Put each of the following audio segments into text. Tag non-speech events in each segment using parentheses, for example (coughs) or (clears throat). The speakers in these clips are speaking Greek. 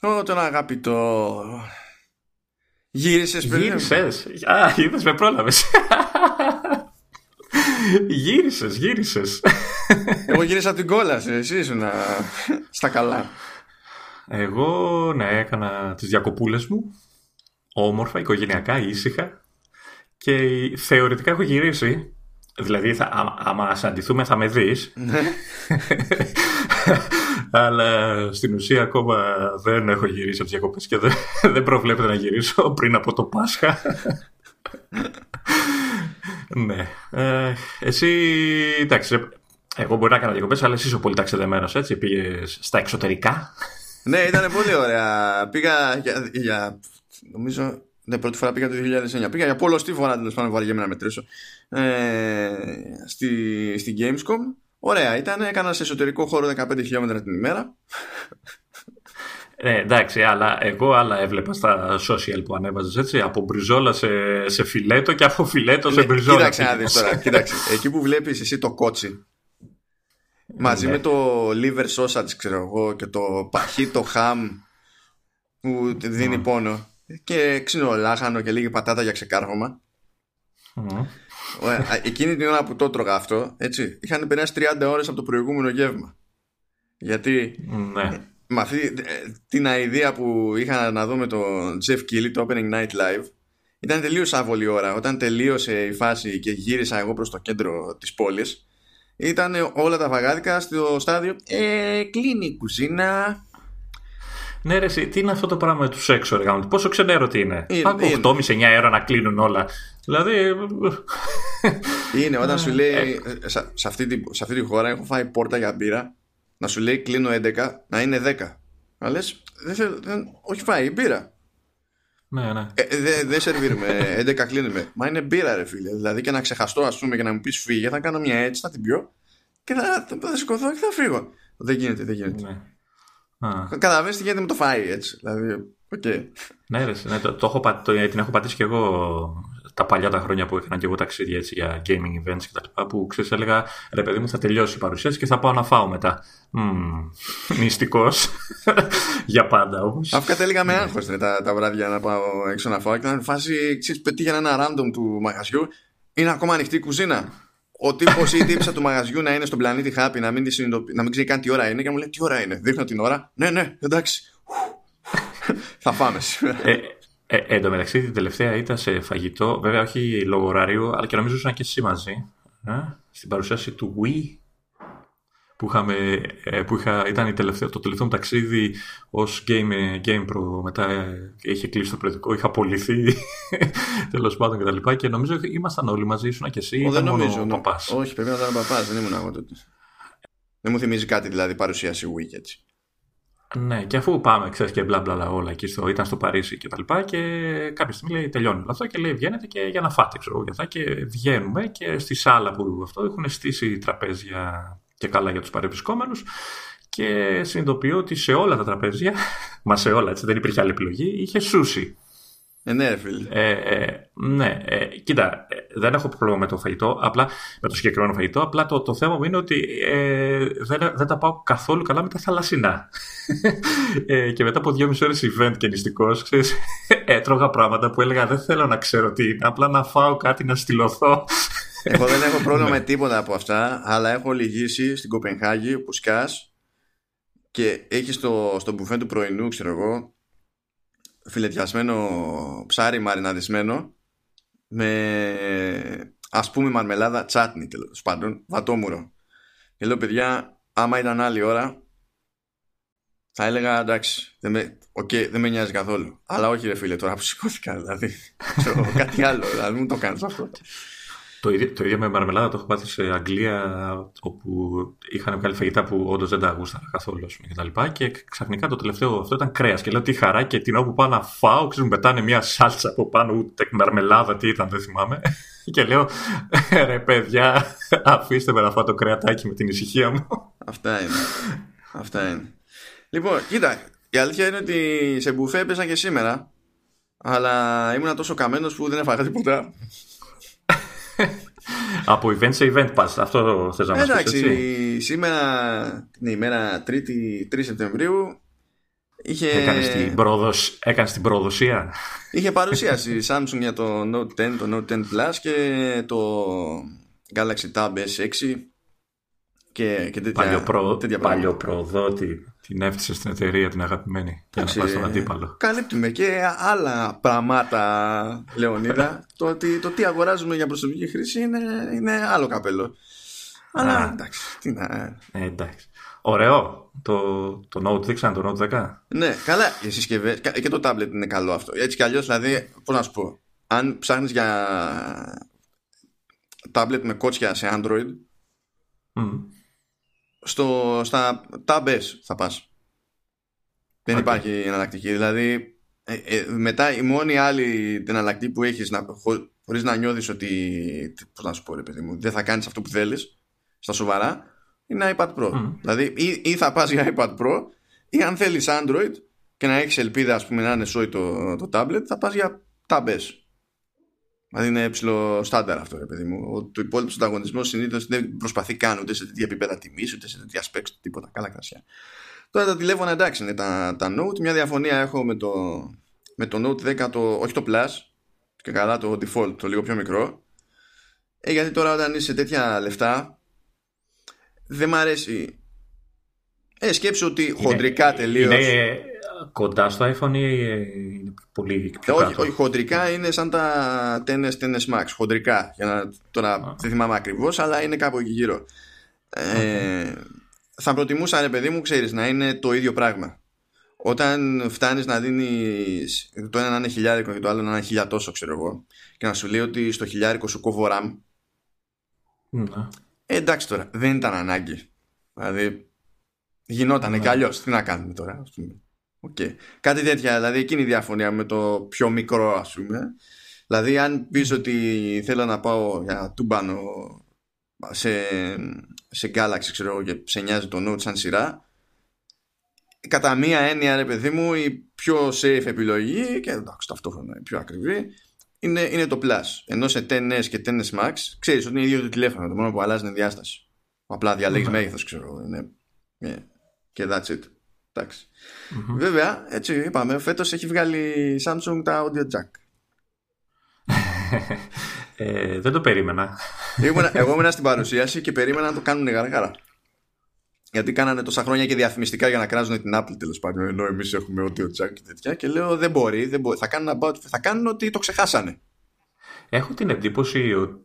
Ω, τον αγαπητό. Γύρισες πριν. Γύρισες. Α, είδες με πρόλαβες. γύρισες, γύρισες. Εγώ γύρισα την κόλαση, εσύ ήσουν στα καλά. Εγώ, ναι, έκανα τις διακοπούλες μου. Όμορφα, οικογενειακά, ήσυχα. Και θεωρητικά έχω γυρίσει. Δηλαδή, θα, άμα αντιθούμε θα με δεις. (laughs) Ναι. Αλλά στην ουσία ακόμα δεν έχω γυρίσει από τις διακοπές και δεν, (laughs) δεν προβλέπεται να γυρίσω πριν από το Πάσχα. (laughs) ναι. Ε, εσύ, εντάξει, εγώ μπορεί να κάνω διακοπές, αλλά εσύ είσαι πολύ ταξιδεμένο, έτσι. Πήγες στα εξωτερικά. ναι, ήταν πολύ ωραία. Πήγα για, για νομίζω ναι, πρώτη φορά πήγα το 2009. Πήγα για πολλωστή φορά τέλος πάντων, βαριέμαι να μετρήσω. Ε, στη, στη Gamescom Ωραία ήταν, έκανα σε εσωτερικό χώρο 15 χιλιόμετρα την ημέρα. Ναι, εντάξει, αλλά εγώ άλλα έβλεπα στα social που ανέβαζες έτσι. Από μπριζόλα σε, σε φιλέτο και από φιλέτο σε ναι, μπριζόλα. Κοίταξε να δεις τώρα. κοίταξε. Εκεί που βλέπεις εσύ το κότσι μαζί ναι. με το liver sausage, ξέρω εγώ, και το παχύ, το χαμ που δίνει πόνο και ξύνο λάχανο και λίγη πατάτα για ξεκάρφωμα. Εκείνη την ώρα που το τρώγα αυτό, έτσι, είχαν περάσει 30 ώρες από το προηγούμενο γεύμα. Γιατί ναι. με αυτή ε, την αηδία που είχα να δω με τον Jeff Keighley, το Opening Night Live, ήταν τελείως άβολη ώρα. Όταν τελείωσε η φάση και γύρισα εγώ προς το κέντρο της πόλης, ήταν όλα τα βαγάδικα στο στάδιο. Ε, κλείνει η κουζίνα. Ναι, ρε, τι είναι αυτό το πράγμα με τους έξω, ρε, Πόσο ξενέρο τι είναι. είναι 8,5-9 ώρα να κλείνουν όλα. Δηλαδή. Είναι όταν σου λέει. Ε. σε, αυτή τη, σε αυτή τη χώρα έχω φάει πόρτα για μπύρα. Να σου λέει κλείνω 11, να είναι 10. Να λες, δεν, δεν, όχι φάει, μπύρα. Ναι, ναι. Ε, δεν δε σερβίρουμε, (laughs) 11 κλείνουμε. Μα είναι μπύρα, ρε φίλε. Δηλαδή και να ξεχαστώ, ας πούμε, και να μου πεις φύγε, θα κάνω μια έτσι, θα την πιω και θα, θα, θα σηκωθώ και θα φύγω. Δεν γίνεται, δεν γίνεται. Ναι. Καταλαβαίνεις τι γίνεται με το φάει έτσι. Δηλαδή, okay. Ναι, ρε, ναι το, το, έχω, το, την έχω πατήσει και εγώ τα παλιά τα χρόνια που έκανα και εγώ ταξίδια έτσι, για gaming events και τα λοιπά, που ξέρεις έλεγα ρε παιδί μου θα τελειώσει η παρουσίαση και θα πάω να φάω μετά. Mm, (laughs) μυστικός (laughs) για πάντα όμως. Αφού κατέληγα με άγχος τα, τα βράδια να πάω έξω να φάω και να φάση ξέρεις πετύχει ένα random του μαγαζιού είναι ακόμα ανοιχτή η κουζίνα. Ο τύπος ή η τύψα του μαγαζιού να είναι στον πλανήτη Happy, να μην, να μην ξέρει καν τι ώρα είναι και μου λέει Τι ώρα είναι. Δείχνω την ώρα. Ναι, ναι, εντάξει. θα πάμε σήμερα. Ε, ε, εν τω μεταξύ την τελευταία ήταν σε φαγητό, βέβαια όχι λόγω ωραρίου, αλλά και νομίζω ήσουν και εσύ μαζί. Ε, στην παρουσίαση του Wii που, είχαμε, ε, που είχα, ήταν η τελευταία, το τελευταίο μου ταξίδι ως Game, ε, game Pro. Μετά ε, είχε κλείσει το προεδρικό, είχα απολυθεί (laughs) τέλος πάντων κτλ. Και, και νομίζω ήμασταν όλοι μαζί, ήσουν και εσύ. Ο, δεν νομίζω. Ναι. Όχι, πρέπει να ήταν παπάς, δεν ήμουν εγώ τότε. Δεν μου θυμίζει κάτι δηλαδή παρουσίαση Wii έτσι. Ναι, και αφού πάμε, ξέρεις και μπλα μπλα όλα εκεί στο, ήταν στο Παρίσι και τα λοιπά και κάποια στιγμή λέει τελειώνει όλο αυτό και λέει βγαίνετε και για να φάτε ξέρω εγώ και βγαίνουμε και στη σάλα που αυτό έχουν στήσει τραπέζια και καλά για τους παρεμπισκόμενους και συνειδητοποιώ ότι σε όλα τα τραπέζια, (laughs) μα σε όλα έτσι δεν υπήρχε άλλη επιλογή, είχε σούσι. Ε, ναι, φίλε. Ε, ε, ναι, ε, κοίτα, ε, δεν έχω πρόβλημα με το φαγητό, απλά με το συγκεκριμένο φαγητό. Απλά το, το θέμα μου είναι ότι ε, δεν, δεν τα πάω καθόλου καλά με τα θαλασσινά. (laughs) ε, και μετά από δυόμιση ώρες event και νηστικός, (laughs) έτρωγα πράγματα που έλεγα δεν θέλω να ξέρω τι είναι, απλά να φάω κάτι να στυλωθώ. (laughs) Εγώ δεν έχω πρόβλημα με τίποτα από αυτά, αλλά έχω λυγίσει στην Κοπενχάγη που σκάς και έχεις στο, στο μπουφέ του πρωινού, ξέρω εγώ, φιλετιασμένο ψάρι μαριναδισμένο με ας πούμε μαρμελάδα τσάτνι τέλος πάντων, βατόμουρο. Και λέω παιδιά, άμα ήταν άλλη ώρα θα έλεγα εντάξει, δεν με, okay, δεν με νοιάζει καθόλου. Αλλά όχι ρε φίλε, τώρα που σηκώθηκα δηλαδή. (laughs) κάτι άλλο, δηλαδή μου το κάνεις αυτό. Το ίδιο, το ίδιο με μαρμελάδα το έχω πάθει σε Αγγλία, όπου είχαν βγάλει φαγητά που όντως δεν τα γούσταρα καθόλου και τα λοιπά. Και ξαφνικά το τελευταίο αυτό ήταν κρέας. Και λέω τι χαρά, και την ώρα που πάω να φάω, ξέρουν, πετάνε μια σάλτσα από πάνω, ούτε μαρμελάδα, τι ήταν, δεν θυμάμαι. (laughs) και λέω ρε παιδιά, αφήστε με να φάω το κρεατάκι με την ησυχία μου. Αυτά είναι. Αυτά είναι. Λοιπόν, κοίτα, η αλήθεια είναι ότι σε μπουφέ έπαιζα και σήμερα. Αλλά ήμουν τόσο καμένος που δεν έφαγα τίποτα. Από event σε event πας. Αυτό θες να μας Εντάξει, σήμερα την ημέρα 3η 3 Σεπτεμβρίου Είχε... Έκανες την, πρόδοσ... την προδοσία; Είχε παρουσίαση η Samsung για το Note 10, το Note 10 Plus και το Galaxy Tab S6 και, και τέτοια, παλιό, τέτοια παλιό προδότη την έφτιασε στην εταιρεία την αγαπημένη για να πάει στον αντίπαλο. Καλύπτουμε και άλλα πράγματα, Λεωνίδα. το, ότι, το τι αγοράζουμε για προσωπική χρήση είναι, είναι άλλο καπέλο. Αλλά εντάξει. Τι να... ε, εντάξει. Ωραίο. Το, το Note δείξαν, το Note 10. Ναι, καλά. Οι συσκευές και το tablet είναι καλό αυτό. Έτσι κι αλλιώς, δηλαδή, πώς να σου πω, αν ψάχνεις για tablet με κότσια σε Android, mm στο, στα tab θα πας. Δεν okay. υπάρχει εναλλακτική. Δηλαδή, ε, ε, μετά η μόνη άλλη εναλλακτική που έχεις να, χω, χωρίς να νιώθεις ότι πώς να σου πω ρε παιδί μου, δεν θα κάνεις αυτό που θέλεις στα σοβαρά είναι iPad Pro. Δηλαδή ή, ή, θα πας για iPad Pro ή αν θέλεις Android και να έχεις ελπίδα ας πούμε να είναι σόι το, το tablet θα πας για tab Δηλαδή είναι ψηλό στάνταρ αυτό, ρε παιδί μου. Ο, το υπόλοιπο ανταγωνισμό συνήθως δεν προσπαθεί καν ούτε σε τέτοια επίπεδα τιμής, ούτε σε τέτοια specs, τίποτα. Καλά κρασιά. Τώρα τα τηλέφωνα εντάξει είναι τα, τα Note. Μια διαφωνία έχω με το, με το Note 10, το, όχι το Plus, και καλά το default, το λίγο πιο μικρό. Ε, γιατί τώρα όταν είσαι τέτοια λεφτά, δεν μ' αρέσει. Ε, σκέψω ότι χοντρικά τελείω κοντά στο iPhone ή είναι πολύ πιο όχι, κάτω; Όχι, χοντρικά είναι σαν τα TNS, TNS Max. Χοντρικά. Για να, τώρα δεν θυμάμαι ακριβώς, αλλά είναι κάπου εκεί γύρω. Ε, θα προτιμούσα, ρε παιδί μου, ξέρεις, να είναι το ίδιο πράγμα. Όταν φτάνεις να δίνεις το ένα να είναι χιλιάρικο και το άλλο να είναι χιλιά τόσο, ξέρω εγώ, και να σου λέει ότι στο χιλιάρικο σου κόβω RAM. Ναι. Ε, εντάξει τώρα, δεν ήταν ανάγκη. Δηλαδή, γινόταν ναι. κι αλλιώς. Τι να κάνουμε τώρα, ας πούμε. Okay. Κάτι τέτοια, δηλαδή εκείνη η διαφωνία με το πιο μικρό ας πούμε. Δηλαδή αν πεις ότι θέλω να πάω για τούμπανο σε, σε Galaxy ξέρω και σε νοιάζει το Note σαν σειρά κατά μία έννοια ρε παιδί μου η πιο safe επιλογή και εντάξει ταυτόχρονα η πιο ακριβή είναι, είναι το Plus ενώ σε 10S και 10S Max ξέρεις ότι είναι ίδιο το τηλέφωνο το μόνο που αλλάζει είναι διάσταση απλά διαλέγεις mm-hmm. μέγεθος ξέρω είναι, yeah. και that's it εντάξει Mm-hmm. Βέβαια, έτσι είπαμε, φέτος έχει βγάλει η Samsung τα audio jack. (laughs) ε, δεν το περίμενα. εγώ ήμουν στην (laughs) παρουσίαση και περίμενα να το κάνουν γαργάρα. Γιατί κάνανε τόσα χρόνια και διαφημιστικά για να κράζουν την Apple τέλος πάντων. Ενώ εμείς έχουμε audio jack και τέτοια. Και λέω δεν μπορεί, δεν μπορεί. Θα, κάνουν about, θα κάνουν ότι το ξεχάσανε. Έχω την εντύπωση ότι.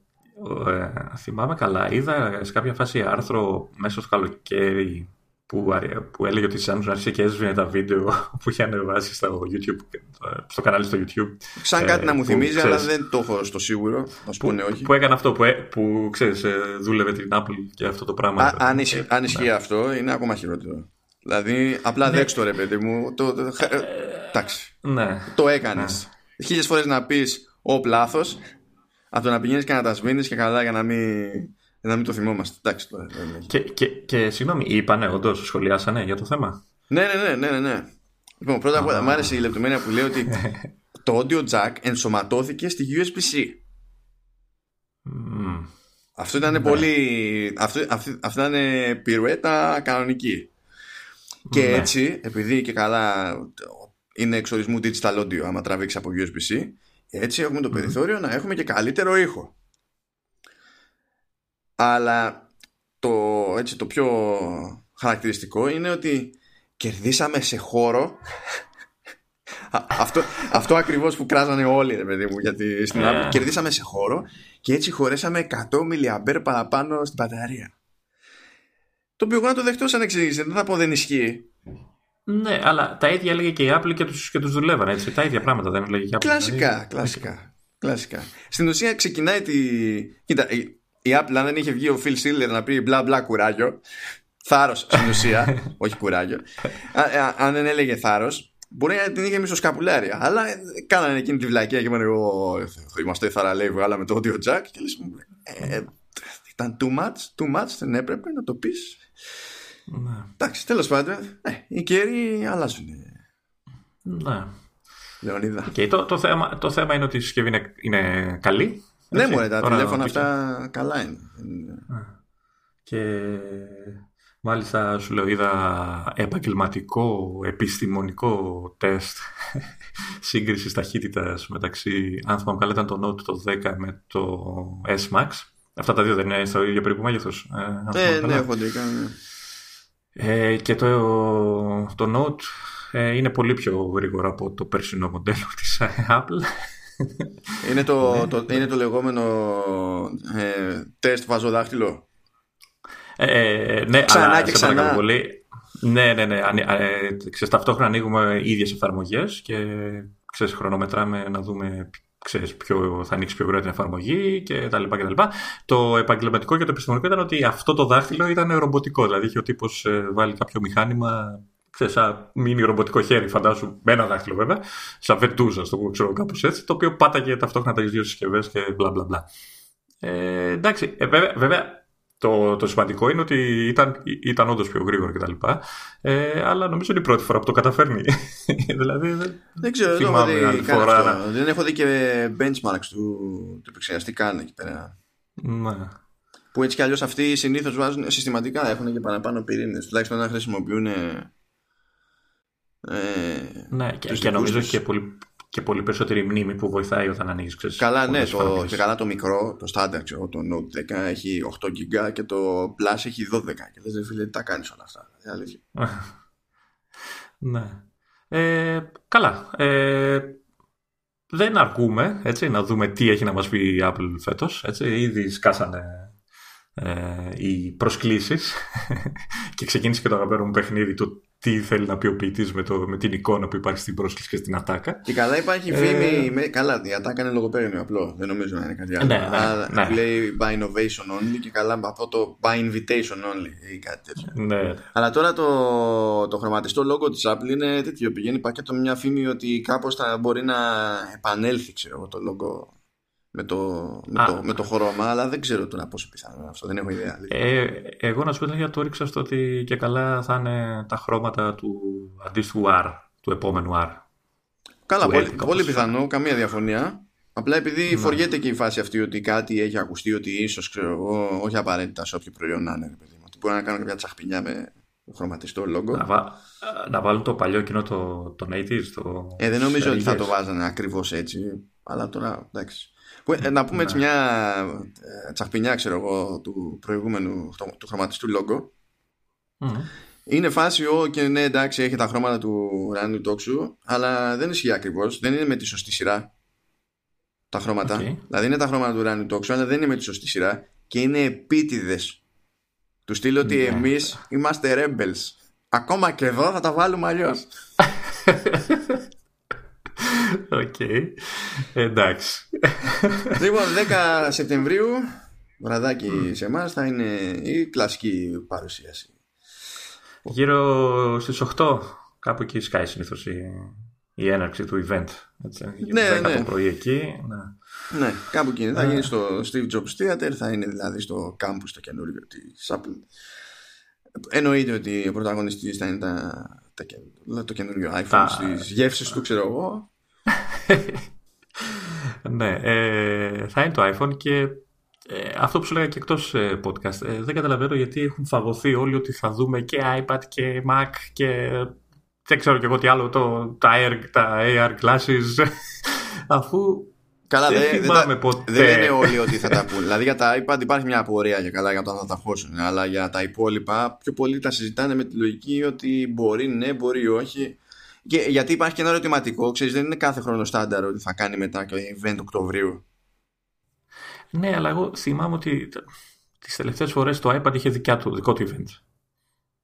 Ε, θυμάμαι καλά, είδα σε κάποια φάση άρθρο μέσα στο καλοκαίρι που, που έλεγε ότι η Samsung άρχισε και έσβηνε τα βίντεο (laughs) που είχε ανεβάσει στο YouTube, στο κανάλι στο YouTube. Σαν κάτι ε, να μου θυμίζει, αλλά δεν το έχω στο σίγουρο. Να που, πούνε όχι. Που έκανε αυτό, που, που ξέρεις, ε, δούλευε την Apple και αυτό το πράγμα. Α, αν, ισχύ, αν ισχύει ναι. αυτό, είναι ακόμα χειρότερο. Δηλαδή, απλά ναι. δέξτε το ρε παιδί μου. Το, το, εντάξει. Ναι. Το έκανες. Ναι. Χίλιες φορές να πεις ο λάθος, από το να πηγαίνεις και να τα σβήνεις και καλά για να μην να μην το θυμόμαστε. Εντάξει, τώρα, και, και, και συγγνώμη, είπανε όντως, σχολιάσανε για το θέμα; Ναι, ναι, ναι, ναι, ναι. ναι. Λοιπόν, πρώτα απ' όλα μου άρεσε η λεπτομέρεια που λέει ότι το audio jack ενσωματώθηκε στη USB-C. Mm. Αυτό ήταν ναι. πολύ. Αυτό, αυτό, αυτό ήταν πυρουέτα κανονική. Και ναι. έτσι, επειδή και καλά είναι εξορισμού digital audio, άμα τραβήξεις από USB-C, έτσι έχουμε το περιθώριο να έχουμε και καλύτερο ήχο αλλά το, έτσι, το πιο χαρακτηριστικό είναι ότι κερδίσαμε σε χώρο αυτό, αυτό ακριβώς που κράζανε όλοι ρε παιδί μου γιατί στην yeah. κερδίσαμε σε χώρο και έτσι χωρέσαμε 100 mAh παραπάνω στην μπαταρία το οποίο εγώ να το δεχτώ σαν εξήγηση δεν θα πω δεν ισχύει ναι, αλλά τα ίδια έλεγε και η Apple και τους, και τους δουλεύαν έτσι. Τα ίδια πράγματα δεν έλεγε και η Apple. Κλασικά, δηλαδή. κλασικά, κλασικά. Στην ουσία ξεκινάει τη... Κοίτα, η Apple αν δεν είχε βγει ο Phil Schiller να πει μπλα μπλα κουράγιο θάρρος στην ουσία (laughs) όχι κουράγιο αν δεν έλεγε θάρρος μπορεί να την είχε μισοσκαπουλάρει αλλά κάνανε εκείνη τη βλακία και είπαν εγώ είμαστε θαραλέοι βγάλαμε το audio jack και λες ε, ήταν too much too much δεν έπρεπε να το πεις ναι. εντάξει τέλος πάντων ε, οι καιροί αλλάζουν ναι Λεωνίδα. Okay, το, το, θέμα, το θέμα είναι ότι η συσκευή είναι, είναι καλή ναι, μου τα τηλέφωνα αυτά καλά είναι. Και Μάλιστα σου λέω είδα επαγγελματικό επιστημονικό τεστ (laughs) σύγκρισης ταχύτητας μεταξύ, αν θυμάμαι καλά ήταν το Note το 10 με το S-Max. Αυτά τα δύο δεν είναι στο ίδιο περίπου μέγεθος. Ε, ναι, ναι, χοντρικά, ναι. Ε, και το, το Note ε, είναι πολύ πιο γρήγορο από το περσινό μοντέλο της (laughs) Apple. Είναι το, ναι. το, είναι το λεγόμενο ε, τεστ βαζοδάχτυλο. Ε, ναι, ξανά αλλά και ξανά. Πολύ, ναι, ναι, ναι. Ε, ξέρεις, ταυτόχρονα ανοίγουμε ίδιες εφαρμογές και ξέρεις, χρονομετράμε να δούμε ξέρεις, ποιο, θα ανοίξει πιο γρήγορα την εφαρμογή και τα λοιπά και τα λοιπά. Το επαγγελματικό και το επιστημονικό ήταν ότι αυτό το δάχτυλο ήταν ρομποτικό. Δηλαδή είχε ο τύπος ε, βάλει κάποιο μηχάνημα ξέρεις, σαν μείνει ρομποτικό χέρι, φαντάζομαι, με ένα δάχτυλο βέβαια, σαν βεντούζα, το ξέρω κάπως έτσι, το οποίο πάταγε ταυτόχρονα τις δύο συσκευές και μπλα μπλα μπλα. Ε, εντάξει, ε, βέβαια, βέβαια το, το σημαντικό είναι ότι ήταν, ήταν όντως πιο γρήγορο κτλ. Ε, αλλά νομίζω είναι η πρώτη φορά που το καταφέρνει. (laughs) δηλαδή, δεν ξέρω, δεν έχω, δει φορά, δεν έχω δει και benchmarks του, του επεξεργαστή καν εκεί πέρα. Ναι. Που έτσι κι αλλιώς αυτοί συνήθως βάζουν συστηματικά, έχουν και παραπάνω πυρήνες. Τουλάχιστον να χρησιμοποιούν. Ε, ναι, και, και νομίζω και πολύ, και πολύ περισσότερη μνήμη που βοηθάει όταν ανοίγεις. Καλά, ναι, το, και καλά το μικρό, το standard, ξέρω, το Note 10 έχει 8 GB και το Plus έχει 12. Και δεν φίλε, τι τα κάνεις όλα αυτά. Είναι αλήθεια. (laughs) ναι. Ε, καλά. Ε, δεν αρκούμε έτσι, να δούμε τι έχει να μας πει η Apple φέτος. Έτσι. Ήδη σκάσανε ε, οι προσκλήσεις (laughs) και ξεκίνησε και το αγαπημένο μου παιχνίδι του τι θέλει να πει ο ποιητής με, με την εικόνα που υπάρχει στην πρόσκληση και στην ατάκα. Και καλά υπάρχει ε... φήμη. Με, καλά, η ατάκα είναι λογοπαίγνιο απλό. Δεν νομίζω να είναι κάτι άλλο. Ναι, ναι, ναι. Λέει by innovation only και καλά από το by invitation only ή κάτι τέτοιο. Ναι. Αλλά τώρα το, το χρωματιστό λόγο της Apple είναι τέτοιο. Πηγαίνει πακέτο με μια φήμη ότι κάπως θα μπορεί να επανέλθει ξέρω, το λόγο με το, με, το, με το χρώμα, αλλά δεν ξέρω τώρα πόσο πιθανό αυτό. Δεν έχω ιδέα. Ε, εγώ να σου πω για το έριξα στο ότι και καλά θα είναι τα χρώματα του αντίστοιχου R, του επόμενου R. Καλά, πολύ, πολύ πιθανό, καμία διαφωνία. Απλά επειδή ναι. φοριέται και η φάση αυτή ότι κάτι έχει ακουστεί ότι ίσως ξέρω εγώ, όχι απαραίτητα σε όποιο προϊόν να είναι, παιδί μου. Ότι μπορεί να κάνω κάποια τσαχπινιά με χρωματιστό λόγο. Να, βα... να βάλουν το παλιό κοινό το, το 80's. Το... Ε, δεν νομίζω ότι θα το βάζανε ακριβώς έτσι. Αλλά τώρα εντάξει. Ε, να πούμε έτσι ναι. μια ε, τσαχπινιά, ξέρω εγώ, του προηγούμενου του χρωματιστού λόγκο. Είναι φάση, ο και ναι, εντάξει, έχει τα χρώματα του Ράνιου Τόξου, αλλά δεν ισχύει ακριβώς. Δεν είναι με τη σωστή σειρά τα χρώματα. Δηλαδή είναι τα χρώματα του Ράνιου Τόξου, αλλά δεν είναι με τη σωστή σειρά και είναι επίτηδες. Του στυλ ότι ναι. εμείς είμαστε rebels. Ακόμα και εδώ θα τα βάλουμε αλλιώς. (laughs) Οκ. Εντάξει. Λοιπόν, 10 Σεπτεμβρίου, βραδάκι σε εμάς, θα είναι η κλασική παρουσίαση. Γύρω στις 8, κάπου εκεί σκάει συνήθως η, η έναρξη του event. Έτσι, ναι, 10 ναι. το πρωί εκεί. Ναι. ναι, κάπου εκεί. Θα γίνει στο Steve Jobs Theater, θα είναι δηλαδή στο campus το καινούριο της Apple. Εννοείται ότι ο πρωταγωνιστής θα είναι τα, τα, το καινούριο iPhone τα... στις γεύσεις του, ξέρω εγώ. (laughs) ναι, ε, θα είναι το iPhone και ε, αυτό που σου λέγα και εκτός ε, podcast, ε, δεν καταλαβαίνω γιατί έχουν φαγωθεί όλοι ότι θα δούμε και iPad και Mac και δεν ξέρω και εγώ τι άλλο, το, τα, AR, τα AR glasses, (laughs) αφού Καλά, δεν, δεν, ποτέ. δεν είναι όλοι ότι θα τα πούνε. δηλαδή για τα iPad υπάρχει μια απορία για καλά για το αν θα τα χώσουν. Αλλά για τα υπόλοιπα, πιο πολύ τα συζητάνε με τη λογική ότι μπορεί ναι, μπορεί όχι. Και, γιατί υπάρχει και ένα ερωτηματικό, ξέρεις, δεν είναι κάθε χρόνο στάνταρ ότι θα κάνει μετά και event Οκτωβρίου. Ναι, αλλά εγώ θυμάμαι ότι τις τελευταίες φορές το iPad είχε δικιά του, δικό του event.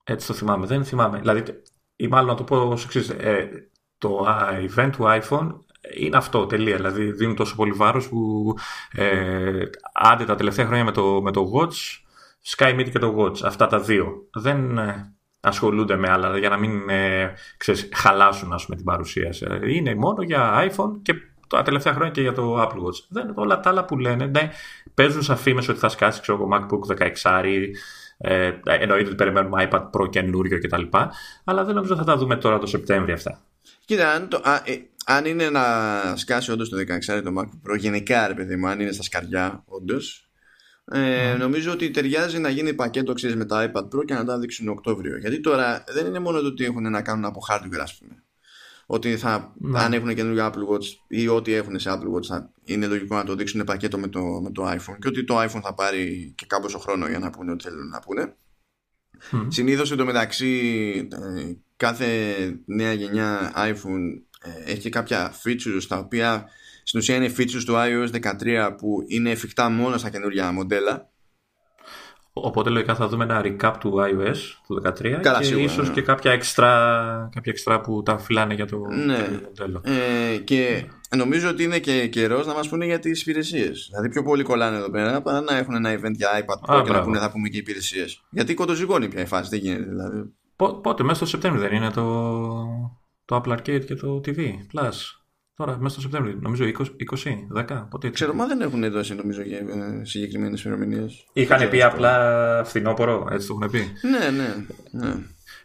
Έτσι το θυμάμαι. Δεν θυμάμαι. Δηλαδή, ή μάλλον να το πω ως εξής. Ε, το event του iPhone είναι αυτό, τελεία. Δηλαδή, δίνουν τόσο πολύ βάρος που ε, άντε τα τελευταία χρόνια με το, με το Watch, Sky και το Watch. Αυτά τα δύο. Δεν, ε, ασχολούνται με άλλα για να μην ε, ξέρεις, χαλάσουν ας πούμε, την παρουσίαση. Είναι μόνο για iPhone και τα τελευταία χρόνια και για το Apple Watch. Δεν όλα τα άλλα που λένε. Ναι, παίζουν σαν φήμες ότι θα σκάσει ξέρω, MacBook 16 ε, εννοείται ότι περιμένουμε iPad Pro καινούριο κτλ. Αλλά δεν νομίζω θα τα δούμε τώρα το Σεπτέμβριο αυτά. Κοίτα, αν, το, α, ε, αν είναι να σκάσει όντως το 16 το MacBook Pro, γενικά ρε παιδί μου, αν είναι στα σκαριά, όντως, Ε, Νομίζω ότι ταιριάζει να γίνει πακέτο ξέρεις, με τα iPad Pro και να τα δείξουν Οκτώβριο. Γιατί τώρα δεν είναι μόνο το ότι έχουν να κάνουν από hardware, ας πούμε. Ότι θα, ναι. αν έχουν καινούργιο Apple Watch ή ό,τι έχουν σε Apple Watch, θα είναι λογικό να το δείξουν πακέτο με το, με το iPhone. Και ότι το iPhone θα πάρει και κάποιο χρόνο για να πούνε ό,τι θέλουν να πούνε. Mm. Συνήθως εντωμεταξύ ε, κάθε νέα γενιά iPhone ε, έχει κάποια features τα οποία στην ουσία είναι features του iOS 13 που είναι εφικτά μόνο στα καινούργια μοντέλα. Οπότε λογικά θα δούμε ένα recap του iOS του 13 Καλά, και σίγουρα, ίσως ναι. και κάποια εξτρά, κάποια εξτρά που τα φυλάνε για το Ναι. μοντέλο. Ε, και νομίζω ότι είναι και καιρός να μας πούνε για τις υπηρεσίες. Δηλαδή, πιο πολύ κολλάνε εδώ πέρα παρά να έχουν ένα event για iPad Pro Α, και να μπράβο. πούνε θα πούμε και υπηρεσίες. Γιατί κοντοζυγώνει πια η φάση, δεν γίνεται. Δηλαδή. Πο- Πότε, μέσα στο Σεπτέμβριο δεν είναι το, το Apple Arcade και το TV Plus; Τώρα, μέσα στο Σεπτέμβριο, νομίζω 20, 20 10, πότε Ξέρω, μα δεν έχουν δώσει νομίζω για συγκεκριμένες ημερομηνίες. Είχαν πει απλά φθινόπωρο, έτσι το έχουν πει. Ναι, ναι. ναι.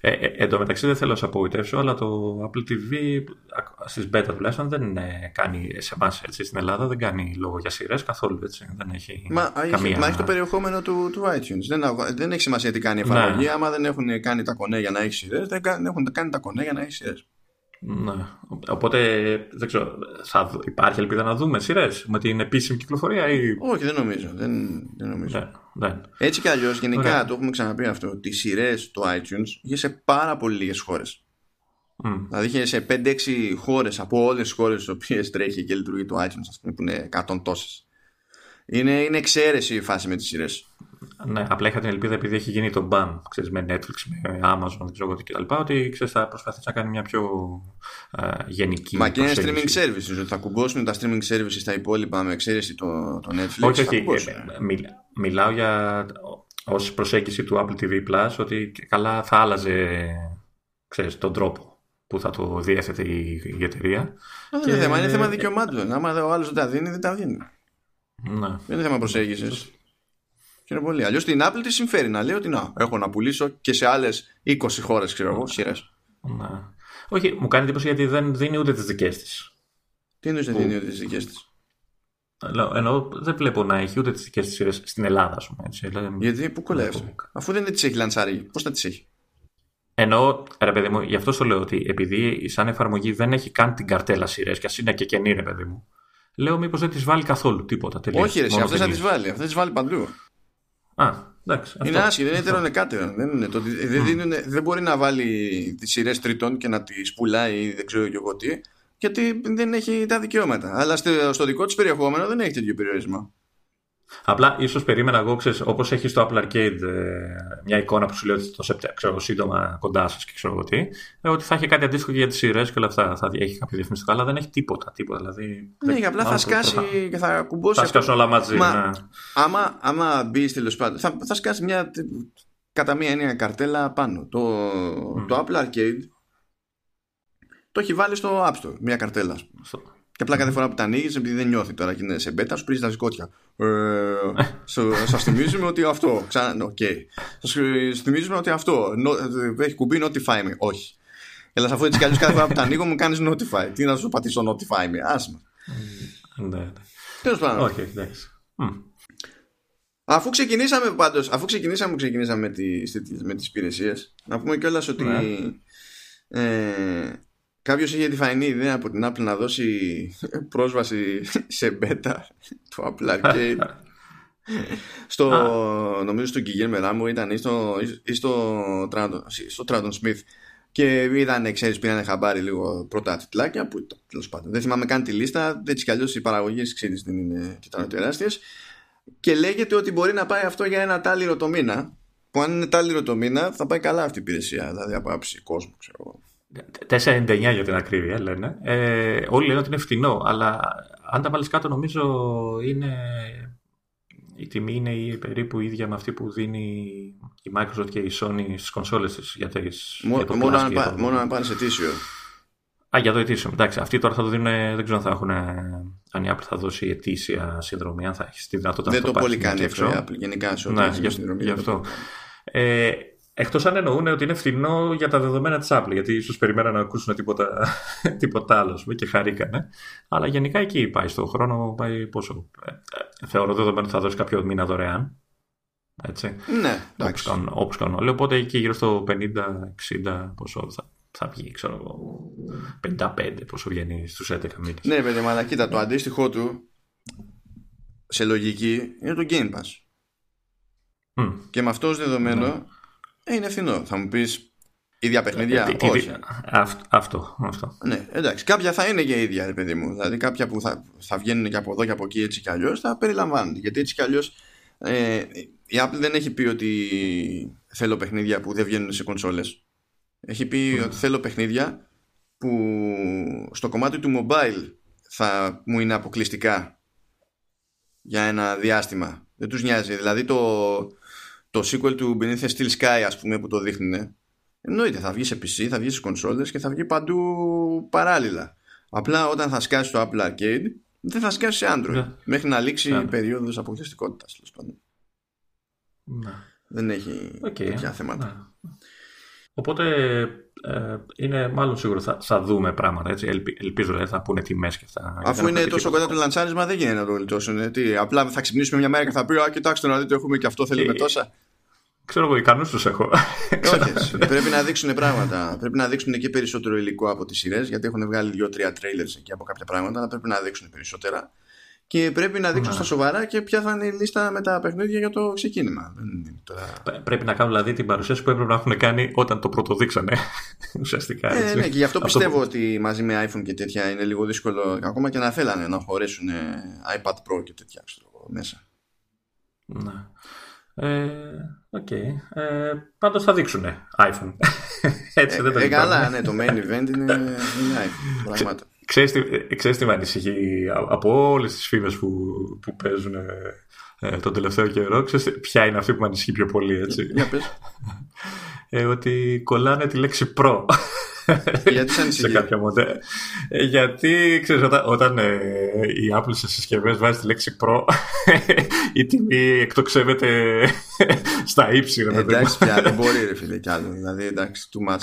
Ε, ε, εν τω μεταξύ δεν θέλω να σε απογοητεύσω, αλλά το Apple TV στις beta τουλάχιστον δεν ε, κάνει σε εμάς στην Ελλάδα, δεν κάνει λόγο για σειρές καθόλου έτσι. Δεν έχει Μα, καμία. έχει, μα έχει το περιεχόμενο του, του iTunes. Δεν, αγο- δεν έχει σημασία τι κάνει η εφαρμογή. Ναι. Άμα δεν έχουν κάνει τα κονέ για να έχει σειρές, δεν κα- έχουν κάνει τα κονέ για να έχει σειρές. Ναι. Οπότε δεν ξέρω, θα, δω- υπάρχει ελπίδα να δούμε σειρές με την επίσημη κυκλοφορία ή. Όχι, δεν νομίζω. Δεν, δεν νομίζω. Δεν, δεν. Έτσι κι αλλιώς, γενικά Ωραία. το έχουμε ξαναπεί αυτό. ότι οι σειρές του iTunes είχε σε πάρα πολύ λίγες χώρες. Μμ. Δηλαδή είχε σε 5-6 χώρες από όλες τις χώρες στις οποίες τρέχει και λειτουργεί το iTunes, ας πούμε, που είναι 100 τόσες. Είναι, είναι εξαίρεση η φάση με τις σειρές. Ναι, απλά είχα την ελπίδα επειδή έχει γίνει το ban ξέρεις, με Netflix, με Amazon, δεν ξέρω εγώ τι κτλ. Ότι ξέρεις, θα προσπαθήσει να κάνει μια πιο ε, γενική. Μα και είναι streaming προσέγγιση. services. Ότι θα κουμπώσουν τα streaming services στα υπόλοιπα με εξαίρεση το, το Netflix. Όχι, θα όχι. κουμπώσουν. ε, μιλ- μιλάω για ως προσέγγιση του Apple TV Plus ότι καλά θα άλλαζε ξέρεις, τον τρόπο που θα το διέθετε η, η εταιρεία. Δεν είναι θέμα, είναι θέμα δικαιωμάτων. Άμα ο άλλος δεν τα δίνει, δεν τα δίνει. Ναι. Δεν είναι θέμα προσέγγισης. Και είναι πολύ. Αλλιώς την Apple της συμφέρει να λέει ότι να, έχω να πουλήσω και σε άλλες 20 χώρες, ξέρω εγώ, σειρές. ναι. Όχι, μου κάνει εντύπωση γιατί δεν δίνει ούτε τις δικές της. Τι εννοείς δεν δίνει τις δικές της; Ενώ δεν βλέπω να έχει ούτε τις δικές της σειρές στην Ελλάδα, ας πούμε. Έτσι. Δηλαδή, Γιατί πού κολλάει. Αφού δεν τις έχει λανσάρει, πώς θα τις έχει; Εννοώ, ρε παιδί μου, γι' αυτό το λέω ότι επειδή σαν εφαρμογή δεν έχει καν την καρτέλα σειρές και ας είναι και καινή, ρε παιδί μου, λέω μήπως δεν τη βάλει καθόλου τίποτα. Τελείως, Όχι, ρε, μόνο αυτές θα τις ταινίες. βάλει. Αυτές τις βάλει παντού. Α, εντάξει. Είναι αυτό. άσχη, δεν είναι τερονεκάτερο. Δεν, είναι, το, ότι δεν, δίνουνε- δεν μπορεί να βάλει τις σειρές τρίτων και να τις πουλάει ή δεν ξέρω και εγώ τι, γιατί δεν έχει τα δικαιώματα. Αλλά στο, στο δικό της περιεχόμενο δεν έχει τέτοιο περιορισμό. Απλά ίσως περίμενα εγώ, ξέρεις, όπως έχεις στο Apple Arcade ε, μια εικόνα που σου λέει ότι το Σεπτέμβριο, ξέρω, σύντομα κοντά σας και ξέρω εγώ τι, ε, ότι θα έχει κάτι αντίστοιχο και για τις σειρές και όλα αυτά. Θα έχει κάποιο διαφημιστικό, αλλά δεν έχει τίποτα. τίποτα δηλαδή, Ναι, δεν- και απλά θα μάλλον σκάσει προφα- και θα κουμπώσει. Θα αυτό. σκάσουν όλα μαζί. Μα- ναι. Άμα, άμα μπει τέλος πάντων, θα, θα σκάσει μια κατά μία έννοια καρτέλα πάνω. Το, το Apple Arcade το έχει βάλει στο App Store, μια καρτέλα. ας πούμε. Στο- Και απλά κάθε φορά που τα ανοίγεις, επειδή δεν νιώθει τώρα και είναι σε beta, σου πρήζει τα συκώτια. Ε, Σας θυμίζουμε ότι αυτό. Ξανά, οκ. Σας θυμίζουμε ότι αυτό. νο- έχει κουμπί notify me. Όχι. Έλα, αφού έτσι κι αλλιώς κάθε φορά που τα ανοίγω μου κάνεις notify. Τι να σου πατήσω notify me. Άσμα. Ναι, ναι. Τέλος πάντων. Όχι, εντάξει. Μμ. Αφού ξεκινήσαμε πάντως, αφού ξεκινήσαμε που ξεκινήσαμε με τις, με τις υπηρεσίες, να πούμε κιόλας ότι Ναι. ε, κάποιος είχε τη φαϊνή ιδέα από την Apple να δώσει πρόσβαση σε beta του Apple Arcade. Στο, νομίζω στο Guillermo Ramo ήταν ή στο, ή στο, Trandon, στο Trandon Smith. Και είδαν, ξέρεις, πήραν χαμπάρι λίγο πρώτα τιτλάκια που τέλος πάντων. Δεν θυμάμαι καν τη λίστα, έτσι κι αλλιώς οι παραγωγές ξέρεις δεν είναι και ήταν τεράστιες. Και λέγεται ότι μπορεί να πάει αυτό για ένα τάλιρο το μήνα που αν είναι τάλιρο το μήνα θα πάει καλά αυτή η υπηρεσία. Δηλαδή από άψη κόσμου ξέρω εγώ 4,99 για την ακρίβεια λένε. Ε, όλοι λένε ότι είναι φθηνό, αλλά αν τα βάλεις κάτω, νομίζω είναι. Η τιμή είναι η, περίπου ίδια με αυτή που δίνει η Microsoft και η Sony στις κονσόλες της για, τις, Μό- για το μόνο, Plus αν και για πά- το- μόνο αν πάνε σε τίσιο Α, για το ετήσιο. Εντάξει, αυτοί τώρα θα το δίνουν, δεν ξέρω αν θα έχουν, αν η Apple θα δώσει ετήσια συνδρομή, αν θα έχεις τη δυνατότητα δεν να το πάρεις πολύ κάνει εκεί αυτό η έξω. Apple γενικά σε ό,τι Ναι, έχει γι' συνδρομή, γι' δεν το αυτό. πολύ κάνει. Ε, Εκτός αν εννοούν ότι είναι φθηνό για τα δεδομένα της Apple, γιατί ίσως περιμέναν να ακούσουν τίποτα, (laughs) τίποτα άλλο και χαρήκανε. Αλλά γενικά εκεί πάει στο χρόνο, πάει πόσο. Ε, ε, θεωρώ δεδομένο ότι θα δώσει κάποιο μήνα δωρεάν. Έτσι. Ναι, Όπως κάνουν όλοι. Οπότε εκεί γύρω στο 50-60 πόσο θα, θα βγει, ξέρω εγώ. 55 πόσο βγαίνει στους 11 μήνες. Ναι, παιδί, αλλά κοίτα, το αντίστοιχό του σε λογική είναι το Game Pass. Mm. Και με αυτός ως δεδομένο ναι. Ε, είναι φθηνό. Θα μου πεις ίδια παιχνίδια; Ε, όχι. αυτό, αυτό. Ναι, εντάξει. Κάποια θα είναι και ίδια, ρε παιδί μου. Δηλαδή κάποια που θα, θα βγαίνουν και από εδώ και από εκεί έτσι κι αλλιώς θα περιλαμβάνονται. Γιατί έτσι κι αλλιώς ε, η Apple δεν έχει πει ότι θέλω παιχνίδια που δεν βγαίνουν σε κονσόλες. Έχει πει ότι θέλω παιχνίδια που στο κομμάτι του mobile θα μου είναι αποκλειστικά για ένα διάστημα. Δεν τους νοιάζει. Δηλαδή το, το sequel του Beneath the Steel Sky ας πούμε που το δείχνουν εννοείται θα βγει σε PC, θα βγει σε κονσόλες και θα βγει παντού παράλληλα απλά όταν θα σκάσει το Apple Arcade δεν θα σκάσει σε Android ναι. μέχρι να λήξει η περίοδος αποκλειστικότητας ναι. δεν έχει okay. τέτοια θέματα ναι. οπότε ε, είναι μάλλον σίγουρο θα, θα δούμε πράγματα. Έτσι. ελπίζω δηλαδή, θα πούνε τιμές και αυτά. Αφού είναι τόσο κοντά το λαντσάρισμα, δεν γίνεται να το γλιτώσουν. Τι, απλά θα ξυπνήσουμε μια μέρα και θα πει: Α, κοιτάξτε να δείτε, έχουμε και αυτό, θέλουμε ε, τόσα. Ξέρω εγώ, ικανούς τους έχω. Όχι, πρέπει να δείξουν πράγματα. Πρέπει να δείξουν και περισσότερο υλικό από τις σειρές, γιατί έχουν βγάλει δύο-τρία τρέιλερ εκεί από κάποια πράγματα, αλλά πρέπει να δείξουν περισσότερα και πρέπει να δείξουν στα σοβαρά και ποια θα είναι η λίστα με τα παιχνίδια για το ξεκίνημα. Πρέπει να κάνουν δηλαδή την παρουσίαση που έπρεπε να έχουν κάνει όταν το πρωτοδείξανε. (laughs) Ουσιαστικά. Ε, ναι, και γι' αυτό πιστεύω ότι μαζί με iPhone και τέτοια είναι λίγο δύσκολο ακόμα και να θέλανε να χωρέσουν iPad Pro και τέτοια ξέρω, μέσα. Ναι. Ε, Οκ. Okay. Ε, Πάντως θα δείξουν iPhone. (laughs) Έτσι δεν το ε, καλά, ναι, το main event είναι, είναι iPhone. (laughs) Ξέρεις τι, ε, ξέρεις τι με ανησυχεί; Από όλες τις φήμες που, που παίζουν ε, ε, τον τελευταίο καιρό. Ξέρεις ποια είναι αυτή που με ανησυχεί πιο πολύ, έτσι; Για πες. ε, ότι κολλάνε τη λέξη Pro. Γιατί σε ανησυχεί; σε κάποια μοντέλα. Ε, γιατί, ξέρεις, όταν, όταν ε, η Apple σε συσκευές βάζει τη λέξη Pro, (laughs) η τιμή εκτοξεύεται (laughs) στα ύψη. Εντάξει πια, δεν μπορεί ρε φίλε κι άλλο. Δηλαδή, εντάξει, too much.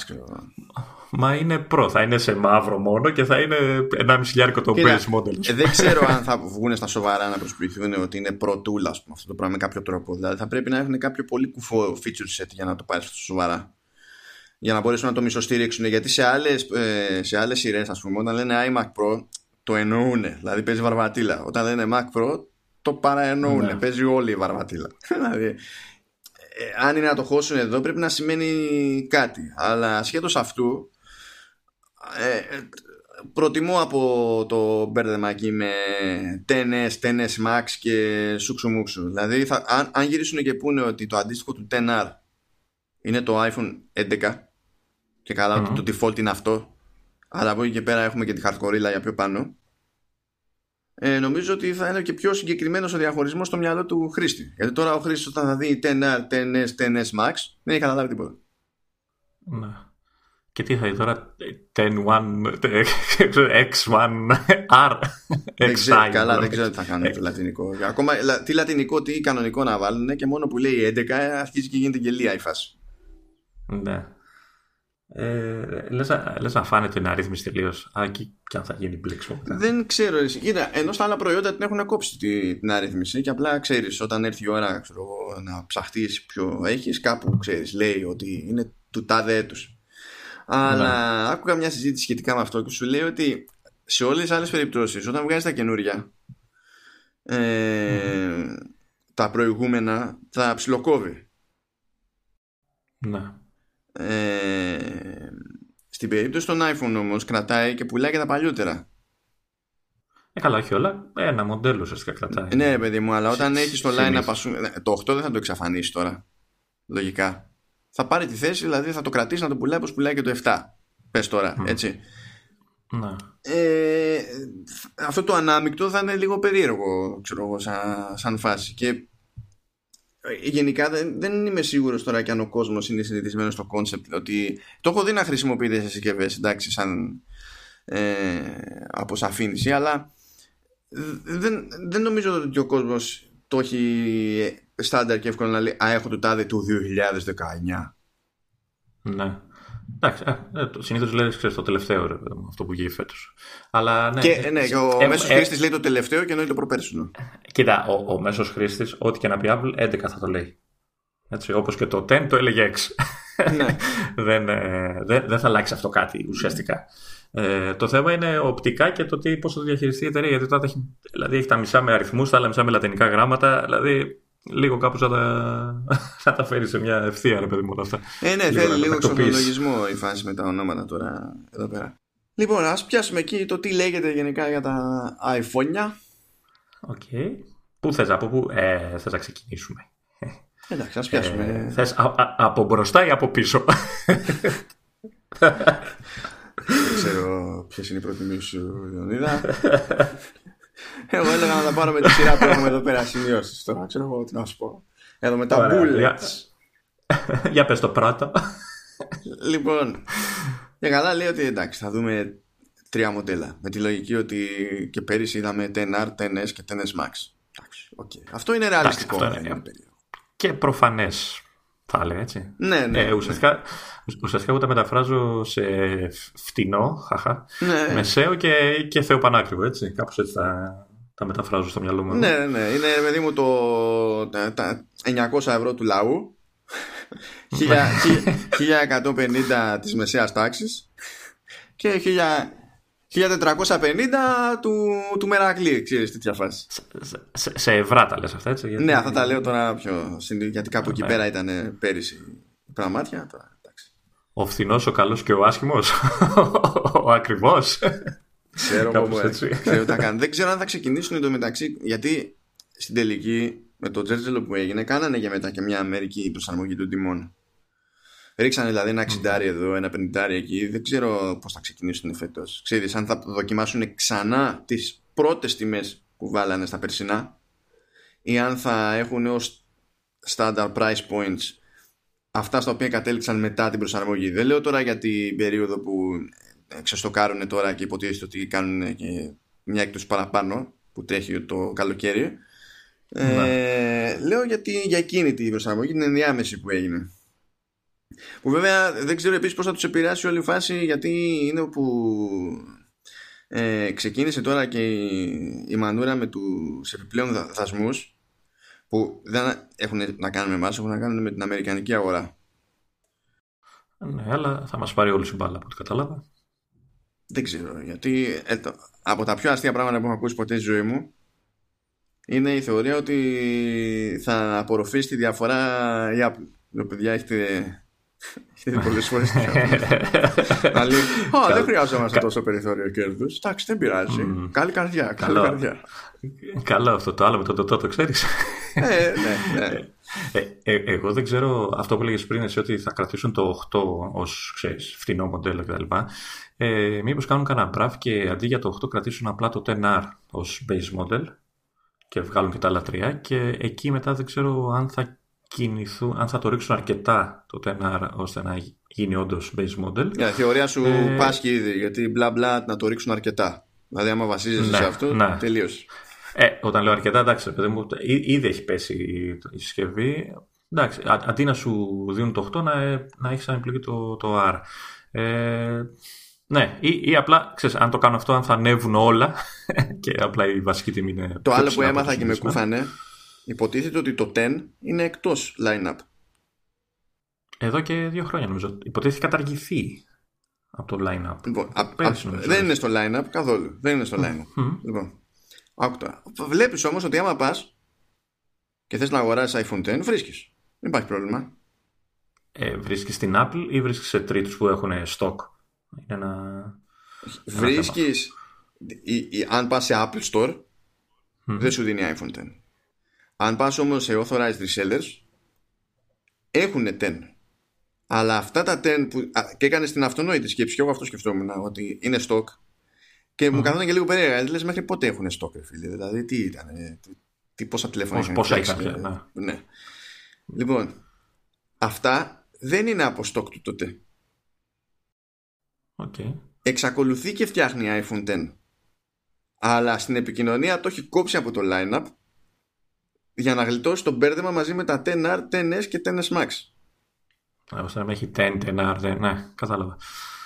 Μα είναι Pro, θα είναι σε μαύρο μόνο και θα είναι 1,5 χιλιάρικο το base model. Ε, δεν ξέρω αν θα βγουν στα σοβαρά να προσποιηθούν ότι είναι Pro Tool, ας πούμε, αυτό το πράγμα με κάποιο τρόπο. Δηλαδή θα πρέπει να έχουν κάποιο πολύ κουφό feature set για να το πάρεις στο σοβαρά. Για να μπορέσουν να το μισοστηρίξουν. Γιατί σε άλλες ε, σε άλλες σειρές, ας πούμε, όταν λένε iMac Pro, το εννοούν. Δηλαδή παίζει βαρβατήλα. Όταν λένε Mac Pro, το παραεννοούν. Ναι. Παίζει όλη η βαρβατήλα. (laughs) δηλαδή, ε, αν είναι να το χώσουν εδώ, πρέπει να σημαίνει κάτι. Αλλά ασχέτω αυτού, ε, ε, προτιμώ από το μπέρδεμα εκεί με 10S, 10S Max και σούξου μουξου. Δηλαδή θα, αν, αν γυρίσουν και πούνε ότι το αντίστοιχο του 10R είναι το iPhone 11 και καλά mm-hmm. το default είναι αυτό αλλά από εκεί και πέρα έχουμε και τη hardcore για πιο πάνω ε, νομίζω ότι θα είναι και πιο συγκεκριμένος ο διαχωρισμός στο μυαλό του χρήστη. Γιατί τώρα ο χρήστη όταν θα δει 10R, 10S, 10S Max δεν έχει καταλάβει τίποτα. Ναι. Και τι θα δει τώρα, 10-1, X1R. Δεν ξέρω, καλά, δεν ξέρω τι θα κάνουν το λατινικό. Ακόμα τι λατινικό, τι κανονικό να βάλουν και μόνο που λέει 11 αρχίζει και γίνεται γελία η φάση. Ναι. Ε, λες, λες να φάνε την αρρύθμιση τελείως. Εκεί και αν θα γίνει μπλέξιμο. Δεν ξέρω. Κοίτα, ενώ στα άλλα προϊόντα την έχουν κόψει την αρρύθμιση και απλά ξέρεις όταν έρθει η ώρα ξέρω, να ψαχτείς ποιο έχεις, κάπου ξέρεις, λέει ότι είναι του τάδε έτους. Αλλά ναι. άκουγα μια συζήτηση σχετικά με αυτό και σου λέει ότι σε όλες τις άλλες περιπτώσεις όταν βγάζεις τα καινούρια ε, τα προηγούμενα θα ψιλοκόβει. Ναι. Ε, στην περίπτωση των iPhone όμως κρατάει και πουλάει και τα παλιότερα. Ε, καλά, όχι όλα. Ένα μοντέλο ουσιαστικά κρατάει. Ναι, παιδί μου, αλλά όταν έχεις το line Το 8 δεν θα το εξαφανίσεις τώρα. Λογικά θα πάρει τη θέση, δηλαδή θα το κρατήσει να το πουλάει όπως πουλάει και το 7. Πες τώρα, έτσι. Να. Ε, αυτό το ανάμεικτο θα είναι λίγο περίεργο, ξέρω εγώ, σαν, σαν φάση. Και ε, γενικά δεν, δεν είμαι σίγουρος τώρα και αν ο κόσμος είναι συνηθισμένος στο concept ότι το έχω δει να χρησιμοποιείται σε συσκευές, εντάξει, σαν ε, αποσαφήνιση, αλλά δεν, δεν νομίζω ότι ο κόσμος το έχει στάνταρ και εύκολο να λέει Α, έχω το τάδε του 2019. Ναι. Εντάξει, ε, συνήθως λέει ξέρεις, το τελευταίο ρε, αυτό που γίνει φέτος. Αλλά ναι. Και, ναι, ο ε, μέσος ε, χρήστης λέει το τελευταίο και εννοεί το προπέρσινο. Κοίτα, ο, ο μέσος χρήστης, ό,τι και να πει Apple, 11 θα το λέει. Έτσι, όπως και το 10 το έλεγε 6. Ναι. (laughs) δεν, ε, δεν, δεν θα αλλάξει αυτό κάτι ουσιαστικά. Ε, το θέμα είναι οπτικά και το τι, πώς θα το διαχειριστεί η εταιρεία. Γιατί τώρα έχει, δηλαδή έχει τα μισά με αριθμούς, τα άλλα μισά με λατινικά γράμματα. Δηλαδή λίγο κάπως θα τα, (laughs) θα τα φέρει σε μια ευθεία, ρε παιδί μου, αυτά. Ε, ναι, λίγο θέλει λίγο ξενολογισμό η φάση με τα ονόματα τώρα εδώ πέρα. Λοιπόν, ας πιάσουμε εκεί το τι λέγεται γενικά για τα iPhone. OK. Okay. Πού θες από πού; Ε, θες να ξεκινήσουμε. Εντάξει, ας πιάσουμε. Ε, θες α, α, από μπροστά ή από πίσω; Δεν ξέρω ποιες είναι οι προτιμήσεις σου, Λεωνίδα. (laughs) Εγώ έλεγα να τα πάρω με τη σειρά που έχουμε εδώ πέρα σημειώσεις. Τώρα ξέρω εγώ τι να σου πω. Εδώ με τα bullets. Για πες το πρώτο. Λοιπόν, για καλά λέει ότι εντάξει, θα δούμε τρία μοντέλα. Με τη λογική ότι και πέρυσι είδαμε 10R, 10S και 10S Max. Εντάξει, okay. Αυτό είναι ρεαλιστικό. Αυτό είναι, και προφανές. Θα έλεγα έτσι. Ναι, ναι. Ε, ουσιαστικά, ουσιαστικά εγώ τα μεταφράζω σε φτηνό, χαχα, ναι. μεσαίο και, και θεοπανάκριβο, έτσι. Κάπως έτσι τα, τα μεταφράζω στο μυαλό μου. Ναι, ναι. Είναι, παιδί μου, το, τα, 900 ευρώ του λαού, 1150 της μεσαίας τάξης και 1450 του, του Μερακλή, ξέρεις τέτοια φάση. Σε, σε, σε ευρά τα λες αυτά, έτσι. Γιατί... Ναι, αυτά τα λέω τώρα πιο γιατί κάπου εκεί ναι. πέρα ήταν πέρυσι πραγμάτια. Τώρα, εντάξει. Ο φθηνός, ο καλός και ο άσχημος. (laughs) ο ακριβώ. Ξέρω εγώ ξέρω τα κάνω. Δεν ξέρω αν θα ξεκινήσουν εντωμεταξύ, γιατί στην τελική με το τζέρτζελο που έγινε, κάνανε για μετά και μια Αμερική προσαρμογή των τιμών. Ρίξανε δηλαδή ένα 60 εδώ, ένα 50 εκεί. Δεν ξέρω πώς θα ξεκινήσουν φέτος. Ξέρεις, αν θα δοκιμάσουν ξανά τις πρώτες τιμές που βάλανε στα περσινά ή αν θα έχουν ως standard price points αυτά στα οποία κατέληξαν μετά την προσαρμογή. Δεν λέω τώρα για την περίοδο που ξεστοκάρουν τώρα και υποτίθεται ότι κάνουν και μια έκπτωση παραπάνω που τρέχει το καλοκαίρι. Ε, ναι. λέω γιατί για εκείνη την προσαρμογή, την ενδιάμεση που έγινε. Που βέβαια δεν ξέρω επίσης πώς θα τους επηρεάσει όλη η φάση γιατί είναι που ε, ξεκίνησε τώρα και η, η μανούρα με τους επιπλέον δασμούς που δεν έχουν να κάνουν με εμάς, έχουν να κάνουν με την Αμερικανική αγορά. Ναι, αλλά θα μας πάρει όλη η μπάλα από ό,τι κατάλαβα. Δεν ξέρω, γιατί ε, από τα πιο αστεία πράγματα που έχω ακούσει ποτέ στη ζωή μου είναι η θεωρία ότι θα απορροφήσει τη διαφορά η Apple. Λέω, παιδιά, έχετε έχει πολλές φορές Να (laughs) λέει δεν χρειάζομαστε τόσο περιθώριο κέρδους. Εντάξει, δεν πειράζει. Καλή καρδιά. Καλή καρδιά. Καλό αυτό το άλλο με το το, το ξέρεις. Ε, ναι, ναι. Ε, ε, εγώ δεν ξέρω αυτό που έλεγε πριν εσύ ότι θα κρατήσουν το 8 ως φτηνό μοντέλο κτλ. Ε, Μήπως κάνουν κανένα μπραφ και αντί για το 8 κρατήσουν απλά το 10R ως base model και βγάλουν και τα άλλα τρία και εκεί μετά δεν ξέρω αν θα κινηθούν, αν θα το ρίξουν αρκετά το 10 ώστε να γίνει όντως base model. Η θεωρία σου ε... πάσχει ήδη, γιατί μπλα μπλα να το ρίξουν αρκετά. Δηλαδή, άμα βασίζεσαι ναι, σε αυτό, ναι. τελείω. Ε, όταν λέω αρκετά, εντάξει, παιδί μου, ήδη έχει πέσει η συσκευή. Εντάξει, αντί να σου δίνουν το 8, να, να έχεις σαν επιλογή το, το R. Ε, ναι, ή, ή απλά, ξέρεις, αν το κάνω αυτό, αν θα ανέβουν όλα (laughs) και απλά η βασική τιμή είναι. Το άλλο που έμαθα και με κούφανε Υποτίθεται ότι το 10 είναι εκτός line-up. Εδώ και δύο χρόνια νομίζω. Υποτίθεται καταργηθεί από το line-up. Λοιπόν, δεν είναι στο line-up καθόλου. Δεν είναι στο line-up. Mm. Λοιπόν, άκουτα. Βλέπεις όμως ότι άμα πας και θες να αγοράσεις iPhone 10, βρίσκεις. Δεν υπάρχει πρόβλημα. Ε, βρίσκεις στην Apple ή βρίσκεις σε τρίτους που έχουν stock; Είναι ένα... Βρίσκεις... αν πας σε Apple Store, mm. δεν σου δίνει iPhone 10. Αν πας όμως σε authorized resellers έχουν 10 αλλά αυτά τα 10 που και έκανες την αυτονόητη σκέψη και εγώ αυτό σκεφτόμουν ότι είναι stock και mm. μου καθόταν και λίγο περίεργα λες μέχρι πότε έχουν stock φίλε δηλαδή τι ήταν τι, πόσα τηλέφωνα είχαν πόσα είχαν ναι. ναι. λοιπόν αυτά δεν είναι από stock του τότε okay. εξακολουθεί και φτιάχνει iPhone 10 αλλά στην επικοινωνία το έχει κόψει από το lineup για να γλιτώσει το μπέρδεμα μαζί με τα 10R, 10S και 10S Max. Ώστε να έχει 10, 10, ναι, κατάλαβα.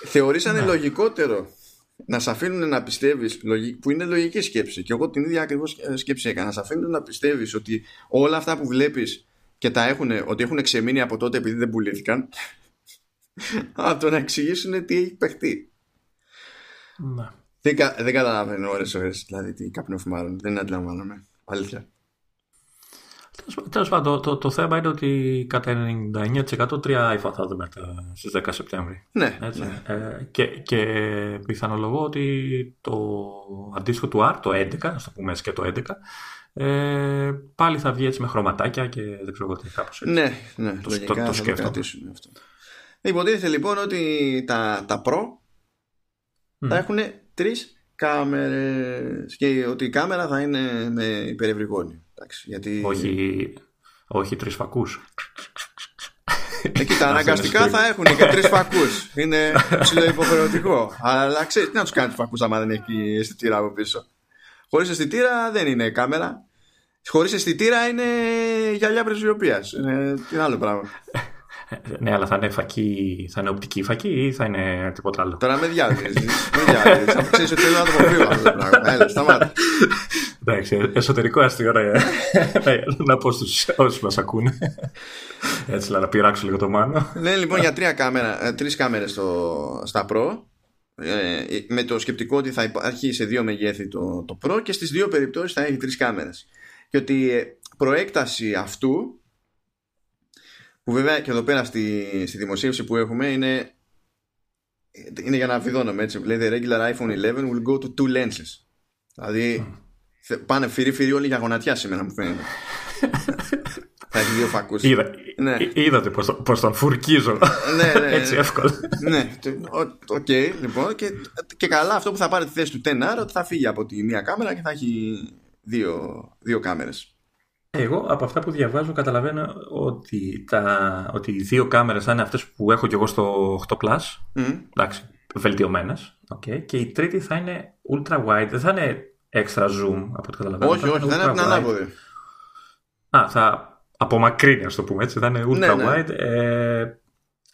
Θεωρήσανε ναι. λογικότερο να σε αφήνουν να πιστεύεις, που είναι λογική σκέψη, και εγώ την ίδια ακριβώς σκέψη έκανα, να σε αφήνουν να πιστεύεις ότι όλα αυτά που βλέπεις και τα έχουν, ότι έχουν ξεμείνει από τότε επειδή δεν πουλήθηκαν, (laughs) από το να εξηγήσουν τι έχει παιχτεί. Ναι. Δεν, δεν καταλαβαίνω ώρες ώρες δηλαδή τι καπνοφουμάρουν. Δεν αντιλαμβάνομαι. Αλήθεια. Τέλος πάντων, το, το, το, θέμα είναι ότι κατά 99% τρία iPhone θα δούμε στις 10 Σεπτέμβρη. Ναι. Έτσι. ναι. Ε, και, και πιθανολογώ ότι το αντίστοιχο του R, το 11, ας το πούμε έτσι και το 11, ε, πάλι θα βγει έτσι με χρωματάκια και δεν ξέρω τι κάπως έτσι. Ναι, ναι, το, το, το, το σκέφτομαι. Αυτό. Υποτίθεται λοιπόν ότι τα, τα Pro mm. θα έχουν τρεις κάμερες και ότι η κάμερα θα είναι με υπερευρυγόνη. Γιατί... Όχι, όχι τρεις φακούς. Εκεί τα (laughs) αναγκαστικά θα έχουν και τρεις φακούς. (laughs) Είναι υποχρεωτικό. Αλλά ξέρεις τι να τους κάνει τους φακούς άμα δεν έχει αισθητήρα από πίσω. Χωρίς αισθητήρα δεν είναι κάμερα. Χωρίς αισθητήρα είναι γυαλιά πρεσβειοποία. Είναι, είναι άλλο πράγμα. (laughs) Ναι, αλλά θα είναι, φακή, θα είναι οπτική φακή ή θα είναι τίποτα άλλο; Τώρα με διάβει. με διάβει. Θα ξέρεις ότι θέλω να το αποφύγω αυτό το πράγμα. Έλα, σταμάτα. Εντάξει, εσωτερικό αστείο να πω στους όσους μας ακούνε. Έτσι, να πειράξω λίγο το μάνο. Ναι, λοιπόν, για τρία κάμερα, ε, τρεις κάμερες στο, στα Pro ε, με το σκεπτικό ότι θα υπάρχει σε δύο μεγέθη το, το Pro και στις δύο περιπτώσεις θα έχει τρεις κάμερες και ότι ε, προέκταση αυτού που βέβαια και εδώ πέρα στη, στη δημοσίευση που έχουμε είναι, είναι για να βιδώνουμε έτσι. Λέει the regular iPhone 11 will go to two lenses. Δηλαδή πάνε φιρί-φιρί όλοι για γονατιά σήμερα μου φαίνεται. (laughs) Θα έχει δύο φακούς. Είδα, ναι. Είδατε πώς, πώς τον φουρκίζω. ναι, ναι, Έτσι εύκολα. ναι, OK, okay, λοιπόν. Και, και καλά αυτό που θα πάρει τη θέση του 10R ότι θα φύγει από τη μία κάμερα και θα έχει δύο, δύο κάμερες. Εγώ από αυτά που διαβάζω καταλαβαίνω ότι, τα, ότι οι δύο κάμερες θα είναι αυτές που έχω και εγώ στο 8 Plus. Mm. Εντάξει, βελτιωμένες. Okay. Και η τρίτη θα είναι ultra wide. Δεν θα είναι extra zoom από ό,τι καταλαβαίνω. Όχι, όχι, δεν είναι την ανάποδη. Α, θα απομακρύνει, ας το πούμε έτσι. Θα είναι ultra ναι, ναι. wide. Ε,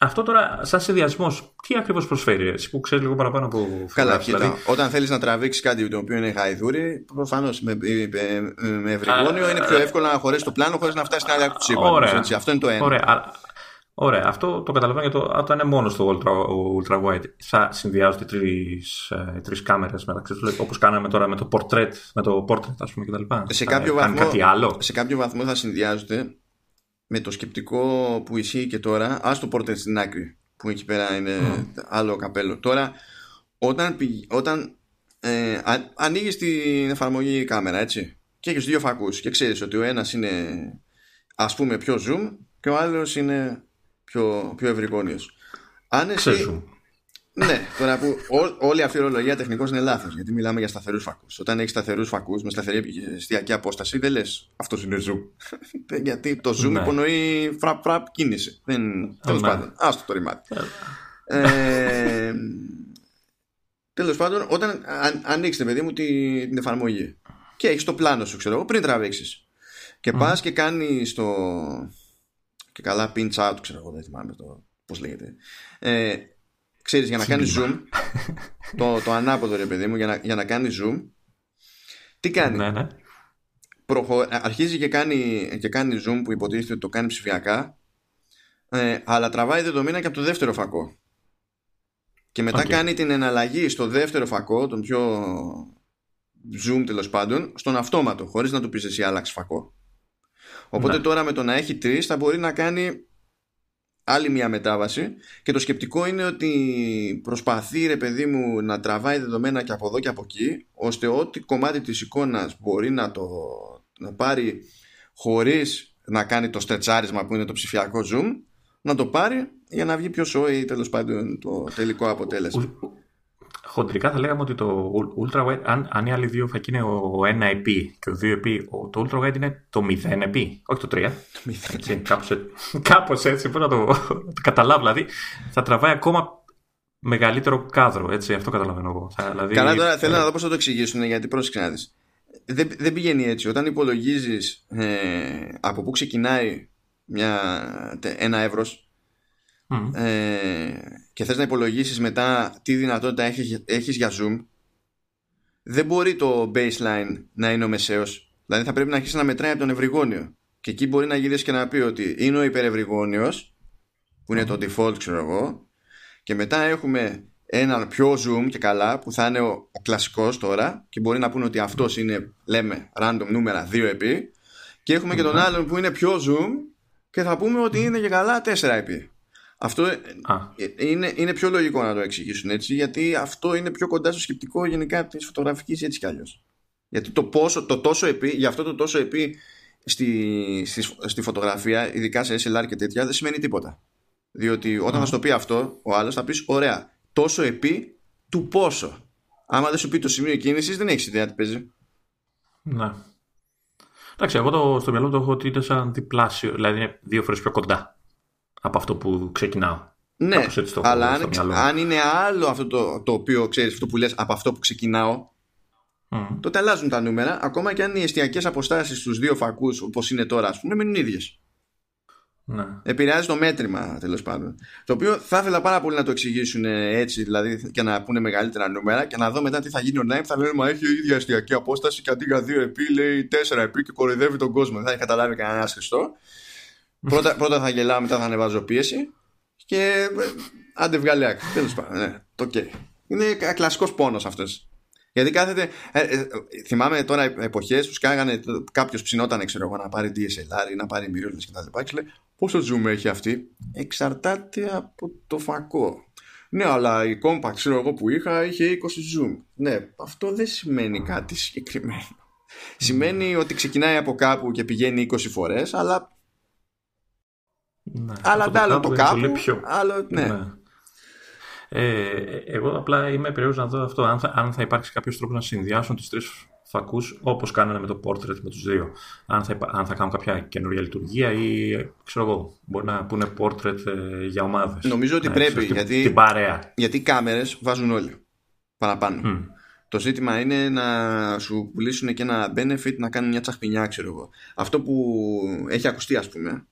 αυτό τώρα, σαν συνδυασμός, τι ακριβώς προσφέρει, εσύ που ξέρεις λίγο παραπάνω από. Καλά, κοίτα. Δηλαδή... Όταν θέλεις να τραβήξεις κάτι το οποίο είναι γαϊδούρι, προφανώς με, με, με ευρυγόνιο είναι πιο εύκολο να χωρέσει το πλάνο χωρίς να φτάσει στην άλλη άκρη του Ωραία. Αυτό είναι το ένα. Ωραία. Ωραία, αυτό το καταλαβαίνω γιατί όταν είναι μόνο στο ultra, ultra wide θα συνδυάζονται τρεις τρεις κάμερες μεταξύ τους, όπως κάναμε τώρα με το portrait, με το portrait ας πούμε κτλ. Σε κάποιο, βαθμό, σε κάποιο βαθμό θα συνδυάζονται με το σκεπτικό που ισχύει και τώρα, ας το portrait στην άκρη, που εκεί πέρα είναι άλλο καπέλο. Τώρα, όταν, όταν ε, ανοίγεις την εφαρμογή κάμερα, έτσι, και έχεις δύο φακούς και ξέρεις ότι ο ένας είναι ας πούμε πιο zoom και ο άλλος είναι πιο, πιο ευρυγόνιος. Αν εσύ... ναι, τώρα που ό, όλη αυτή η ορολογία τεχνικώ είναι λάθος, γιατί μιλάμε για σταθερούς φακούς. Όταν έχεις σταθερούς φακούς με σταθερή επιστιακή απόσταση, δεν λες αυτός είναι zoom. (laughs) γιατί το zoom ναι. υπονοεί φραπ φραπ κίνηση. Δεν... Τέλος ναι. πάντων, άστο το ρημάτι. ε, Τέλος πάντων, όταν ανοίξει, παιδί μου, την, εφαρμογή και έχεις το πλάνο σου, ξέρω εγώ, πριν τραβήξεις. Και mm. πας και κάνεις το, και καλά pinch out ξέρω εγώ δεν θυμάμαι το πώς λέγεται ε, ξέρεις για να κάνει zoom το, το ανάποδο ρε παιδί μου για να, για να κάνει zoom τι κάνει; Ναι, ναι. Προχω... αρχίζει και κάνει, και κάνει zoom που υποτίθεται ότι το κάνει ψηφιακά ε, αλλά τραβάει δεδομένα και από το δεύτερο φακό και μετά κάνει την εναλλαγή στο δεύτερο φακό τον πιο zoom τέλος πάντων στον αυτόματο χωρίς να του πεις εσύ άλλαξε φακό Οπότε ναι. τώρα με το να έχει τρεις θα μπορεί να κάνει άλλη μια μετάβαση και το σκεπτικό είναι ότι προσπαθεί ρε παιδί μου να τραβάει δεδομένα και από εδώ και από εκεί ώστε ό,τι κομμάτι της εικόνας μπορεί να το να πάρει χωρίς να κάνει το στετσάρισμα που είναι το ψηφιακό zoom να το πάρει για να βγει πιο σόι τέλος πάντων το τελικό αποτέλεσμα χοντρικά θα λέγαμε ότι το Ultra Wide, αν, αν οι άλλοι δύο φακοί είναι ο 1 επί και ο 2 επί, το Ultra Wide είναι το 0 επί, όχι το 3. έτσι, κάπως, κάπως έτσι, πώς να το, το καταλάβω. Δηλαδή θα τραβάει ακόμα μεγαλύτερο κάδρο, έτσι, αυτό καταλαβαίνω εγώ. Θα, δηλαδή, Καλά τώρα θέλω ε, να δω πώς θα το εξηγήσουν, γιατί πρόσεξε να δεις. Δεν, δεν πηγαίνει έτσι. Όταν υπολογίζεις ε, από πού ξεκινάει μια, ένα εύρος ε, και θες να υπολογίσεις μετά τι δυνατότητα έχεις, έχεις για zoom. Δεν μπορεί το baseline να είναι ο μεσαίος. Δηλαδή θα πρέπει να αρχίσει να μετράει από τον ευρυγόνιο. Και εκεί μπορεί να γυρίσει και να πει ότι είναι ο υπερευρυγόνιος που είναι το default ξέρω εγώ. Και μετά έχουμε έναν πιο zoom και καλά που θα είναι ο, ο κλασικός τώρα και μπορεί να πούνε ότι αυτός είναι λέμε random νούμερα 2 επί. Και εχουμε και τον άλλον που είναι πιο zoom και θα πούμε ότι είναι και καλά 4 επί. Αυτό ε, είναι, είναι πιο λογικό να το εξηγήσουν έτσι γιατί αυτό είναι πιο κοντά στο σκεπτικό γενικά της φωτογραφικής έτσι κι αλλιώς. Γιατί το, πόσο, το τόσο επί, για αυτό το τόσο επί στη, στη, στη φωτογραφία, ειδικά σε SLR και τέτοια, δεν σημαίνει τίποτα. Διότι όταν θα σου το πει αυτό, ο άλλος θα πεις: Ωραία, τόσο επί του πόσο. Άμα δεν σου πει το σημείο κίνησης, δεν έχεις ιδέα τι παίζει. Ναι. Εντάξει, εγώ το, στο μυαλό μου το έχω ότι είναι σαν διπλάσιο, δηλαδή είναι δύο φορές πιο κοντά από αυτό που ξεκινάω. Ναι, αλλά αν, αν, είναι άλλο αυτό το, το οποίο ξέρεις, αυτό που λες από αυτό που ξεκινάω, mm. τότε αλλάζουν τα νούμερα, ακόμα και αν οι εστιακέ αποστάσεις στους δύο φακούς, όπως είναι τώρα, ας πούμε, μείνουν ίδιες. Ναι. Επηρεάζει το μέτρημα τέλος πάντων. Το οποίο θα ήθελα πάρα πολύ να το εξηγήσουν έτσι, δηλαδή και να πούνε μεγαλύτερα νούμερα και να δω μετά τι θα γίνει online. Θα λένε Μα έχει η ίδια αστιακή απόσταση και αντί για 2 επί λέει 4 επί και κοροϊδεύει τον κόσμο. Δεν θα έχει καταλάβει κανένας Χριστό. Πρώτα, πρώτα θα γελάω, μετά θα ανεβάζω πίεση και ε, άντε βγάλει άκρη. Τέλος πάντων, ναι, το okay. Είναι κλασικός πόνος αυτός. Γιατί κάθεται. Ε, ε, θυμάμαι τώρα εποχές που σκάγανε κάποιος ψινόταν ξέρω εγώ, να πάρει DSLR ή να πάρει mirrorless κτλ. Και, και λέει πόσο zoom έχει αυτή; Εξαρτάται από το φακό. Ναι, αλλά η compact ξέρω εγώ που είχα είχε 20 zoom. Ναι, αυτό δεν σημαίνει κάτι συγκεκριμένο. Σημαίνει ότι ξεκινάει από κάπου και πηγαίνει 20 φορές, αλλά. Ναι, αλλά άλλο το κάπου. Πιο... Άλλο, ναι. ναι. Ε, εγώ απλά είμαι περίεργος να δω αυτό, αν θα, αν θα υπάρξει κάποιος τρόπος να συνδυάσουν τις τρεις φακούς όπως κάνανε με το portrait με τους δύο. Αν θα, αν θα κάνουν κάποια καινούργια λειτουργία ή ξέρω εγώ, μπορεί να πούνε portrait ε, για ομάδες. Νομίζω ότι πρέπει, γιατί, την παρέα. γιατί οι κάμερες βάζουν όλοι παραπάνω. Το ζήτημα είναι να σου πουλήσουν και ένα benefit να κάνουν μια τσαχπινιά, ξέρω εγώ. Αυτό που έχει ακουστεί, ας πούμε,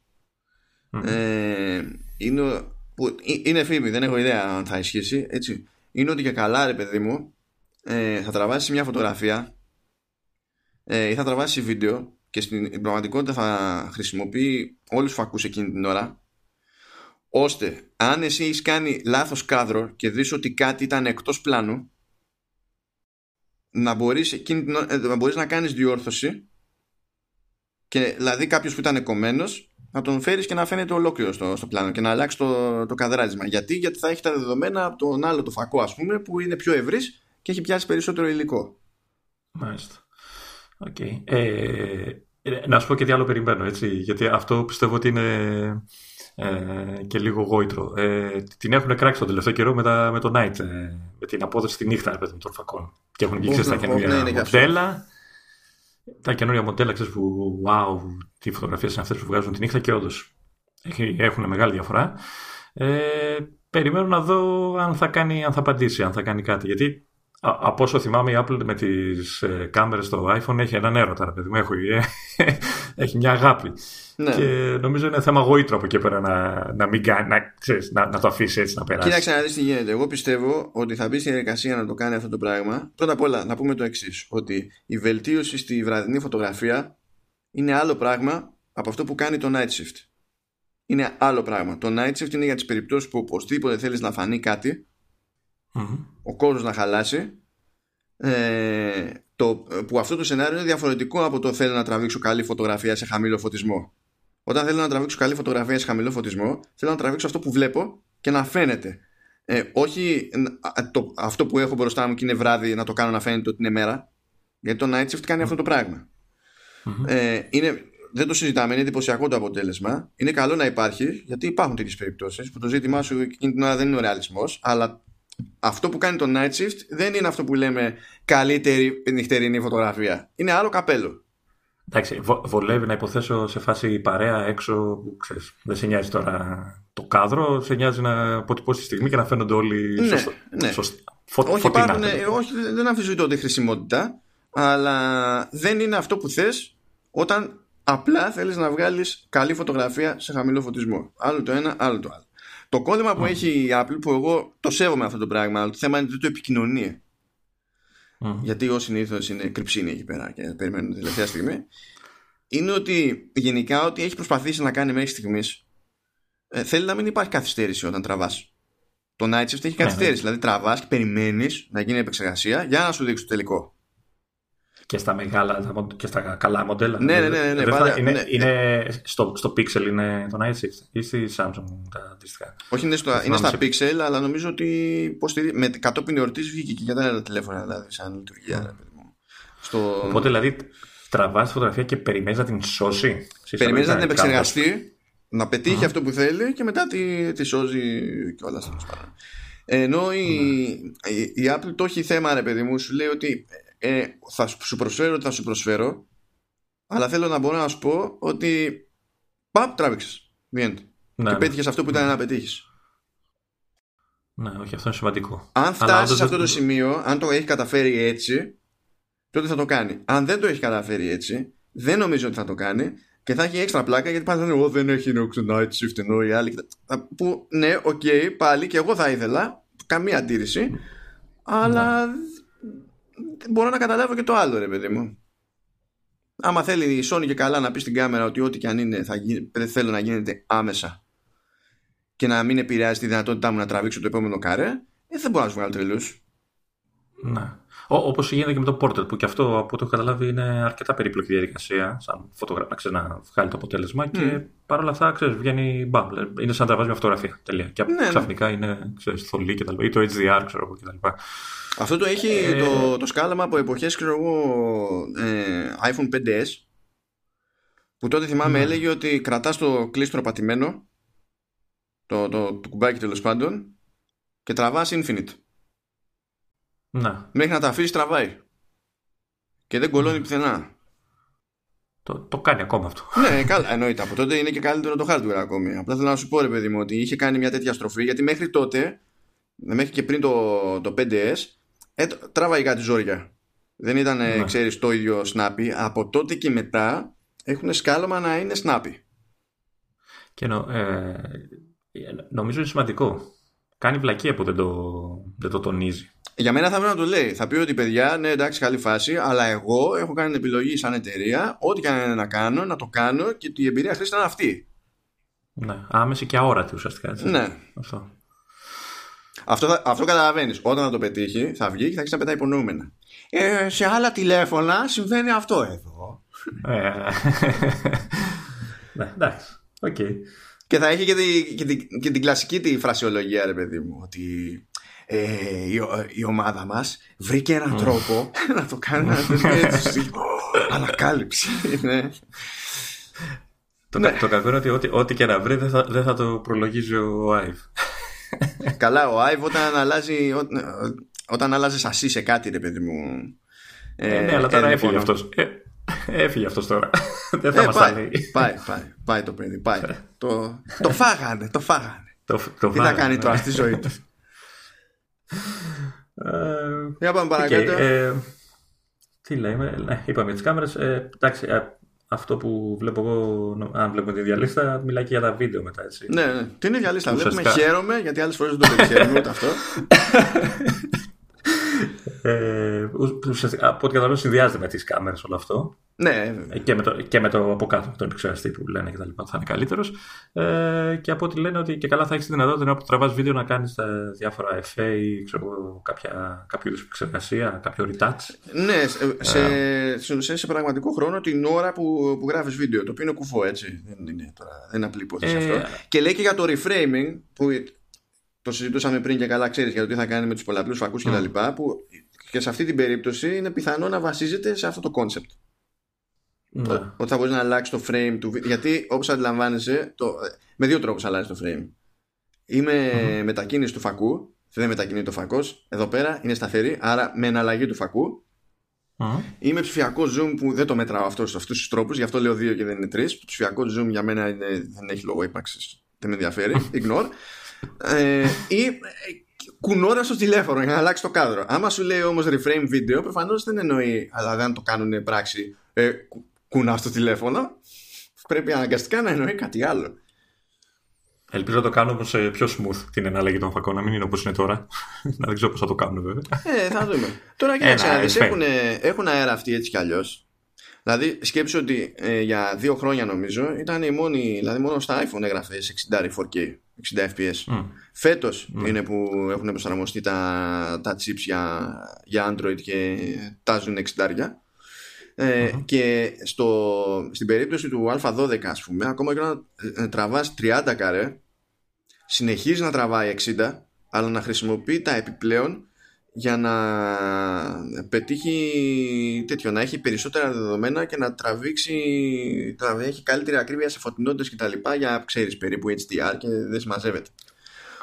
ε, είναι που είναι φήμη, δεν έχω ιδέα αν θα ισχύσει, έτσι. Είναι ότι για καλά, ρε παιδί μου, ε, θα τραβάσει μια φωτογραφία ε, ή θα τραβάσει βίντεο και στην πραγματικότητα θα χρησιμοποιεί όλους τους φακούς εκείνη την ώρα ώστε αν εσύ έχεις κάνει λάθος κάδρο και δεις ότι κάτι ήταν εκτός πλάνου να μπορείς, εκείνη ε, να, μπορείς να κάνεις διόρθωση και δηλαδή κάποιος που ήταν κομμένος να τον φέρεις και να φαίνεται ολόκληρο στο, στο πλάνο και να αλλάξει το, το καδράτισμα. Γιατί; Γιατί θα έχει τα δεδομένα από τον άλλο το φακό, ας πούμε, που είναι πιο ευρύς και έχει πιάσει περισσότερο υλικό. Μάλιστα. Okay. Ε, ε, να σου πω και τι άλλο περιμένω, έτσι, γιατί αυτό πιστεύω ότι είναι ε, και λίγο γόητρο. Ε, την έχουν κράξει τον τελευταίο καιρό με, τα, με το Night, ε, με την απόδοση τη νύχτα με των φακών. Και έχουν βγει στα καινούργια μοντέλα τα καινούργια μοντέλα, ξέρεις που wow, τι φωτογραφίες είναι αυτές που βγάζουν τη νύχτα και όντως έχουν μεγάλη διαφορά. Ε, περιμένω να δω αν θα, κάνει, αν θα απαντήσει, αν θα κάνει κάτι. Γιατί από όσο θυμάμαι η Apple με τις ε, κάμερες στο iPhone έχει έναν έρωτα, ρε παιδί μου, έχει, ε, έχει μια αγάπη. Ναι. Και νομίζω είναι θέμα γοήτρου από εκεί πέρα να, να, μην κάνει, να, ξέρεις, να, να, το αφήσεις έτσι να περάσει. Κοίταξε να δεις τι γίνεται. Εγώ πιστεύω ότι θα μπεις στη διαδικασία να το κάνει αυτό το πράγμα. Πρώτα απ' όλα να πούμε το εξής: Ότι η βελτίωση στη βραδινή φωτογραφία είναι άλλο πράγμα από αυτό που κάνει το night shift. Είναι άλλο πράγμα. Το night shift είναι για τις περιπτώσεις που οπωσδήποτε θέλεις να φανεί κάτι, mm-hmm. ο κόσμος να χαλάσει. Ε, το, που αυτό το σενάριο είναι διαφορετικό από το θέλω να τραβήξω καλή φωτογραφία σε χαμηλό φωτισμό. Όταν θέλω να τραβήξω καλή φωτογραφία σε χαμηλό φωτισμό, θέλω να τραβήξω αυτό που βλέπω και να φαίνεται. Ε, όχι το, αυτό που έχω μπροστά μου και είναι βράδυ να το κάνω να φαίνεται ότι είναι μέρα. Γιατί το Night Shift κάνει αυτό το πραγμα Ε, είναι, δεν το συζητάμε, είναι εντυπωσιακό το αποτέλεσμα. Είναι καλό να υπάρχει, γιατί υπάρχουν τέτοιες περιπτώσεις που το ζήτημά σου εκείνη την ώρα δεν είναι ο ρεαλισμός, αλλά αυτό που κάνει το Night Shift δεν είναι αυτό που λέμε καλύτερη νυχτερινή φωτογραφία. Είναι άλλο καπέλο. Εντάξει, βολεύει να υποθέσω σε φάση παρέα έξω που ξέρεις, δεν σε νοιάζει τώρα το κάδρο, σε νοιάζει να αποτυπώσει τη στιγμή και να φαίνονται όλοι ναι, σωστά, ναι. Φω, όχι, υπάρχουν, όχι, δεν αμφισβητώ τη χρησιμότητα, αλλά δεν είναι αυτό που θες όταν απλά θέλεις να βγάλεις καλή φωτογραφία σε χαμηλό φωτισμό. Άλλο το ένα, άλλο το άλλο. Το κόλλημα που έχει η Apple, που εγώ το σέβομαι αυτό το πράγμα, αλλά το θέμα είναι ότι το επικοινωνεί. Γιατί ω συνήθως είναι κρυψίνη εκεί πέρα και περιμένουν την τελευταία στιγμή. Είναι ότι γενικά ό,τι έχει προσπαθήσει να κάνει μέχρι στιγμής ε, θέλει να μην υπάρχει καθυστέρηση όταν τραβάς. Το Night Shift έχει ναι, καθυστέρηση. Ναι. Δηλαδή τραβάς και περιμένεις να γίνει επεξεργασία για να σου δείξει το τελικό και στα μεγάλα και στα καλά μοντέλα. Ναι, ναι, ναι. ναι, ναι είναι, ναι, είναι στο, στο Pixel είναι το Night Shift ή στη Samsung τα αντίστοιχα. Όχι, είναι, στο, είναι στα Pixel, αλλά νομίζω ότι με κατόπιν εορτής βγήκε και για τα τηλέφωνα δηλαδή, σαν λειτουργία. Στο... Οπότε δηλαδή τραβάς τη φωτογραφία και περιμένεις να την σώσει. Περιμένεις να την επεξεργαστεί, να πετύχει αυτό που θέλει και μετά τη, τη σώζει κιόλας. Ενώ η, η, η Apple το έχει θέμα, ρε παιδί μου, σου λέει ότι ε, θα σου προσφέρω ότι θα σου προσφέρω αλλά θέλω να μπορώ να σου πω ότι παπ τράβηξες ναι, και ναι. πέτυχες αυτό που ήταν να πετύχεις ναι, όχι, αυτό είναι σημαντικό. Αν φτάσεις σε αυτό το σημείο, αν το έχεις καταφέρει έτσι, τότε θα το κάνει. Αν δεν το έχεις καταφέρει έτσι, δεν νομίζω ότι θα το κάνει και θα έχει έξτρα πλάκα γιατί πάντα εγώ δεν έχει το night shift ενώ οι άλλοι. Που ναι, OK, okay, πάλι και εγώ θα ήθελα, καμία αντίρρηση, αλλά ναι μπορώ να καταλάβω και το άλλο ρε παιδί μου άμα θέλει η Sony και καλά να πει στην κάμερα ότι ό,τι και αν είναι θα γίνει, θέλω να γίνεται άμεσα και να μην επηρεάζει τη δυνατότητά μου να τραβήξω το επόμενο καρέ ε, δεν μπορώ να σου βγάλω τρελούς ναι. Όπως γίνεται και με το Portrait, που και αυτό από ό,τι έχω καταλάβει είναι αρκετά περίπλοκη διαδικασία, σαν φωτογραφία, να βγάλει το αποτέλεσμα mm. και παρόλα αυτά ξέρεις, βγαίνει μπαμ. Είναι σαν να τραβάζει μια φωτογραφία. Τελεία. Και ναι, ναι. ξαφνικά ναι. είναι ξέρεις, θολή κτλ. ή το HDR, ξέρω εγώ κτλ. Αυτό το έχει ε... το, το σκάλαμα από εποχές ξέρω εγώ ε, iPhone 5S που τότε θυμάμαι ναι. έλεγε ότι κρατάς το κλίστρο πατημένο το, το, το κουμπάκι τέλος πάντων και τραβάς infinite. Να. Μέχρι να τα αφήσεις τραβάει. Και δεν κολώνει mm. πουθενά. Το, το κάνει ακόμα αυτό. ναι, καλά, εννοείται. Από τότε είναι και καλύτερο το hardware ακόμη. Απλά θέλω να σου πω, ρε παιδί μου, ότι είχε κάνει μια τέτοια στροφή γιατί μέχρι τότε, μέχρι και πριν το, το 5S, ε, τράβαγε κάτι ζόρια. Δεν ήταν, ναι. ξέρεις, το ίδιο snappy. Από τότε και μετά έχουν σκάλωμα να είναι snappy. Και νο, ε, νομίζω είναι σημαντικό. Κάνει βλακία που δεν το, δεν το τονίζει. Για μένα θα πρέπει να το λέει. Θα πει ότι παιδιά, ναι, εντάξει, καλή φάση, αλλά εγώ έχω κάνει την επιλογή σαν εταιρεία, ό,τι και αν να κάνω, να το κάνω και η εμπειρία χρήστη είναι αυτή. Ναι, άμεση και αόρατη ουσιαστικά. Έτσι. Ναι. Αυτό. Αυτό, αυτό καταλαβαίνεις. Όταν θα το πετύχει, θα βγει και θα αρχίσει να πετάει υπονοούμενα. Ε, σε άλλα τηλέφωνα συμβαίνει αυτό εδώ. Ε, ναι, εντάξει. Okay. Και θα έχει και, τη, και, τη, και την κλασική τη φρασιολογία, ρε παιδί μου, ότι ε, η, η, ομάδα μας βρήκε έναν τρόπο (laughs) να το κάνει έτσι. Ανακάλυψη. ναι. Το, ναι. το κακό είναι ότι ό,τι, ό,τι και να βρει δεν θα, δεν θα το προλογίζει ο Άιβ. Καλά, ο Άιβ όταν αλλάζει όταν, όταν αλλάζεις σασί σε κάτι, ρε παιδί μου. Ε, ε ναι, αλλά τώρα έφυγε αυτός. Ε, έφυγε αυτός τώρα. (laughs) Δεν θα ε, μας πάει, πάει, πάει, πάει, το παιδί. Πάει. το, το φάγανε, το φάγανε. Το, το Τι θα κάνει τώρα στη ζωή του. Για πάμε παρακάτω. τι λέμε, ναι, είπαμε τις κάμερες. εντάξει, αυτό που βλέπω εγώ, αν βλέπουμε τη διαλύστα, μιλάει και για τα βίντεο μετά, έτσι. Ναι, ναι. Τι είναι διαλύστα, βλέπουμε, χαίρομαι, γιατί άλλες φορές δεν το ξέρουμε ούτε αυτό. (laughs) ε, από ό,τι καταλαβαίνω συνδυάζεται με τις κάμερες όλο αυτό. Ναι, ε, και με, το, και με το από κάτω, τον επεξεργαστή που λένε και τα λοιπά, θα είναι καλύτερος. Ε, και από ό,τι λένε ότι και καλά θα έχεις τη δυνατότητα να τραβάς βίντεο να κάνεις διάφορα FA ή ξέρω, κάποια, κάποιο είδους επεξεργασία, κάποιο retouch. Ναι, σε, ε. σε, σε, σε, πραγματικό χρόνο την ώρα που, που γράφεις βίντεο. Το οποίο είναι κουφό έτσι. Δεν είναι, τώρα, δεν είναι απλή υπόθεση ε, αυτό. Και λέει και για το reframing που το συζητούσαμε πριν και καλά, ξέρεις για το τι θα κάνει με τους πολλαπλούς φακούς mm. κτλ. Που και σε αυτή την περίπτωση είναι πιθανό να βασίζεται σε αυτό το concept. Ναι. Ότι θα μπορεί να αλλάξει το frame του Γιατί όπως αντιλαμβάνεσαι, το... με δύο τρόπους αλλάζει το frame. Είμαι mm-hmm. μετακίνηση του φακού, δεν μετακινεί το φακός. Εδώ πέρα είναι σταθερή, άρα με εναλλαγή του φακού. Mm-hmm. Είμαι ψηφιακό zoom που δεν το μετράω αυτό σε αυτούς τους τρόπους, γι' αυτό λέω δύο και δεν είναι τρεις. Το ψηφιακό zoom για μένα είναι, δεν έχει λόγο ύπαρξης. Δεν με ενδιαφέρει. Ignore. ε, ή ε, κουνώντας στο τηλέφωνο για να αλλάξει το κάδρο. Άμα σου λέει όμως reframe video, προφανώς δεν εννοεί, αλλά δεν το κάνουν πράξη. Ε, κουνά στο τηλέφωνο, πρέπει αναγκαστικά να εννοεί κάτι άλλο. Ελπίζω να το κάνω όμω πιο smooth την εναλλαγή των φακών, να μην είναι όπως είναι τώρα. (laughs) να δεν ξέρω πώς θα το κάνουν βέβαια. Ε, θα δούμε. (laughs) τώρα κοίταξε έχουν, έχουν αέρα αυτοί έτσι κι αλλιώς. Δηλαδή, σκέψου ότι ε, για δύο χρόνια νομίζω ήταν η μόνη, δηλαδή μόνο στα iPhone έγραφε 60 4K, 60 FPS. Mm. Φέτος mm. είναι που έχουν προσαρμοστεί τα, τα chips για, για Android και τάζουν 60. Ε, mm-hmm. και στο, στην περίπτωση του α12 ας πούμε ακόμα και να ε, τραβάς 30 καρέ συνεχίζει να τραβάει 60 αλλά να χρησιμοποιεί τα επιπλέον για να πετύχει τέτοιο, να έχει περισσότερα δεδομένα και να τραβήξει, να έχει καλύτερη ακρίβεια σε φωτεινότητες και τα λοιπά για ξέρεις περίπου HDR και δεν συμμαζεύεται.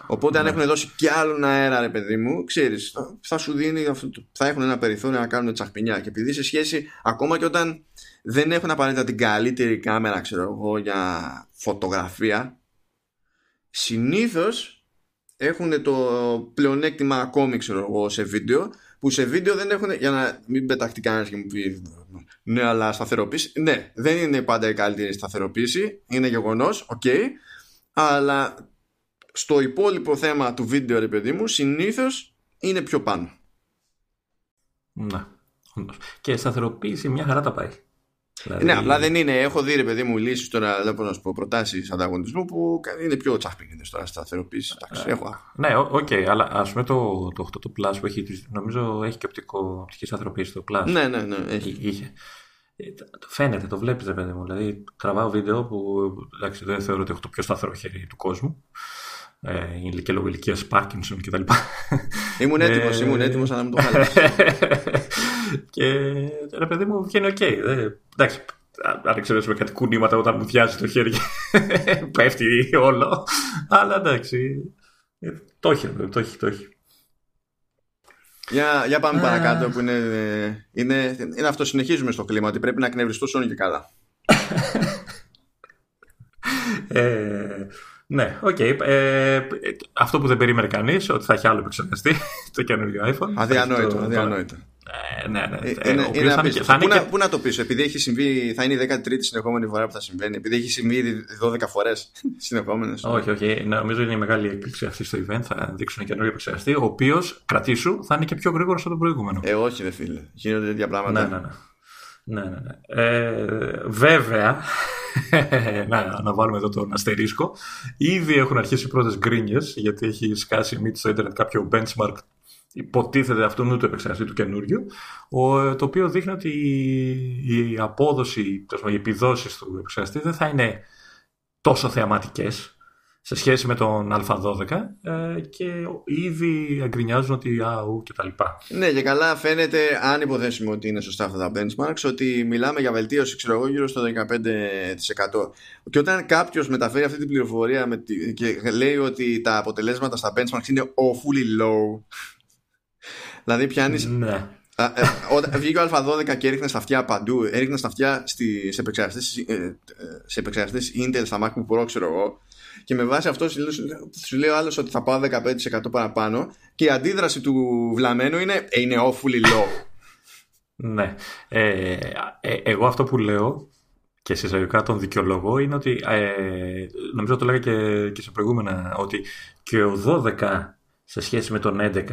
Οπότε, αν ναι. έχουν δώσει κι άλλον αέρα, ρε παιδί μου, ξέρεις, θα σου δίνει, θα έχουν ένα περιθώριο να κάνουν τσαχπινιά. Και επειδή σε σχέση, ακόμα και όταν δεν έχουν απαραίτητα την καλύτερη κάμερα, ξέρω εγώ, για φωτογραφία, συνήθως έχουν το πλεονέκτημα ακόμη, ξέρω εγώ, σε βίντεο, που σε βίντεο δεν έχουν. Για να μην πεταχτεί κανένας και μου πει Ναι, αλλά σταθεροποίηση. Ναι, δεν είναι πάντα η καλύτερη σταθεροποίηση. Είναι γεγονός, OK. Okay, αλλά στο υπόλοιπο θέμα του βίντεο, ρε παιδί μου, συνήθως είναι πιο πάνω. Να. Και σταθεροποίηση μια χαρά τα πάει. Δηλαδή... Ναι, απλά δεν είναι. Έχω δει, ρε παιδί μου, λύσεις τώρα, δεν μπορώ να σου πω, προτάσεις ανταγωνισμού που είναι πιο τσαχπίνηδες τώρα σταθεροποίηση. Ε, έχω. Ναι, OK, okay, αλλά ας πούμε το, το 8 το Plus που έχει, νομίζω έχει και οπτικό, οπτική σταθεροποίηση το Plus. Ναι, ναι, ναι. Έχει. Είχε. Ε, φαίνεται, το βλέπεις, ρε παιδί μου. Δηλαδή, τραβάω βίντεο που εντάξει, δεν θεωρώ ότι έχω το πιο σταθερό χέρι του κόσμου ε, και λόγω ηλικίας Πάρκινσον κτλ. Ήμουν έτοιμος, ε, ήμουν έτοιμος, αλλά μου το χάλασε. (laughs) και ρε παιδί μου βγαίνει OK. Okay. εντάξει, αν εξαιρέσουμε κάτι κουνήματα όταν μου αδειάζει το χέρι (laughs) πέφτει όλο. Αλλά εντάξει. Ε, το έχει, το έχει, το έχει. Για, για πάμε παρακάτω που είναι, είναι, είναι αυτό συνεχίζουμε στο κλίμα ότι πρέπει να εκνευριστούν και καλά. (laughs) ε, ναι, OK. Okay. Ε, αυτό που δεν περίμενε κανείς, ότι θα έχει άλλο επεξεργαστή (laughs) το καινούργιο iPhone. Αδιανόητο. Το... αδιανόητο. Ε, ναι, ναι. Ε, είναι, είναι θα είναι, θα πού, να, πού να το πεις, επειδή έχει συμβεί, θα είναι η 13η συνεχόμενη φορά που θα συμβαίνει, επειδή έχει συμβεί ήδη 12 φορές (laughs) συνεχόμενες. Όχι, όχι. Νομίζω είναι η μεγάλη έκπληξη αυτή στο event. Θα δείξουν καινούργιο επεξεργαστή, ο οποίος, κρατήσου, θα είναι και πιο γρήγορος από τον προηγούμενο. Ε, όχι, ρε φίλε. Γίνονται τέτοια πράγματα. Ναι, ναι, ναι. Ναι, ναι, ναι. Ε, βέβαια, (laughs) να, να βάλουμε εδώ τον αστερίσκο, ήδη έχουν αρχίσει οι πρώτες γκρίνιες, γιατί έχει σκάσει μύτη στο ίντερνετ κάποιο benchmark υποτίθεται αυτού του επεξεργαστή του καινούριου, το οποίο δείχνει ότι η απόδοση, οι επιδόσεις του επεξεργαστή δεν θα είναι τόσο θεαματικές σε σχέση με τον Α12 ε, και ήδη εγκρινιάζουν ότι αου και τα λοιπά. Ναι και καλά φαίνεται αν υποθέσουμε ότι είναι σωστά αυτά τα benchmarks ότι μιλάμε για βελτίωση ξέρω εγώ γύρω στο 15% και όταν κάποιος μεταφέρει αυτή την πληροφορία με και λέει ότι τα αποτελέσματα στα benchmarks είναι awfully low (laughs) δηλαδή πιάνεις ναι. Ε, όταν βγήκε ο Α12 και έριχνε στα αυτιά παντού, έριχνε στα αυτιά σε επεξεργαστές Intel, στα MacBook Pro, ξέρω εγώ, και με βάση αυτό σου λέει ο άλλος ότι θα πάω 15% παραπάνω και η αντίδραση του βλαμμένου είναι, «Ε, είναι awfully low. ναι. Ε, ε, εγώ αυτό που λέω και σε εισαγωγικά τον δικαιολογώ είναι ότι ε, νομίζω το λέγα και, και σε προηγούμενα ότι και ο 12 σε σχέση με τον 11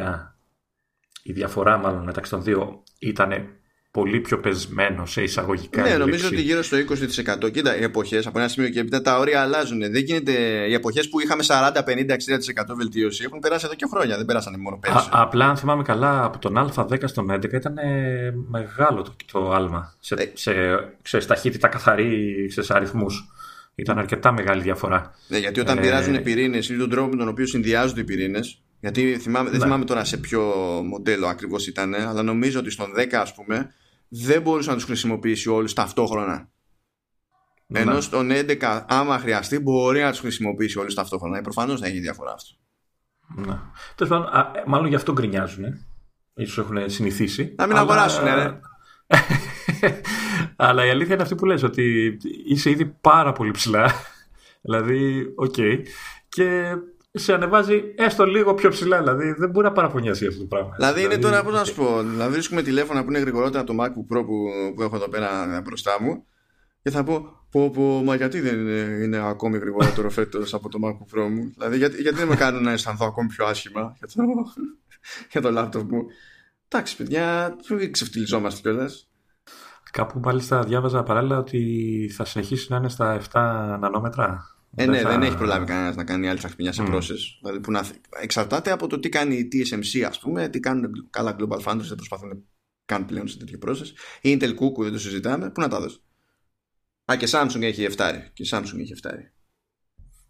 η διαφορά μάλλον μεταξύ των δύο ήταν πολύ πιο πεσμένο σε εισαγωγικά. Ναι, νομίζω ότι γύρω στο 20%. Κοίτα, οι εποχές από ένα σημείο και έπειτα τα όρια αλλάζουν. Δεν γίνεται. Οι εποχές που είχαμε 40, 50, 60% βελτίωση έχουν περάσει εδώ και χρόνια. Δεν περάσανε μόνο πέρσι. Α, απλά, αν θυμάμαι καλά, από τον Α10 στον 11 ήταν μεγάλο το, το άλμα. Σε, ε. σε, σε, σε ταχύτητα καθαρή, σε αριθμούς. Ήταν αρκετά μεγάλη διαφορά. Ναι, γιατί όταν ε... πειράζουν οι πυρήνες ή τον τρόπο με τον οποίο συνδυάζονται οι πυρήνες, γιατί θυμάμαι, δεν ναι. θυμάμαι τώρα σε ποιο μοντέλο ακριβώς ήταν, αλλά νομίζω ότι στον 10 ας πούμε δεν μπορούσε να τους χρησιμοποιήσει όλους ταυτόχρονα. Ναι. Ενώ στον 11, άμα χρειαστεί, μπορεί να τους χρησιμοποιήσει όλους ταυτόχρονα. Ε, Προφανώς θα έχει διαφορά αυτό. Ναι. Τέλος πάντων, μάλλον γι' αυτό γκρινιάζουν. Ίσως έχουν συνηθίσει. Να μην αλλά... αγοράσουν, ναι. (laughs) αλλά η αλήθεια είναι αυτή που λες, ότι είσαι ήδη πάρα πολύ ψηλά. (laughs) δηλαδή, OK. Okay. Και σε ανεβάζει έστω λίγο πιο ψηλά. Δηλαδή δεν μπορεί να παραπονιέσαι αυτό το πράγμα. Δηλαδή είναι δηλαδή, τώρα, πώς να σου πω, να βρίσκουμε τηλέφωνα που είναι γρηγορότερα από το MacBook Pro που, που έχω εδώ πέρα μπροστά μου. και θα πω, πω, πω μα γιατί δεν είναι, είναι ακόμη γρηγορότερο φέτος από το MacBook Pro μου; Δηλαδή, γιατί, γιατί δεν με κάνουν να αισθανθώ ακόμη πιο άσχημα για το, (laughs) για το laptop μου. Εντάξει, παιδιά, μην ξεφτυλιζόμαστε κιόλας. Κάπου μάλιστα διάβαζα παράλληλα ότι θα συνεχίσει να είναι στα 7 νανόμετρα. Ε, ναι, δεν έχει προλάβει κανένας να κάνει άλλη τσαχπινιά σε mm. process. Δηλαδή, που να... Εξαρτάται από το τι κάνει η TSMC, ας πούμε, τι κάνουν καλά Global Founders, δεν προσπαθούν καν πλέον σε τέτοιο process. Η Intel Cuckoo δεν το συζητάμε. Πού να τα δώσει. Α, και Samsung έχει 7. Και Samsung έχει 7.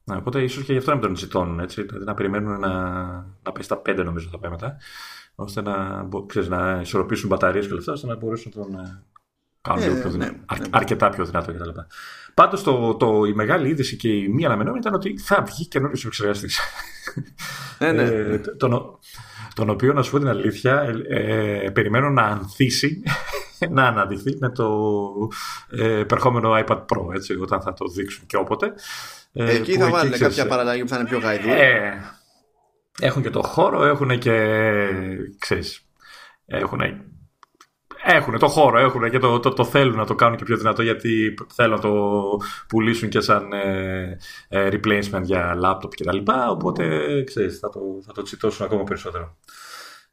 Να, οπότε ίσως και γι' αυτό να μην τον ζητώνουν έτσι. Δηλαδή να περιμένουν να, να πάει στα 5 νομίζω θα πάει μετά. ώστε να, ξέρεις, να ισορροπήσουν μπαταρίες και λεφτά ώστε να μπορέσουν να τον ε, κάνουν ε, πιο ναι, ναι, αρκετά πιο δυνατό κτλ. Πάντως το, το, η μεγάλη είδηση και η μία αναμενόμενη ήταν ότι θα βγει καινούριο επεξεργαστή. Ναι, ναι. ε, τον, τον οποίο να σου πω την αλήθεια ε, περιμένω να ανθίσει να αναδειχθεί με το ε, περχόμενο iPad Pro έτσι, όταν θα το δείξουν και όποτε ε, εκεί θα βάλουν κάποια παραλλαγή που θα είναι πιο γαϊδού ε, έχουν και το χώρο έχουν και ξέρεις έχουν έχουν το χώρο, έχουν και το, το, το, θέλουν να το κάνουν και πιο δυνατό γιατί θέλουν να το πουλήσουν και σαν ε, ε, replacement για laptop κτλ. Οπότε ξέρεις, θα το, θα το τσιτώσουν ακόμα περισσότερο.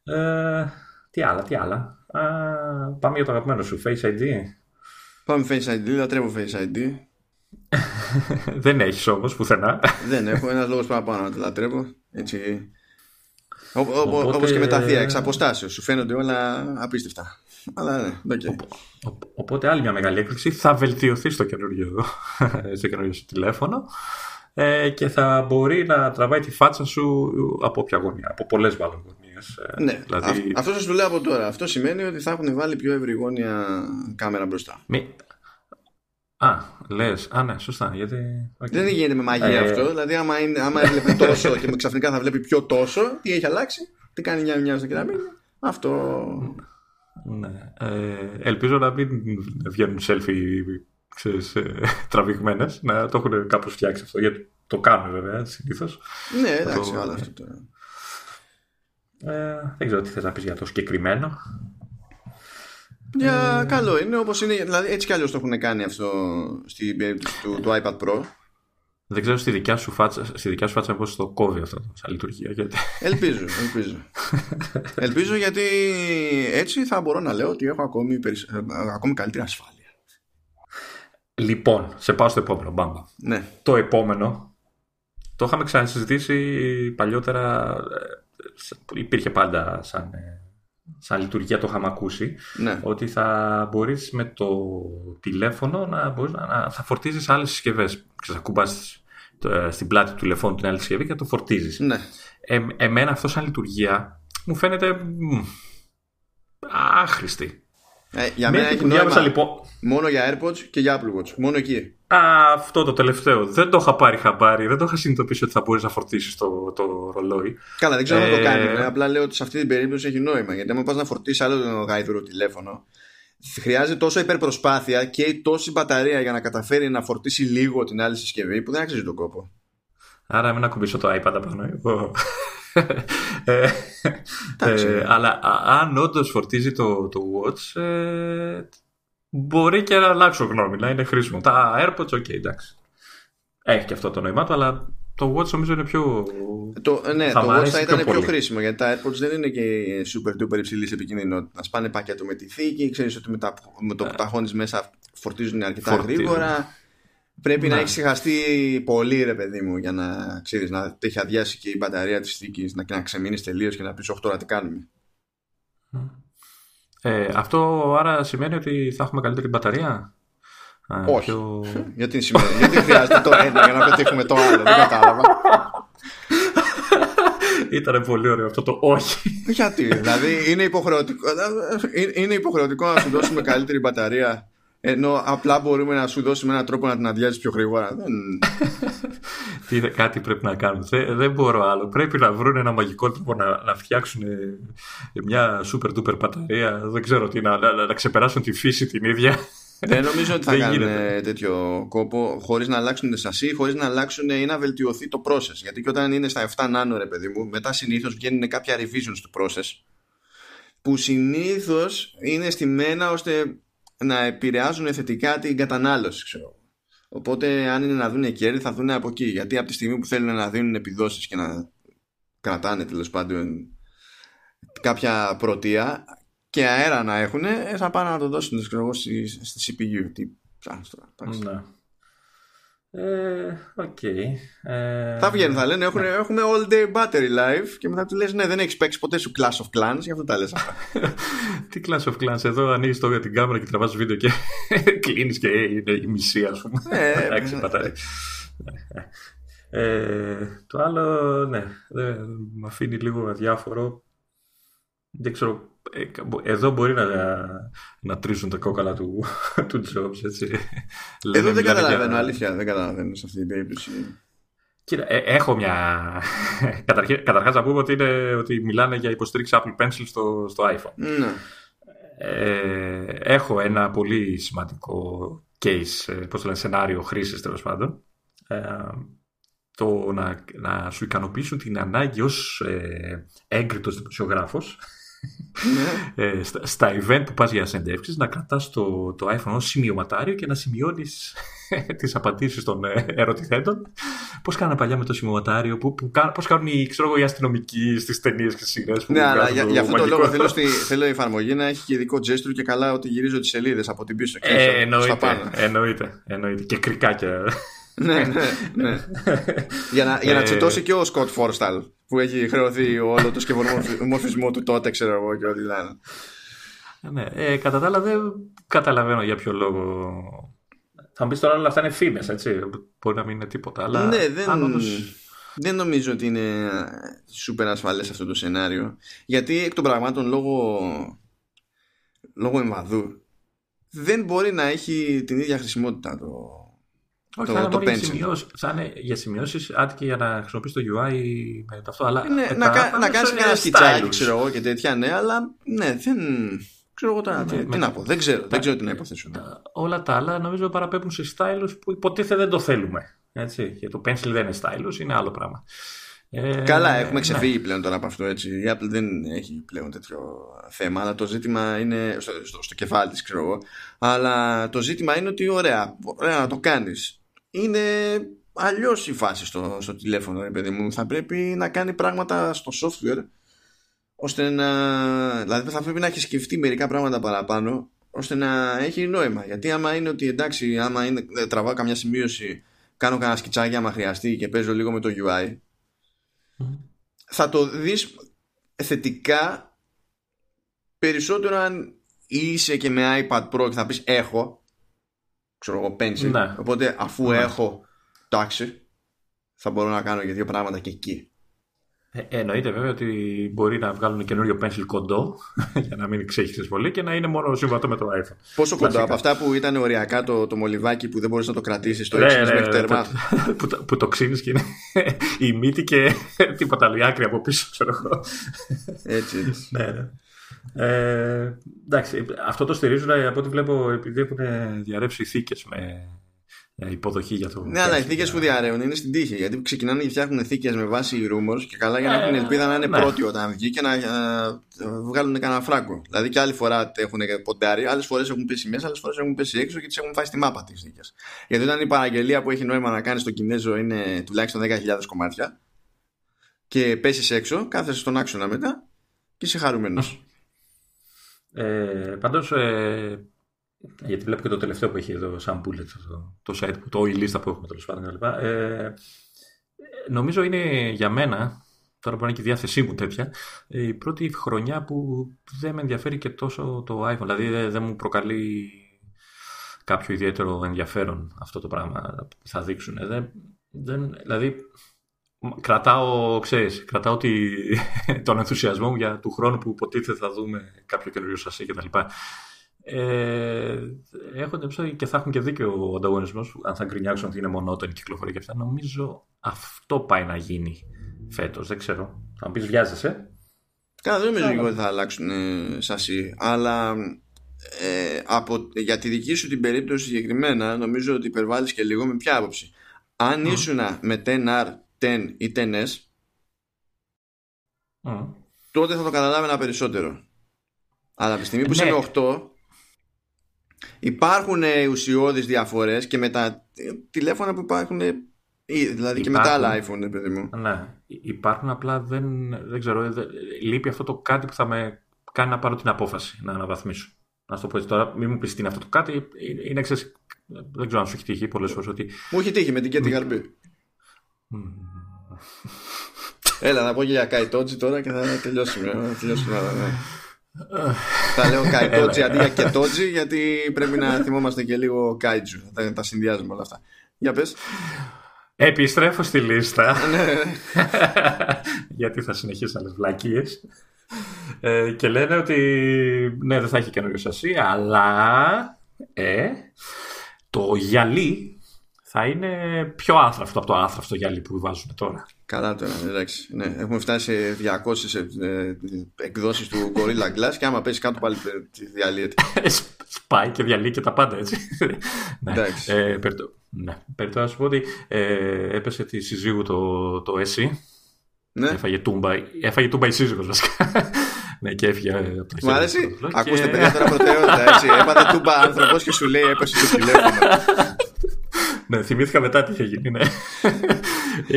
Ε, τι άλλα, τι άλλα. Α, πάμε για το αγαπημένο σου, Face ID. Πάμε Face ID, λατρεύω Face ID. (laughs) Δεν έχεις όμως πουθενά. (laughs) Δεν έχω, ένας λόγος παραπάνω να το λατρεύω. Έτσι. Οπότε... Όπως και με τα θεία, εξ αποστάσεως. Σου φαίνονται όλα απίστευτα. Αλλά ναι, okay. Οπότε άλλη μια μεγάλη έκπληξη θα βελτιωθεί στο καινούριο, (laughs) στο καινούριο σου τηλέφωνο ε, και θα μπορεί να τραβάει τη φάτσα σου από όποια γωνία, από πολλές μάλλον γωνίες. Ε, ναι, δηλαδή... αυτός σας το λέω από τώρα. Αυτό σημαίνει ότι θα έχουν βάλει πιο ευρυγόνια κάμερα μπροστά. Μη... Α, λες. Α, ναι, σωστά. Γιατί... Okay. Δεν γίνεται με μαγεία ε... αυτό. Δηλαδή, άμα, είναι, άμα έβλεπε τόσο (laughs) και ξαφνικά θα βλέπει πιο τόσο, τι έχει αλλάξει, τι κάνει μια μια στο κεραμίδι. Αυτό. Ναι. Ε, ελπίζω να μην βγαίνουν selfie ξέρεις, ε, τραβηγμένες, να το έχουν κάπως φτιάξει αυτό, γιατί το κάνουν βέβαια συνήθως. Ναι, εντάξει, άλλο αυτό τώρα. Ε, δεν ξέρω τι θες να πεις για το συγκεκριμένο. Για ε... καλό είναι, όπως είναι, δηλαδή έτσι κι αλλιώς το έχουν κάνει αυτό στην περίπτωση του, του iPad Pro. Δεν ξέρω στη δικιά σου φάτσα, στη δικιά σου φάτσα πώς το κόβει αυτό σαν λειτουργία. Γιατί... Ελπίζω, ελπίζω. (laughs) ελπίζω γιατί έτσι θα μπορώ να λέω ότι έχω ακόμη, περισ... ακόμη καλύτερη ασφάλεια. Λοιπόν, σε πάω στο επόμενο, μπάμπα. Ναι. Το επόμενο, το είχαμε ξανασυζητήσει παλιότερα, ε, υπήρχε πάντα σαν, ε, σαν λειτουργία, το είχαμε ακούσει, ναι. ότι θα μπορείς με το τηλέφωνο να, μπορείς να, να θα φορτίζεις άλλες συσκευές. Ξέρεις, ε, στην πλάτη του τηλεφώνου την άλλη συσκευή και το φορτίζεις. Ναι. Ε, εμένα αυτό σαν λειτουργία μου φαίνεται μ, άχρηστη. Ε, για μένα έχει νόημα λοιπόν... μόνο για AirPods και για Apple Watch. Μόνο εκεί. Α, αυτό το τελευταίο. Δεν το είχα πάρει χαμπάρι. Δεν το είχα συνειδητοποιήσει ότι θα μπορείς να φορτίσεις το, το ρολόι. Καλά, δεν ξέρω ε... αν το κάνει. Ε. Απλά λέω ότι σε αυτή την περίπτωση έχει νόημα. Γιατί αν πας να φορτίσεις άλλο το γάιδρο τηλέφωνο, χρειάζεται τόσο υπερπροσπάθεια και τόση μπαταρία για να καταφέρει να φορτίσει λίγο την άλλη συσκευή που δεν αξίζει τον κόπο. Άρα μην ακουμπήσω το iPad απάνω. ε, ε, αλλά αν όντως φορτίζει το, το Watch, ε, μπορεί και να αλλάξω γνώμη, να είναι χρήσιμο. Τα AirPods, ok, εντάξει. Έχει και αυτό το νόημα του, αλλά το Watch νομίζω είναι πιο. Το, ναι, θα το Watch θα ήταν πιο, πιο χρήσιμο γιατί τα AirPods δεν είναι και super duper υψηλής επικίνδυνοτητα. Να σπάνε πακέτο με τη θήκη, ξέρεις ότι με, τα, με το που τα χώνεις μέσα φορτίζουν αρκετά Φορτίζουν. γρήγορα. Πρέπει να, να έχεις ξεχαστεί πολύ, ρε παιδί μου, για να ξέρεις να έχει αδειάσει και η μπαταρία της θήκης, να, να ξεμείνεις τελείως και να πεις 8 ώρα τι κάνουμε. Ε, αυτό άρα σημαίνει ότι θα έχουμε καλύτερη μπαταρία; Όχι. Πιο... (laughs) γιατί, σημαίνει, γιατί χρειάζεται το ένα για να πετύχουμε το άλλο. Δεν κατάλαβα. (laughs) Ήταν πολύ ωραίο αυτό το όχι. (laughs) Γιατί, δηλαδή είναι υποχρεωτικό, είναι υποχρεωτικό να σου δώσουμε καλύτερη μπαταρία ενώ απλά μπορούμε να σου δώσουμε έναν τρόπο να την αδειάζεις πιο γρήγορα. Δεν... κάτι πρέπει να κάνουμε. Δεν, δεν μπορώ άλλο. Πρέπει να βρουν ένα μαγικό τρόπο να, να φτιάξουν μια super duper μπαταρία. Δεν ξέρω τι, να, να, να ξεπεράσουν τη φύση την ίδια. Δεν νομίζω ότι θα κάνουν τέτοιο κόπο χωρίς να αλλάξουν τη σασί, χωρίς να αλλάξουν ή να βελτιωθεί το process. Γιατί και όταν είναι στα 7 νάνο, ρε παιδί μου, μετά συνήθως βγαίνουν κάποια revisions του process που συνήθως είναι στημένα ώστε να επηρεάζουν θετικά την κατανάλωση, ξέρω. Οπότε, αν είναι να δουν κέρδη, θα δουν από εκεί. Γιατί από τη στιγμή που θέλουν να δίνουν επιδόσεις και να κρατάνε τέλος πάντων κάποια πρωτεία και αέρα να έχουν, ε, θα πάνε να το δώσουν ξέρω, στη, στη CPU. Τι ψάχνεις τώρα. Ναι. Ε, okay. ε, θα βγαίνουν, θα λένε έχουμε, έχουμε all day battery life και μετά του λες ναι δεν έχεις παίξει ποτέ σου Clash of Clans γι' αυτό τα λες (laughs) Τι Clash of Clans εδώ ανοίγεις το για την κάμερα και τραβάς βίντεο και (laughs) κλείνεις και είναι η μισή ας πούμε ε, (laughs) Εντάξει πατάρι ε, Το άλλο ναι με αφήνει λίγο αδιάφορο δεν ξέρω ε, εδώ μπορεί να, να τρίζουν τα κόκαλα του, (laughs) του Jobs, έτσι. Εδώ δεν καταλαβαίνω, για... αλήθεια, δεν καταλαβαίνω σε αυτή την περίπτωση. Κοίτα, ε, έχω μια... (laughs) Καταρχάς να πούμε ότι, είναι, ότι μιλάνε για υποστήριξη Apple Pencil στο, στο iPhone. Ναι. Ε, έχω ένα πολύ σημαντικό case, ε, πώς το λένε, σενάριο χρήσης τέλος πάντων. Ε, το να, να σου ικανοποιήσουν την ανάγκη ως ε, έγκριτος δημοσιογράφος ναι. Ε, στα, στα event που πας για συνεντεύξεις να κρατάς το, το iPhone ως σημειωματάριο και να σημειώνεις (laughs) τις απαντήσεις των ε, ερωτηθέντων. Πώς κάνανε παλιά με το σημειωματάριο που, που, πώς κάνουν οι, ξέρω, οι αστυνομικοί στις ταινίες και στις σειρές ναι, αλλά για, για αυτό το λόγο (laughs) θέλω, στη, θέλω η εφαρμογή να έχει και ειδικό gesture και καλά ότι γυρίζω τις σελίδες από την πίσω ε, εννοείται, εννοείται, εννοείται. Και κρικάκια ναι, ναι, ναι. για να, για να ε, τσιτώσει και ο Σκοτ Φόρσταλ που έχει χρεωθεί όλο το σκευομορφισμό του τότε, ξέρω εγώ και ό,τι ήταν. Ναι, ε, κατά τα άλλα δεν καταλαβαίνω για ποιο λόγο. Θα μου πει τώρα όλα αυτά είναι φήμες, έτσι. Μπορεί να μην είναι τίποτα. Αλλά ναι, δεν, δεν νομίζω ότι είναι σούπερ ασφαλές αυτό το σενάριο. Γιατί εκ των πραγμάτων λόγω, λόγω εμβαδού δεν μπορεί να έχει την ίδια χρησιμότητα το, όχι, το, το για σημειώσεις, θα είναι για σημειώσεις, άντε και για να χρησιμοποιήσει το UI με αυτό. Αλλά ναι, να, κα, να κάνεις ένα σκιτσάκι, ξέρω εγώ και τέτοια, ναι, αλλά ναι, δεν. Ξέρω εγώ τώρα, τι, τι να πω. Δεν ξέρω, δεν ξέρω τι να υποθέσω. Όλα τα άλλα νομίζω παραπέμπουν σε stylus που υποτίθεται δεν το θέλουμε. Έτσι. Και το pencil δεν είναι stylus, είναι άλλο πράγμα. Ε, Καλά, έχουμε ναι. ξεφύγει ναι. πλέον τώρα από αυτό. Έτσι. Η Apple δεν έχει πλέον τέτοιο θέμα, αλλά το ζήτημα είναι στο, στο, στο κεφάλι της, ξέρω εγώ. Αλλά το ζήτημα είναι ότι ωραία, ωραία να το κάνεις είναι αλλιώς η φάση στο, στο τηλέφωνο, ρε παιδί μου. Θα πρέπει να κάνει πράγματα στο software ώστε να. Δηλαδή θα πρέπει να έχει σκεφτεί μερικά πράγματα παραπάνω ώστε να έχει νόημα. Γιατί άμα είναι ότι εντάξει, άμα είναι, ε, τραβάω καμιά σημείωση, κάνω κανένα σκιτσάκι άμα χρειαστεί και παίζω λίγο με το UI, θα το δεις θετικά περισσότερο αν είσαι και με iPad Pro και θα πεις έχω ξέρω εγώ, pencil. Ναι. Οπότε αφού ναι. έχω τάξη, θα μπορώ να κάνω και δύο πράγματα και εκεί. Ε, εννοείται βέβαια ότι μπορεί να βγάλουν καινούριο pencil κοντό (laughs) για να μην ξέχει πολύ και να είναι μόνο συμβατό με το iPhone. Πόσο κοντό, από αυτά που ήταν οριακά το, το μολυβάκι που δεν μπορείς να το κρατήσεις, το ναι, ναι, μέχρι τέρμα. (laughs) που, το, που το ξύνεις και είναι (laughs) η μύτη και τίποτα άλλο, άκρη από πίσω, ξέρω εγώ. Έτσι. έτσι. ναι, ναι. Ε, εντάξει, αυτό το στηρίζουν ε, από ό,τι βλέπω επειδή έχουν διαρρεύσει θήκες με υποδοχή για το. Ναι, αλλά οι θήκες που διαρρέουν είναι στην τύχη. Γιατί ξεκινάνε και φτιάχνουν θήκες με βάση rumors και καλά για να έχουν ελπίδα να είναι ναι. πρώτοι όταν βγει και να βγάλουν κανένα φράγκο. Δηλαδή και άλλη φορά έχουν ποντάρει, άλλες φορές έχουν πέσει μέσα, άλλες φορές έχουν πέσει έξω και τις έχουν φάει στη μάπα τις θήκες. Γιατί όταν η παραγγελία που έχει νόημα να κάνει στο Κινέζο είναι τουλάχιστον 10.000 κομμάτια και πέσεις έξω, κάθεσαι στον άξονα μετά και είσαι χαρούμενος. Ε, πάντως, ε, γιατί βλέπω και το τελευταίο που έχει εδώ σαν bullet, το, το site, το, η λίστα που έχουμε τέλος πάντων ε, νομίζω είναι για μένα, τώρα που είναι και η διάθεσή μου τέτοια, η πρώτη χρονιά που δεν με ενδιαφέρει και τόσο το iPhone. Δηλαδή δεν, μου προκαλεί κάποιο ιδιαίτερο ενδιαφέρον αυτό το πράγμα που θα δείξουν. Δεν, δεν, δηλαδή κρατάω, ξέρεις, κρατάω τη, (laughs) τον ενθουσιασμό μου για του χρόνου που υποτίθεται θα δούμε κάποιο καινούριο σασί κτλ. Ε, έχω την και θα έχουν και δίκιο ο ανταγωνισμός, αν θα γκρινιάξουν ότι είναι μονότονη κυκλοφορία και αυτά. Νομίζω αυτό πάει να γίνει φέτος. Δεν ξέρω. Θα μου πεις, βιάζεσαι; Καλά, δεν νομίζω ότι θα αλλάξουν ε, σασί. Αλλά ε, από, για τη δική σου την περίπτωση συγκεκριμένα, νομίζω ότι υπερβάλλεις και λίγο με ποια άποψη. Αν mm. ήσουν με 10R 10 ή 10S mm. τότε θα το καταλάβαινα περισσότερο αλλά από τη στιγμή που ναι. είσαι με 8 υπάρχουν ουσιώδεις διαφορές και με τα τηλέφωνα που υπάρχουν Δηλαδή και με τα άλλα iPhone, παιδί μου. Ναι, υπάρχουν απλά δεν, δεν ξέρω. Δεν, λείπει αυτό το κάτι που θα με κάνει να πάρω την απόφαση να αναβαθμίσω. Να το πω έτσι τώρα, μην μου πεις τι είναι αυτό το κάτι. Είναι εξαιρετικό. Δεν ξέρω αν σου έχει τύχει πολλές φορές ότι. Μου έχει τύχει με την Κέτι Γαρμπή. Έλα να πω και για Καϊτότζι τώρα και θα τελειώσουμε. Θα τελειώσουμε ναι. θα λέω Καϊτότζι αντί για Κετότζι γιατί πρέπει να θυμόμαστε και λίγο Κάιτζου. Θα τα συνδυάζουμε όλα αυτά. Για πες. Επιστρέφω στη λίστα. (laughs) Ναι. γιατί θα συνεχίσει άλλες βλακίες. Ε, και λένε ότι ναι, δεν θα έχει καινούριο σασί, αλλά ε, το γυαλί θα είναι πιο άθραυστο από το άθραυστο γυαλί που βάζουμε τώρα. Καλά τώρα, εντάξει. Ναι, έχουμε φτάσει σε 200 ε, εκδόσεις του Gorilla Glass και άμα πέσει κάτω πάλι διαλύεται. Σπάει και διαλύει και τα πάντα έτσι. ναι. Εντάξει. Ε, ναι. Περιτώ να σου πω ότι ε, έπεσε τη σύζυγου το, το ΕΣΥ. Ναι. Έφαγε τούμπα, έφαγε τούμπα η σύζυγος βασικά. ναι, και έφυγε από το Μ' αρέσει; Ακούστε, παιδιά, τώρα προτεραιότητα. Έτσι. Έπαθε τούμπα άνθρωπος και σου λέει έπεσε το τηλέφωνο. Ναι, θυμήθηκα μετά τι είχε γίνει. Ναι.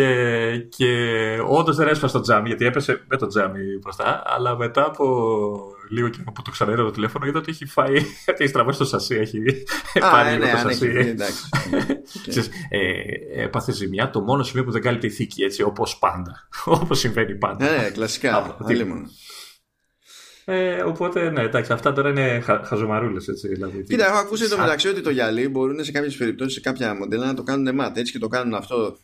ε, και όντως δεν έσπασε το τζάμι, γιατί έπεσε με το τζάμι μπροστά. Αλλά μετά από λίγο καιρό που το ξαναείδα το τηλέφωνο, είδα ότι έχει φάει. Έχει στραβώσει το σασί. Έχει πάρει ναι, το σασί. Εντάξει. ε, έπαθε ζημιά το μόνο σημείο που δεν κάλυπτε η θήκη, έτσι όπως πάντα. (laughs) Όπως συμβαίνει πάντα. Ναι, κλασικά. Ε, οπότε, ναι, εντάξει, αυτά τώρα είναι χα, χαζομαρούλες. Δηλαδή, Κοίτα, έχω ακούσει το μεταξύ ότι το γυαλί μπορούν σε κάποιες περιπτώσεις, σε κάποια μοντέλα να το κάνουν μάτ. Έτσι και το κάνουν αυτό.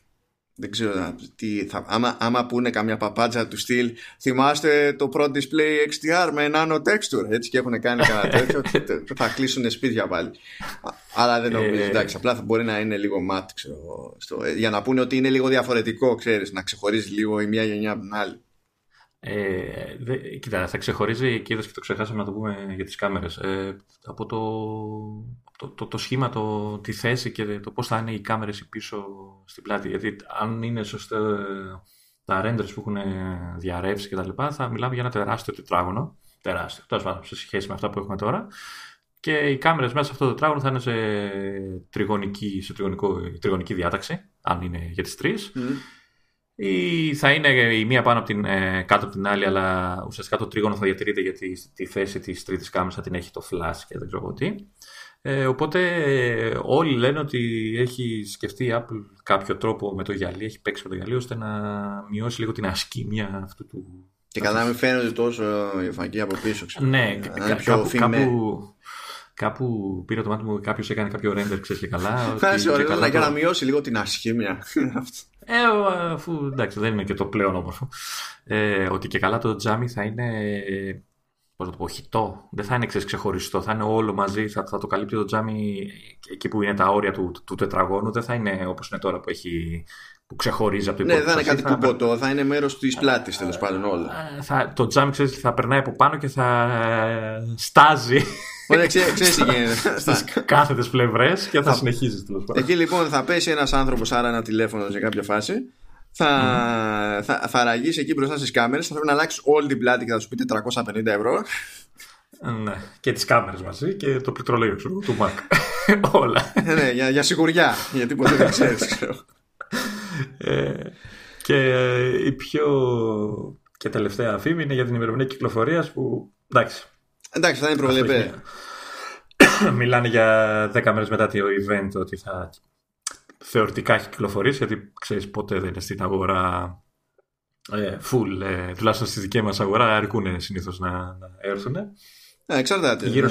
Δεν ξέρω τι θα. Άμα, άμα πούνε καμιά παπάτσα του στυλ, θυμάστε το πρώτο display XDR με nano texture. Έτσι και έχουν κάνει κανένα (laughs) τέτοιο. θα κλείσουν σπίτια πάλι. Αλλά δεν νομίζω. Ε, εντάξει, απλά θα μπορεί να είναι λίγο ματ, ξέρω. Στο, για να πούνε ότι είναι λίγο διαφορετικό, ξέρεις, να ξεχωρίζει λίγο η μία γενιά από την άλλη. Ε, δε, κοίτα, θα ξεχωρίζει και είδες και το ξεχάσαμε να το πούμε για τις κάμερες. Ε, από το, το, το, το, σχήμα, το, τη θέση και το πώς θα είναι οι κάμερες πίσω στην πλάτη. Γιατί αν είναι σωστά τα renders που έχουν διαρρεύσει και τα λοιπά θα μιλάμε για ένα τεράστιο τετράγωνο. Τεράστιο, τόσο πάντων σε σχέση με αυτά που έχουμε τώρα. Και οι κάμερες μέσα σε αυτό το τετράγωνο θα είναι σε τριγωνική, σε τριγωνική διάταξη αν είναι για τις τρεις ή θα είναι η μία πάνω από την, ε, κάτω από την άλλη, αλλά ουσιαστικά το τρίγωνο θα διατηρείται γιατί τη θέση της τρίτης κάμερας θα την έχει το flash και δεν ξέρω τι. Ε, οπότε όλοι λένε ότι έχει σκεφτεί η Apple κάποιο τρόπο με το γυαλί, έχει παίξει με το γυαλί ώστε να μειώσει λίγο την ασκήμια αυτού του... Και καλά μην φαίνεται τόσο η φακή από πίσω, ξέρω. Ναι, κα, πιο κάπου, κάπου, κάπου πήρε το μάτι μου κάποιος έκανε κάποιο render, ξέρεις και καλά. (laughs) καλά για να μειώσει λίγο την ασχήμια. (laughs) Ε, αφού εντάξει, δεν είναι και το πλέον όμορφο. Ε, ότι και καλά το τζάμι θα είναι. Πώς να το πω, χιτό. Δεν θα είναι ξεχωριστό. Θα είναι όλο μαζί. Θα, θα το καλύπτει το τζάμι εκεί που είναι τα όρια του, του τετραγώνου. Δεν θα είναι όπως είναι τώρα που έχει που ξεχωρίζει από το υπόλοιπο. Ναι, δεν θα είναι κάτι κουμποτό, θα είναι μέρος της πλάτης τέλος πάντων όλα. Ε, θα, το τζάμι ξέρεις θα περνάει από πάνω και θα ε, στάζει Ωραία, ξέρεις τι γίνεται. Στι κάθετες πλευρές και θα, συνεχίζεις τέλος πάντων. Εκεί λοιπόν θα πέσει ένας άνθρωπος, άρα ένα τηλέφωνο σε κάποια φάση. Θα, mm. θα, θα ραγίσει εκεί μπροστά στις κάμερες. Θα πρέπει να αλλάξει όλη την πλάτη και θα σου πει 450 ευρώ. Ναι, και τις κάμερες μαζί και το πληκτρολόγιο του Mac. (laughs) Όλα. ναι, για, για σιγουριά. Γιατί ποτέ δεν ξέρεις, ε, και ε, η πιο και τελευταία φήμη είναι για την ημερομηνία κυκλοφορίας που εντάξει. Εντάξει, θα είναι προβλεπέ. (coughs) Μιλάνε για 10 μέρες μετά το event ότι θα θεωρητικά έχει κυκλοφορήσει γιατί ξέρεις ποτέ δεν είναι στην αγορά ε, full, ε, τουλάχιστον στη δική μας αγορά αρκούν συνήθως να, να έρθουν. Ε, εξαρτάται. Γύρω...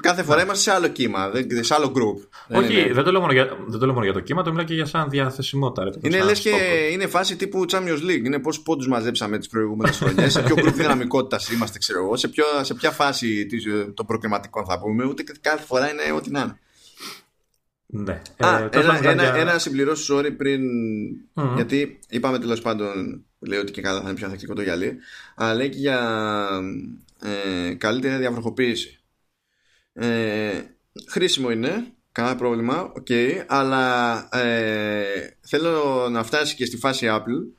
Κάθε φορά είμαστε σε άλλο κύμα, σε άλλο group. Όχι, δεν, το λέω μόνο για, δεν το λέω μόνο για το κύμα, το μιλάω και για σαν διαθεσιμότητα. είναι λες και είναι φάση τύπου Champions League. Είναι πόσου πόντους μαζέψαμε τις προηγούμενες χρονιές, σε ποιο group δυναμικότητας είμαστε, ξέρω εγώ, σε, σε ποια φάση των προκριματικών θα πούμε. Ούτε κάθε φορά είναι ό,τι να είναι. Ναι. Α, ε, ένα, ένα, για... ένα συμπληρώσω sorry πριν. Mm-hmm. Γιατί είπαμε τέλος πάντων, λέει ότι και καλά θα είναι πιο ανθεκτικό το γυαλί. Αλλά λέει και για ε, καλύτερη διαβροχοποίηση. Ε, χρήσιμο είναι, κανένα πρόβλημα, ok, αλλά ε, θέλω να φτάσει και στη φάση Apple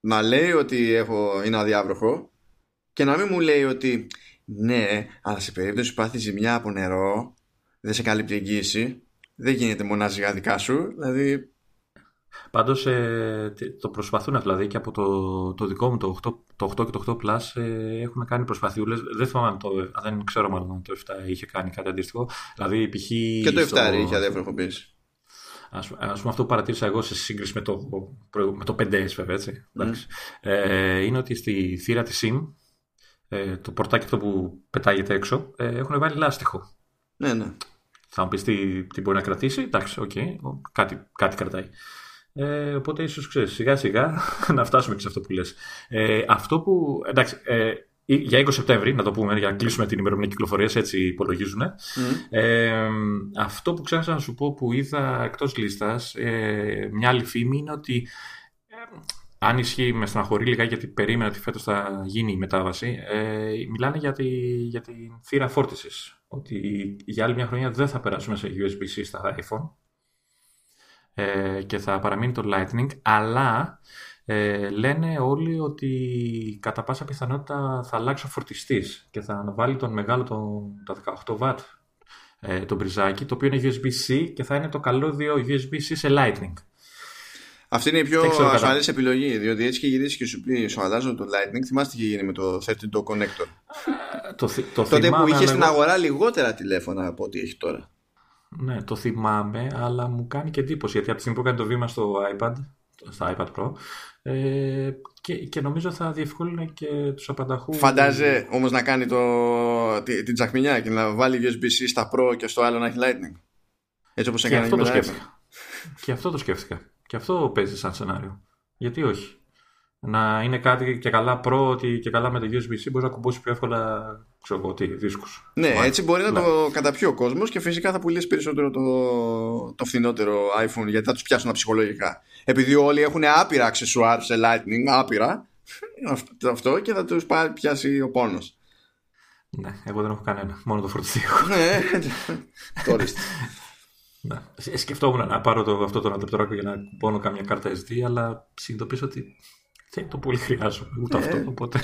να λέει ότι έχω, είναι αδιάβροχο και να μην μου λέει ότι ναι, αλλά σε περίπτωση που πάθεις ζημιά από νερό δεν σε καλύπτει εγγύηση. Δεν γίνεται μονάζιγα δικά σου. Δηλαδή Πάντως ε, το προσπαθούν δηλαδή και από το, το δικό μου το 8, το 8 και το 8 Plus ε, έχουν κάνει προσπαθιούλες. Δεν θυμάμαι το, δεν ξέρω μάλλον αν το 7 είχε κάνει κάτι αντίστοιχο. Δηλαδή π.χ. Και το 7 στο... είχε αδεύρο εκπομπής. Ας, ας πούμε αυτό που παρατήρησα εγώ σε σύγκριση με το, με το 5S βέβαια έτσι. Mm. Ε, είναι ότι στη θύρα της SIM ε, το πορτάκι αυτό που πετάγεται έξω ε, έχουν βάλει λάστιχο. Ναι, ναι. Θα μου πεις τι, τι μπορεί να κρατήσει. Εντάξει, OK, okay, κάτι, κάτι κρατάει. Ε, οπότε ίσως ξέρεις σιγά σιγά (laughs) να φτάσουμε και σε αυτό που λες. Ε, αυτό που, εντάξει, ε, για 20 Σεπτέμβρη, να το πούμε, για να κλείσουμε την ημερομηνία κυκλοφορίας, έτσι υπολογίζουν. Ε, αυτό που ξέχασα να σου πω που είδα εκτός λίστας, ε, μια άλλη φήμη είναι ότι. Ε, αν ισχύει, με στεναχωρεί λιγάκι γιατί περίμενα ότι φέτος θα γίνει η μετάβαση. Ε, μιλάνε για τη, για τη θύρα φόρτισης. Ότι για άλλη μια χρονιά δεν θα περάσουμε σε USB-C στα iPhone ε, και θα παραμείνει το Lightning, αλλά ε, λένε όλοι ότι κατά πάσα πιθανότητα θα αλλάξει ο φορτιστής και θα αναβάλει τον μεγάλο, τον, τα 18 W ε, το μπριζάκι, το οποίο είναι USB-C και θα είναι το καλώδιο USB-C σε Lightning. Αυτή είναι η πιο ασφαλής επιλογή, διότι έτσι και γυρίσει και σου πει σου αλλάζω το Lightning. Θυμάστε τι γίνει με το 32 Connector; το, το Τότε που είχε στην αγορά λιγότερα τηλέφωνα από ό,τι έχει τώρα. Ναι, το θυμάμαι, αλλά μου κάνει και εντύπωση γιατί από τη στιγμή που έκανε το βήμα στο iPad, στο iPad Pro, ε, και, και νομίζω θα διευκόλυνε και τους απανταχού. Φαντάζε όμως να κάνει το, την, την τσακμινιά και να βάλει USB-C στα Pro και στο άλλο να έχει Lightning. Έτσι όπως έκανε αυτό το σκέφτηκα. και αυτό το σκέφτηκα. Και αυτό παίζει σαν σενάριο. Γιατί όχι; Να είναι κάτι και καλά Pro ότι και καλά με το USB-C μπορεί να κουμπώσει πιο εύκολα ξέρω εγώ τι, δίσκους. Ναι, έτσι μπορεί να το καταπιεί ο κόσμος και φυσικά θα πουλήσει περισσότερο το, το φθηνότερο iPhone γιατί θα τους πιάσουν ψυχολογικά. Επειδή όλοι έχουν άπειρα accessoires σε Lightning, άπειρα, αυτό και θα τους πιάσει ο πόνος. Ναι, εγώ δεν έχω κανένα. Μόνο το φορτιστικό. ναι, (laughs) το ναι. Σκεφτόμουν να πάρω το, αυτό το λεπτοράκο για να κουμπώνω κάμια κάρτα SD, αλλά συνειδητοποίησα ότι δεν το πολύ χρειάζομαι ούτε ε, αυτό. Οπότε...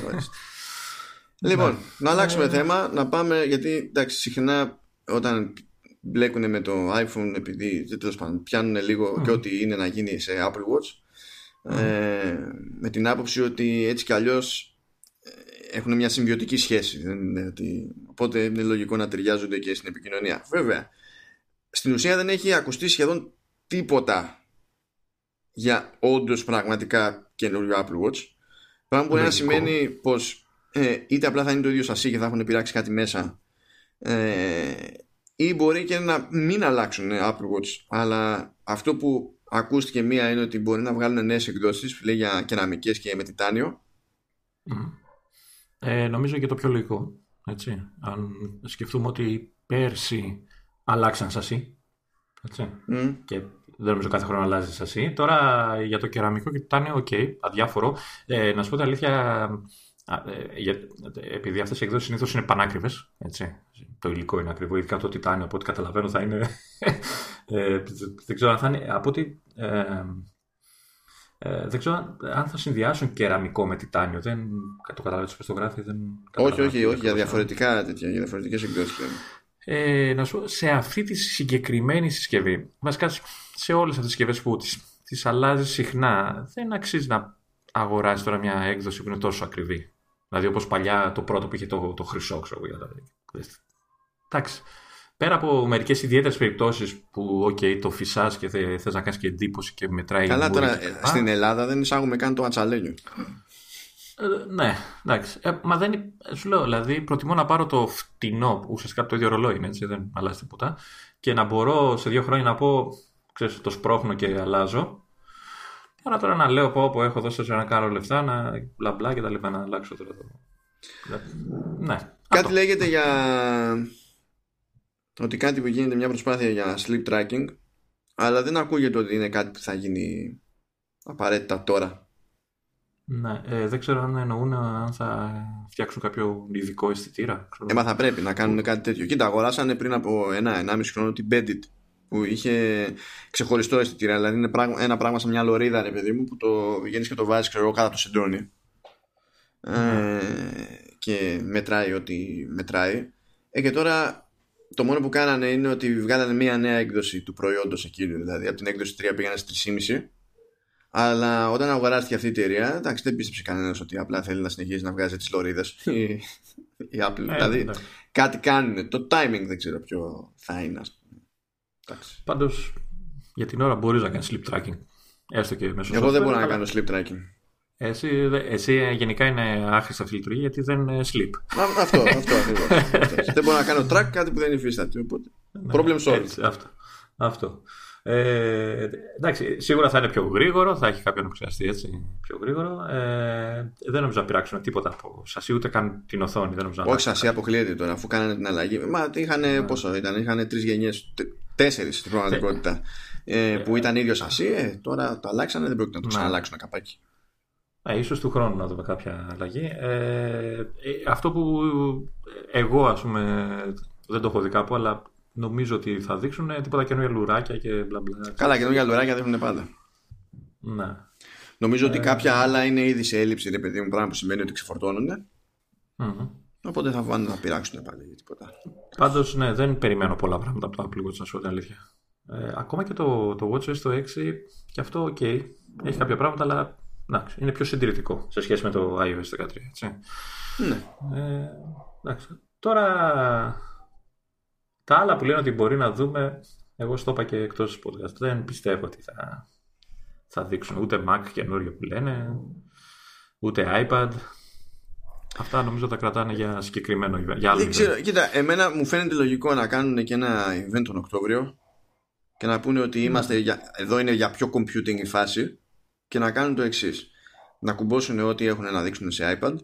λοιπόν, ναι. να αλλάξουμε θέμα, να πάμε, γιατί εντάξει, συχνά όταν μπλέκουν με το iPhone επειδή τέλος πάντων πιάνουν λίγο και ό,τι είναι να γίνει σε Apple Watch ε, με την άποψη ότι έτσι κι αλλιώς ε, έχουν μια συμβιωτική σχέση δεν ότι, οπότε είναι λογικό να ταιριάζονται και στην επικοινωνία βέβαια στην ουσία δεν έχει ακουστεί σχεδόν τίποτα για όντως πραγματικά καινούριο Apple Watch. Πράγμα που μπορεί να σημαίνει πως ε, είτε απλά θα είναι το ίδιο σασί και θα έχουν πειράξει κάτι μέσα, ε, ή μπορεί και να μην αλλάξουν ε, Apple Watch. Αλλά αυτό που ακούστηκε μία είναι ότι μπορεί να βγάλουν νέες εκδόσεις, λέει για κεραμικές και με τιτάνιο. Ε, νομίζω και το πιο λογικό. Έτσι. Αν σκεφτούμε ότι πέρσι αλλάξαν σασί. Έτσι. Και δεν νομίζω κάθε χρόνο αλλάζει σασί. Τώρα για το κεραμικό και το τιτάνιο, OK, okay, αδιάφορο. Ε, να σου πω την αλήθεια, ε, για, επειδή αυτές οι εκδόσεις συνήθως είναι πανάκριβες, το υλικό είναι ακριβό, ειδικά το τιτάνιο, από ό,τι καταλαβαίνω θα είναι. ε, δεν ξέρω αν θα είναι. Από ό,τι. Ε, ε, δεν ξέρω αν θα συνδυάσουν κεραμικό με τιτάνιο. Δεν το καταλαβαίνω στο γράφει. Δεν όχι, όχι, όχι, για διαφορετικά τέτοια, για διαφορετικές εκδόσεις. Ε, να σου σε αυτή τη συγκεκριμένη συσκευή, βασικά σε όλες αυτές τις συσκευές που τις, τις αλλάζει συχνά, δεν αξίζει να αγοράζει τώρα μια έκδοση που είναι τόσο ακριβή. Δηλαδή όπως παλιά το πρώτο που είχε το, το χρυσό, ξέρω εγώ. Εντάξει. Πέρα από μερικές ιδιαίτερες περιπτώσεις που, OK, το φυσάς και θε να κάνεις και εντύπωση και μετράει. Καλά, τώρα στην Ελλάδα δεν εισάγουμε καν το ατσαλένιο. Ε, ναι, εντάξει. Ε, μα δεν. Σου λέω, δηλαδή, προτιμώ να πάρω το φτηνό, που ουσιαστικά το ίδιο ρολόι είναι, έτσι, δεν αλλάζει τίποτα, και να μπορώ σε δύο χρόνια να πω, ξέρεις, το σπρώχνω και αλλάζω. Παρά τώρα να λέω πω, πω έχω δώσει να κάνω λεφτά, να μπλα μπλα και τα λοιπά, να αλλάξω τώρα το. Ναι. Κάτι αυτό. λέγεται για. Ότι κάτι που γίνεται μια προσπάθεια για sleep tracking, αλλά δεν ακούγεται ότι είναι κάτι που θα γίνει απαραίτητα τώρα. Ναι, ε, δεν ξέρω αν εννοούν αν θα φτιάξουν κάποιο ειδικό αισθητήρα. Ε, μα θα πρέπει να κάνουν κάτι τέτοιο. Κοίτα, αγοράσανε πριν από ένα-ενάμιση χρόνο την Bendit που είχε ξεχωριστό αισθητήρα. Δηλαδή είναι ένα πράγμα σαν μια λωρίδα, ρε παιδί μου, που το βγαίνεις και το βάζεις, ξέρω κάτω από το σεντόνι. Ε, ναι. και μετράει ό,τι μετράει. Ε, και τώρα το μόνο που κάνανε είναι ότι βγάλανε μία νέα έκδοση του προϊόντος εκείνου. Δηλαδή από την έκδοση 3 πήγανε στη 3,5. Αλλά όταν αγοράστηκε αυτή η εταιρεία, εντάξει, δεν πίστεψε κανένας ότι απλά θέλει να συνεχίσει να βγάζει τις λωρίδες. (laughs) η Apple. Ε, δηλαδή, ναι. κάτι κάνουν. Το timing δεν ξέρω ποιο θα είναι. Πάντως, για την ώρα μπορείς να κάνεις sleep tracking. Έστω και μέσω Εγώ δεν μπορώ να κάνω sleep tracking. Εσύ, εσύ γενικά είναι άχρηστα αυτή η λειτουργία γιατί δεν είναι sleep. αυτό, αυτό ακριβώς. δεν μπορώ να κάνω track κάτι που δεν υφίσταται. Οπότε. Ναι, problem solved. αυτό. αυτό. Ε, εντάξει, σίγουρα θα είναι πιο γρήγορο, θα έχει κάποιον επεξεργαστή έτσι πιο γρήγορο. Ε, δεν νομίζω να πειράξουν τίποτα από σασί, ούτε καν την οθόνη. Δεν Όχι, σασί αποκλείεται τώρα, αφού κάνανε την αλλαγή. Μα είχαν, ναι. πόσο ήταν, είχαν τρεις γενιές, τέσσερις στην πραγματικότητα. Ε, που ήταν ίδιος σασί, ε, τώρα το αλλάξανε, δεν πρόκειται να το ναι. ξαναλλάξουν καπάκι. Ε, ίσως του χρόνου να δούμε κάποια αλλαγή. Ε, ε, αυτό που εγώ ας πούμε δεν το έχω δει κάπου αλλά νομίζω ότι θα δείξουν τίποτα καινούργια λουράκια και μπλα μπλα. Καλά, καινούργια λουράκια δείχνουν πάντα. Ναι. Νομίζω ότι κάποια άλλα είναι ήδη σε έλλειψη, ρε παιδί μου, πράγμα που σημαίνει ότι ξεφορτώνονται. Mm-hmm. Οπότε θα βάλουν να πειράξουν πάλι τίποτα. Πάντως, ναι, δεν περιμένω πολλά πράγματα από το Apple Watch, να σου πω την αλήθεια. Ε, ακόμα και το, το WatchOS το 6, και αυτό, ok, έχει κάποια πράγματα, αλλά εντάξει, είναι πιο συντηρητικό σε σχέση με το iOS 13. Έτσι. Ναι. Ε, εντάξει. Τώρα, τα άλλα που λένε ότι μπορεί να δούμε, εγώ στο είπα και εκτός podcast, δεν πιστεύω ότι θα, θα δείξουν ούτε Mac καινούριο που λένε, ούτε iPad. Αυτά νομίζω τα κρατάνε για συγκεκριμένο για άλλο Δεν ξέρω, κοίτα, εμένα μου φαίνεται λογικό να κάνουν και ένα event τον Οκτώβριο και να πούνε ότι είμαστε για, εδώ είναι για πιο computing η φάση και να κάνουν το εξής. Να κουμπώσουν ό,τι έχουν να δείξουν σε iPad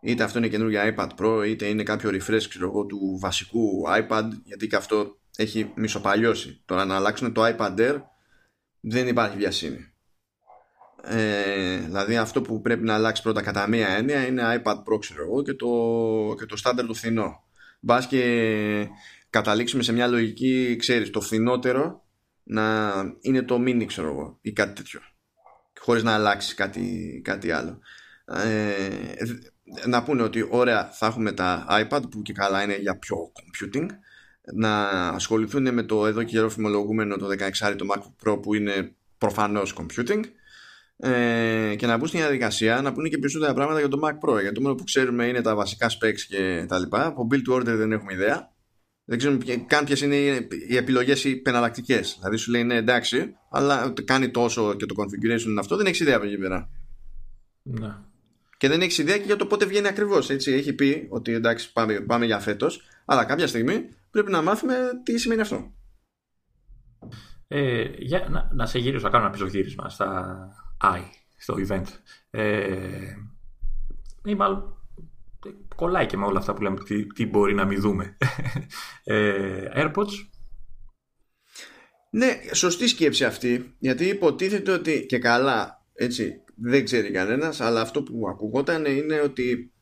είτε αυτό είναι καινούργια iPad Pro είτε είναι κάποιο refresh ξέρω του βασικού iPad γιατί και αυτό έχει μισοπαλιώσει. Τώρα να αλλάξουν το iPad Air δεν υπάρχει βιασύνη ε, δηλαδή αυτό που πρέπει να αλλάξει πρώτα κατά μία έννοια είναι iPad Pro ξέρω εγώ και το, και το standard του φθηνό. Μπας και καταλήξουμε σε μια λογική ξέρεις το φθηνότερο να είναι το mini ξέρω εγώ ή κάτι τέτοιο. Χωρίς να αλλάξει κάτι, κάτι άλλο. Ε, να πούνε ότι ωραία θα έχουμε τα iPad που και καλά είναι για πιο computing να ασχοληθούν με το εδώ και καιρό φημολογούμενο το 16 το MacBook Pro που είναι προφανώς computing ε, και να μπουν στην διαδικασία να πούνε και περισσότερα πράγματα για το Mac Pro γιατί το μόνο που ξέρουμε είναι τα βασικά specs και τα λοιπά από build to order δεν έχουμε ιδέα δεν ξέρουμε καν ποιες είναι οι επιλογές οι πεναλλακτικές. Δηλαδή σου λέει ναι, εντάξει, αλλά κάνει τόσο και το configuration είναι αυτό, δεν έχεις ιδέα από εκεί πέρα. Ναι και δεν έχεις ιδέα και για το πότε βγαίνει ακριβώς. Έχει πει ότι εντάξει, πάμε, πάμε για φέτος, αλλά κάποια στιγμή πρέπει να μάθουμε τι σημαίνει αυτό. Ε, για, να, να σε γυρίσω, να κάνω ένα πισωγύρισμα στα I, στο event. Ε, ή μάλλον κολλάει και με όλα αυτά που λέμε τι, τι μπορεί να μην δούμε. Ε, AirPods. Ναι, σωστή σκέψη αυτή, γιατί υποτίθεται ότι και καλά, έτσι, δεν ξέρει κανένας αλλά αυτό που ακουγόταν είναι ότι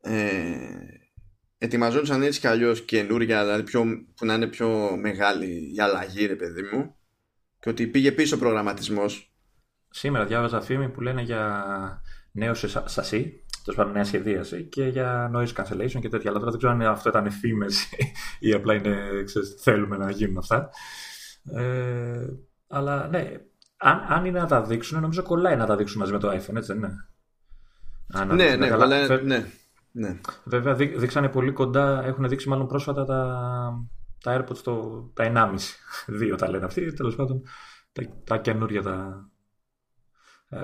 ε, ετοιμαζόντουσαν έτσι κι αλλιώς καινούρια δηλαδή πιο, που να είναι πιο μεγάλη η αλλαγή ρε παιδί μου και ότι πήγε πίσω ο προγραμματισμός Σήμερα διάβαζα φήμη που λένε για νέο σασί τέλος πάντων νέα σχεδίαση και για noise cancellation και τέτοια. Αλλά τώρα δεν ξέρω αν αυτό ήταν φήμες ή απλά είναι, ξέρεις, θέλουμε να γίνουν αυτά. Ε, αλλά ναι, αν, αν είναι να τα δείξουν, νομίζω κολλάει να τα δείξουν μαζί με το iPhone, έτσι δεν είναι. Αν ναι, ναι, καλά, ναι, ναι. Βέβαια δείξανε πολύ κοντά, έχουν δείξει μάλλον πρόσφατα τα, τα AirPods το, τα 1,5. Δύο τα λένε αυτοί, τέλος πάντων τα, τα καινούργια τα, ε,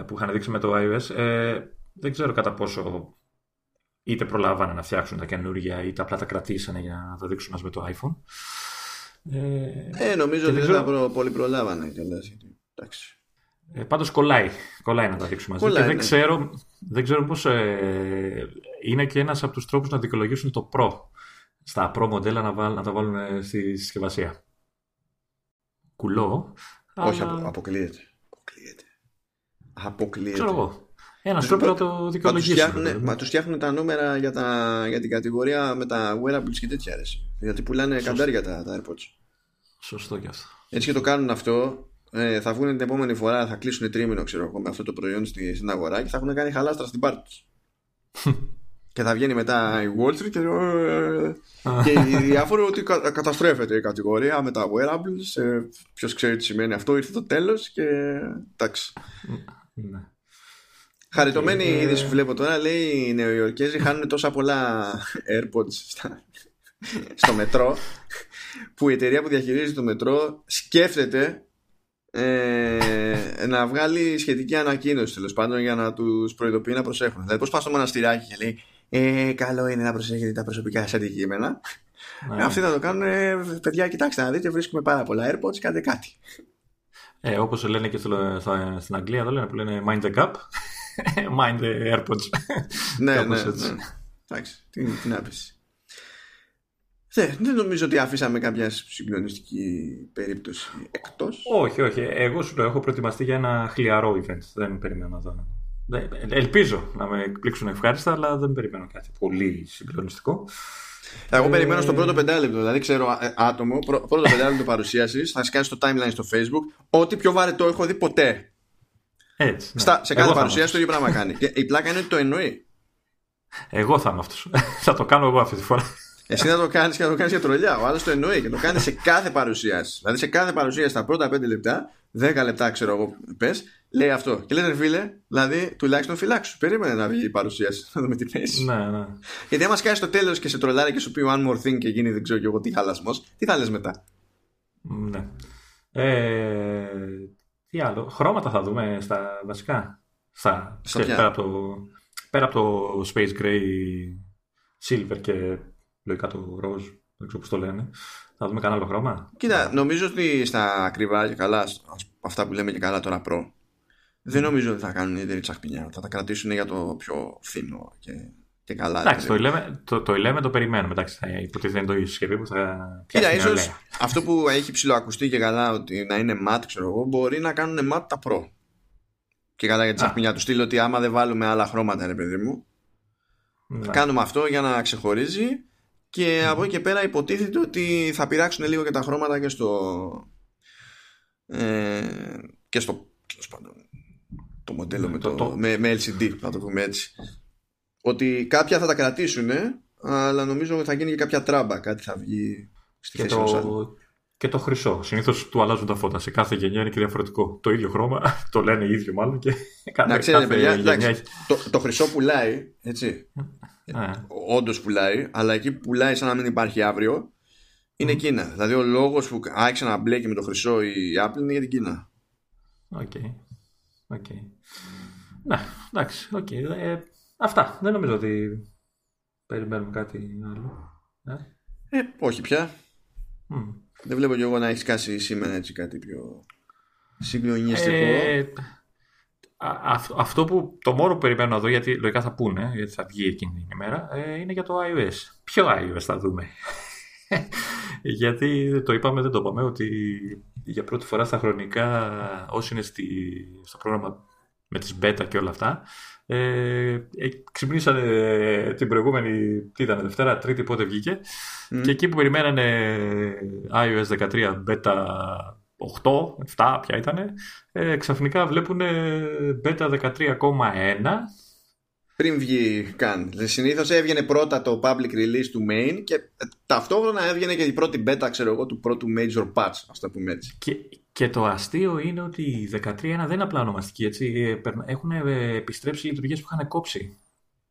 που είχαν δείξει με το iOS. Ε, δεν ξέρω κατά πόσο είτε προλάβανε να φτιάξουν τα καινούργια είτε απλά τα κρατήσανε για να τα δείξουν μαζί με το iPhone. Ε, ε νομίζω ότι δεν θα πολύ προλάβανε κιόλας. Εντάξει. Ε, πάντως κολλάει, κολλάει να τα δείξουμε μαζί. και δεν, ναι. ξέρω, δεν ξέρω πώς ε, είναι και ένας από τους τρόπους να δικαιολογήσουν το Pro στα Pro μοντέλα να, βάλ, να τα βάλουν ε, στη συσκευασία. Κουλό. Όχι, αλλά... αποκλείεται. Αποκλείεται. Αποκλείεται. Ξέρω εγώ. Ένας τρόπο να το δικαιολογήσουν. Μα, μα τους φτιάχνουν τα νούμερα για, τα, για την κατηγορία με τα wearables και τέτοια αρέσει. Γιατί πουλάνε καντάρια τα, τα AirPods. Σωστό κι αυτό. Έτσι και το κάνουν αυτό, ε, θα βγουν την επόμενη φορά, θα κλείσουν τρίμηνο ξέρω εγώ με αυτό το προϊόν στην αγορά και θα έχουν κάνει χαλάστρα στην πάρτι τους. (laughs) Και θα βγαίνει μετά η Wall Street και, ε, και διάφορο ότι καταστρέφεται η κατηγορία με τα wearables. Ε, Ποιος ξέρει τι σημαίνει αυτό, ήρθε το τέλος και εντάξει. Ναι. Χαριτωμένη η είδηση που βλέπω τώρα λέει οι Νεοϊορκέζοι χάνουν τόσα πολλά AirPods στο μετρό που η εταιρεία που διαχειρίζεται το μετρό σκέφτεται ε, να βγάλει σχετική ανακοίνωση τέλος πάντων για να τους προειδοποιεί να προσέχουν. Δηλαδή, πώς πας στο μοναστηράκι και λέει ε, Καλό είναι να προσέχετε τα προσωπικά σας αντικείμενα. Ναι. Αυτοί θα το κάνουν, ε, παιδιά, κοιτάξτε να δείτε, βρίσκουμε πάρα πολλά AirPods, κάντε κάτι. Ε, Όπως λένε και στο, στην Αγγλία, εδώ λένε που λένε Mind the Cup, (laughs) Mind the AirPods. (laughs) ναι, ναι, ναι. Εντάξει, τι, τι να πεις. Ναι, δεν νομίζω ότι αφήσαμε κάποια συγκλονιστική περίπτωση εκτός. Όχι, όχι. Εγώ σου το έχω προετοιμαστεί για ένα χλιαρό event. Δεν περιμένω να δω. Ελπίζω να με εκπλήξουν ευχάριστα, αλλά δεν περιμένω κάτι πολύ συγκλονιστικό. Εγώ ε... περιμένω στο πρώτο πεντάλεπτο. Δηλαδή, ξέρω ε, άτομο, πρώτο πεντάλεπτο παρουσίασης, θα σκάσει στο timeline στο Facebook, ό,τι πιο βαρετό έχω δει ποτέ. Έτσι. Ναι. Στα, σε κάθε παρουσίαση το ίδιο πράγμα κάνει. Και η πλάκα είναι ότι το εννοεί. Εγώ θα είμαι αυτός. (laughs) θα το κάνω εγώ αυτή τη φορά. Εσύ να το κάνεις και να το κάνεις για τρολιά. Ο άλλος το εννοεί και το κάνει σε κάθε παρουσίαση. Δηλαδή σε κάθε παρουσίαση στα πρώτα 5 λεπτά, 10 λεπτά ξέρω εγώ πες, λέει αυτό. Και λέει φίλε, δηλαδή τουλάχιστον φυλάξου. Περίμενε να βγει η παρουσίαση. Να δούμε τι θε. Ναι, ναι. Γιατί άμα σκάσει στο τέλος και σε τρολάρει και σου πει one more thing και γίνει δεν ξέρω και εγώ τι χαλασμός, τι θα λες μετά; Ναι. Ε, τι άλλο. Χρώματα θα δούμε στα βασικά. Στα, πέρα, από το, πέρα από το Space Gray Silver και λογικά το ροζ, δεν ξέρω πώς το λένε. Θα δούμε κανένα άλλο χρώμα; Κοίτα, νομίζω ότι στα ακριβά και καλά, αυτά που λέμε και καλά τώρα προ, δεν νομίζω ότι θα κάνουν ιδιαίτερη τσαχπινιά. Θα τα κρατήσουν για το πιο φθηνό και, και καλά. Εντάξει, το λέμε το, το, λέμε, το περιμένουμε. Εντάξει, θα υποτίθεται είναι το ίδιο συσκευή που θα Κοίτα, ίσως αυτό που έχει ψηλοακουστεί και καλά ότι να είναι mat, ξέρω εγώ, μπορεί να κάνουν mat τα προ. Και καλά για τη τσαχπινιά του στείλω ότι άμα δεν βάλουμε άλλα χρώματα, ρε παιδί μου, ναι. κάνουμε αυτό για να ξεχωρίζει και από εκεί και πέρα υποτίθεται ότι θα πειράξουν λίγο και τα χρώματα και στο ε, και στο το μοντέλο με, το, Με, με LCD να το πούμε έτσι ότι κάποια θα τα κρατήσουν αλλά νομίζω ότι θα γίνει και κάποια τράμπα κάτι θα βγει στη και θέση το, και το χρυσό. Συνήθως του αλλάζουν τα φώτα. Σε κάθε γενιά είναι και διαφορετικό. Το ίδιο χρώμα, (laughs) το λένε οι ίδιοι μάλλον και (laughs) κάθε, να ξέρετε, παιδιά, εντάξει, το, το χρυσό πουλάει, έτσι. Ε. Όντως πουλάει, αλλά εκεί που πουλάει σαν να μην υπάρχει αύριο είναι mm. Κίνα. Δηλαδή ο λόγος που άρχισε να μπλέκει με το χρυσό η Apple είναι για την Κίνα. OK. Okay. Okay. Ναι, εντάξει. Okay. Ε, αυτά. Δεν νομίζω ότι περιμένουμε κάτι άλλο. Ε, ε όχι πια. Mm. Δεν βλέπω κι εγώ να έχεις χάσει σήμερα έτσι κάτι πιο συγκλονιστικό. Ε, αυτό που το μόνο που περιμένω να δω, γιατί λογικά θα πούνε, γιατί θα βγει εκείνη την ημέρα, ε, είναι για το iOS. Ποιο iOS θα δούμε. (laughs) γιατί το είπαμε, δεν το είπαμε, ότι για πρώτη φορά στα χρονικά, όσοι είναι στη, στο πρόγραμμα με τις beta και όλα αυτά, ε, ε ξυπνήσανε ε, την προηγούμενη, τι ήταν, Δευτέρα, Τρίτη, πότε βγήκε, και εκεί που περιμένανε iOS 13 beta 8, 7 ποια ήταν, ε, ξαφνικά βλέπουν beta 13,1 πριν βγει καν. Συνήθως έβγαινε πρώτα το public release του main και ταυτόχρονα έβγαινε και η πρώτη beta, ξέρω εγώ, του πρώτου major patch, ας το πούμε έτσι. Και, και το αστείο είναι ότι η 13.1 δεν είναι απλά ονομαστική, έτσι. Έχουν επιστρέψει λειτουργίες που είχαν κόψει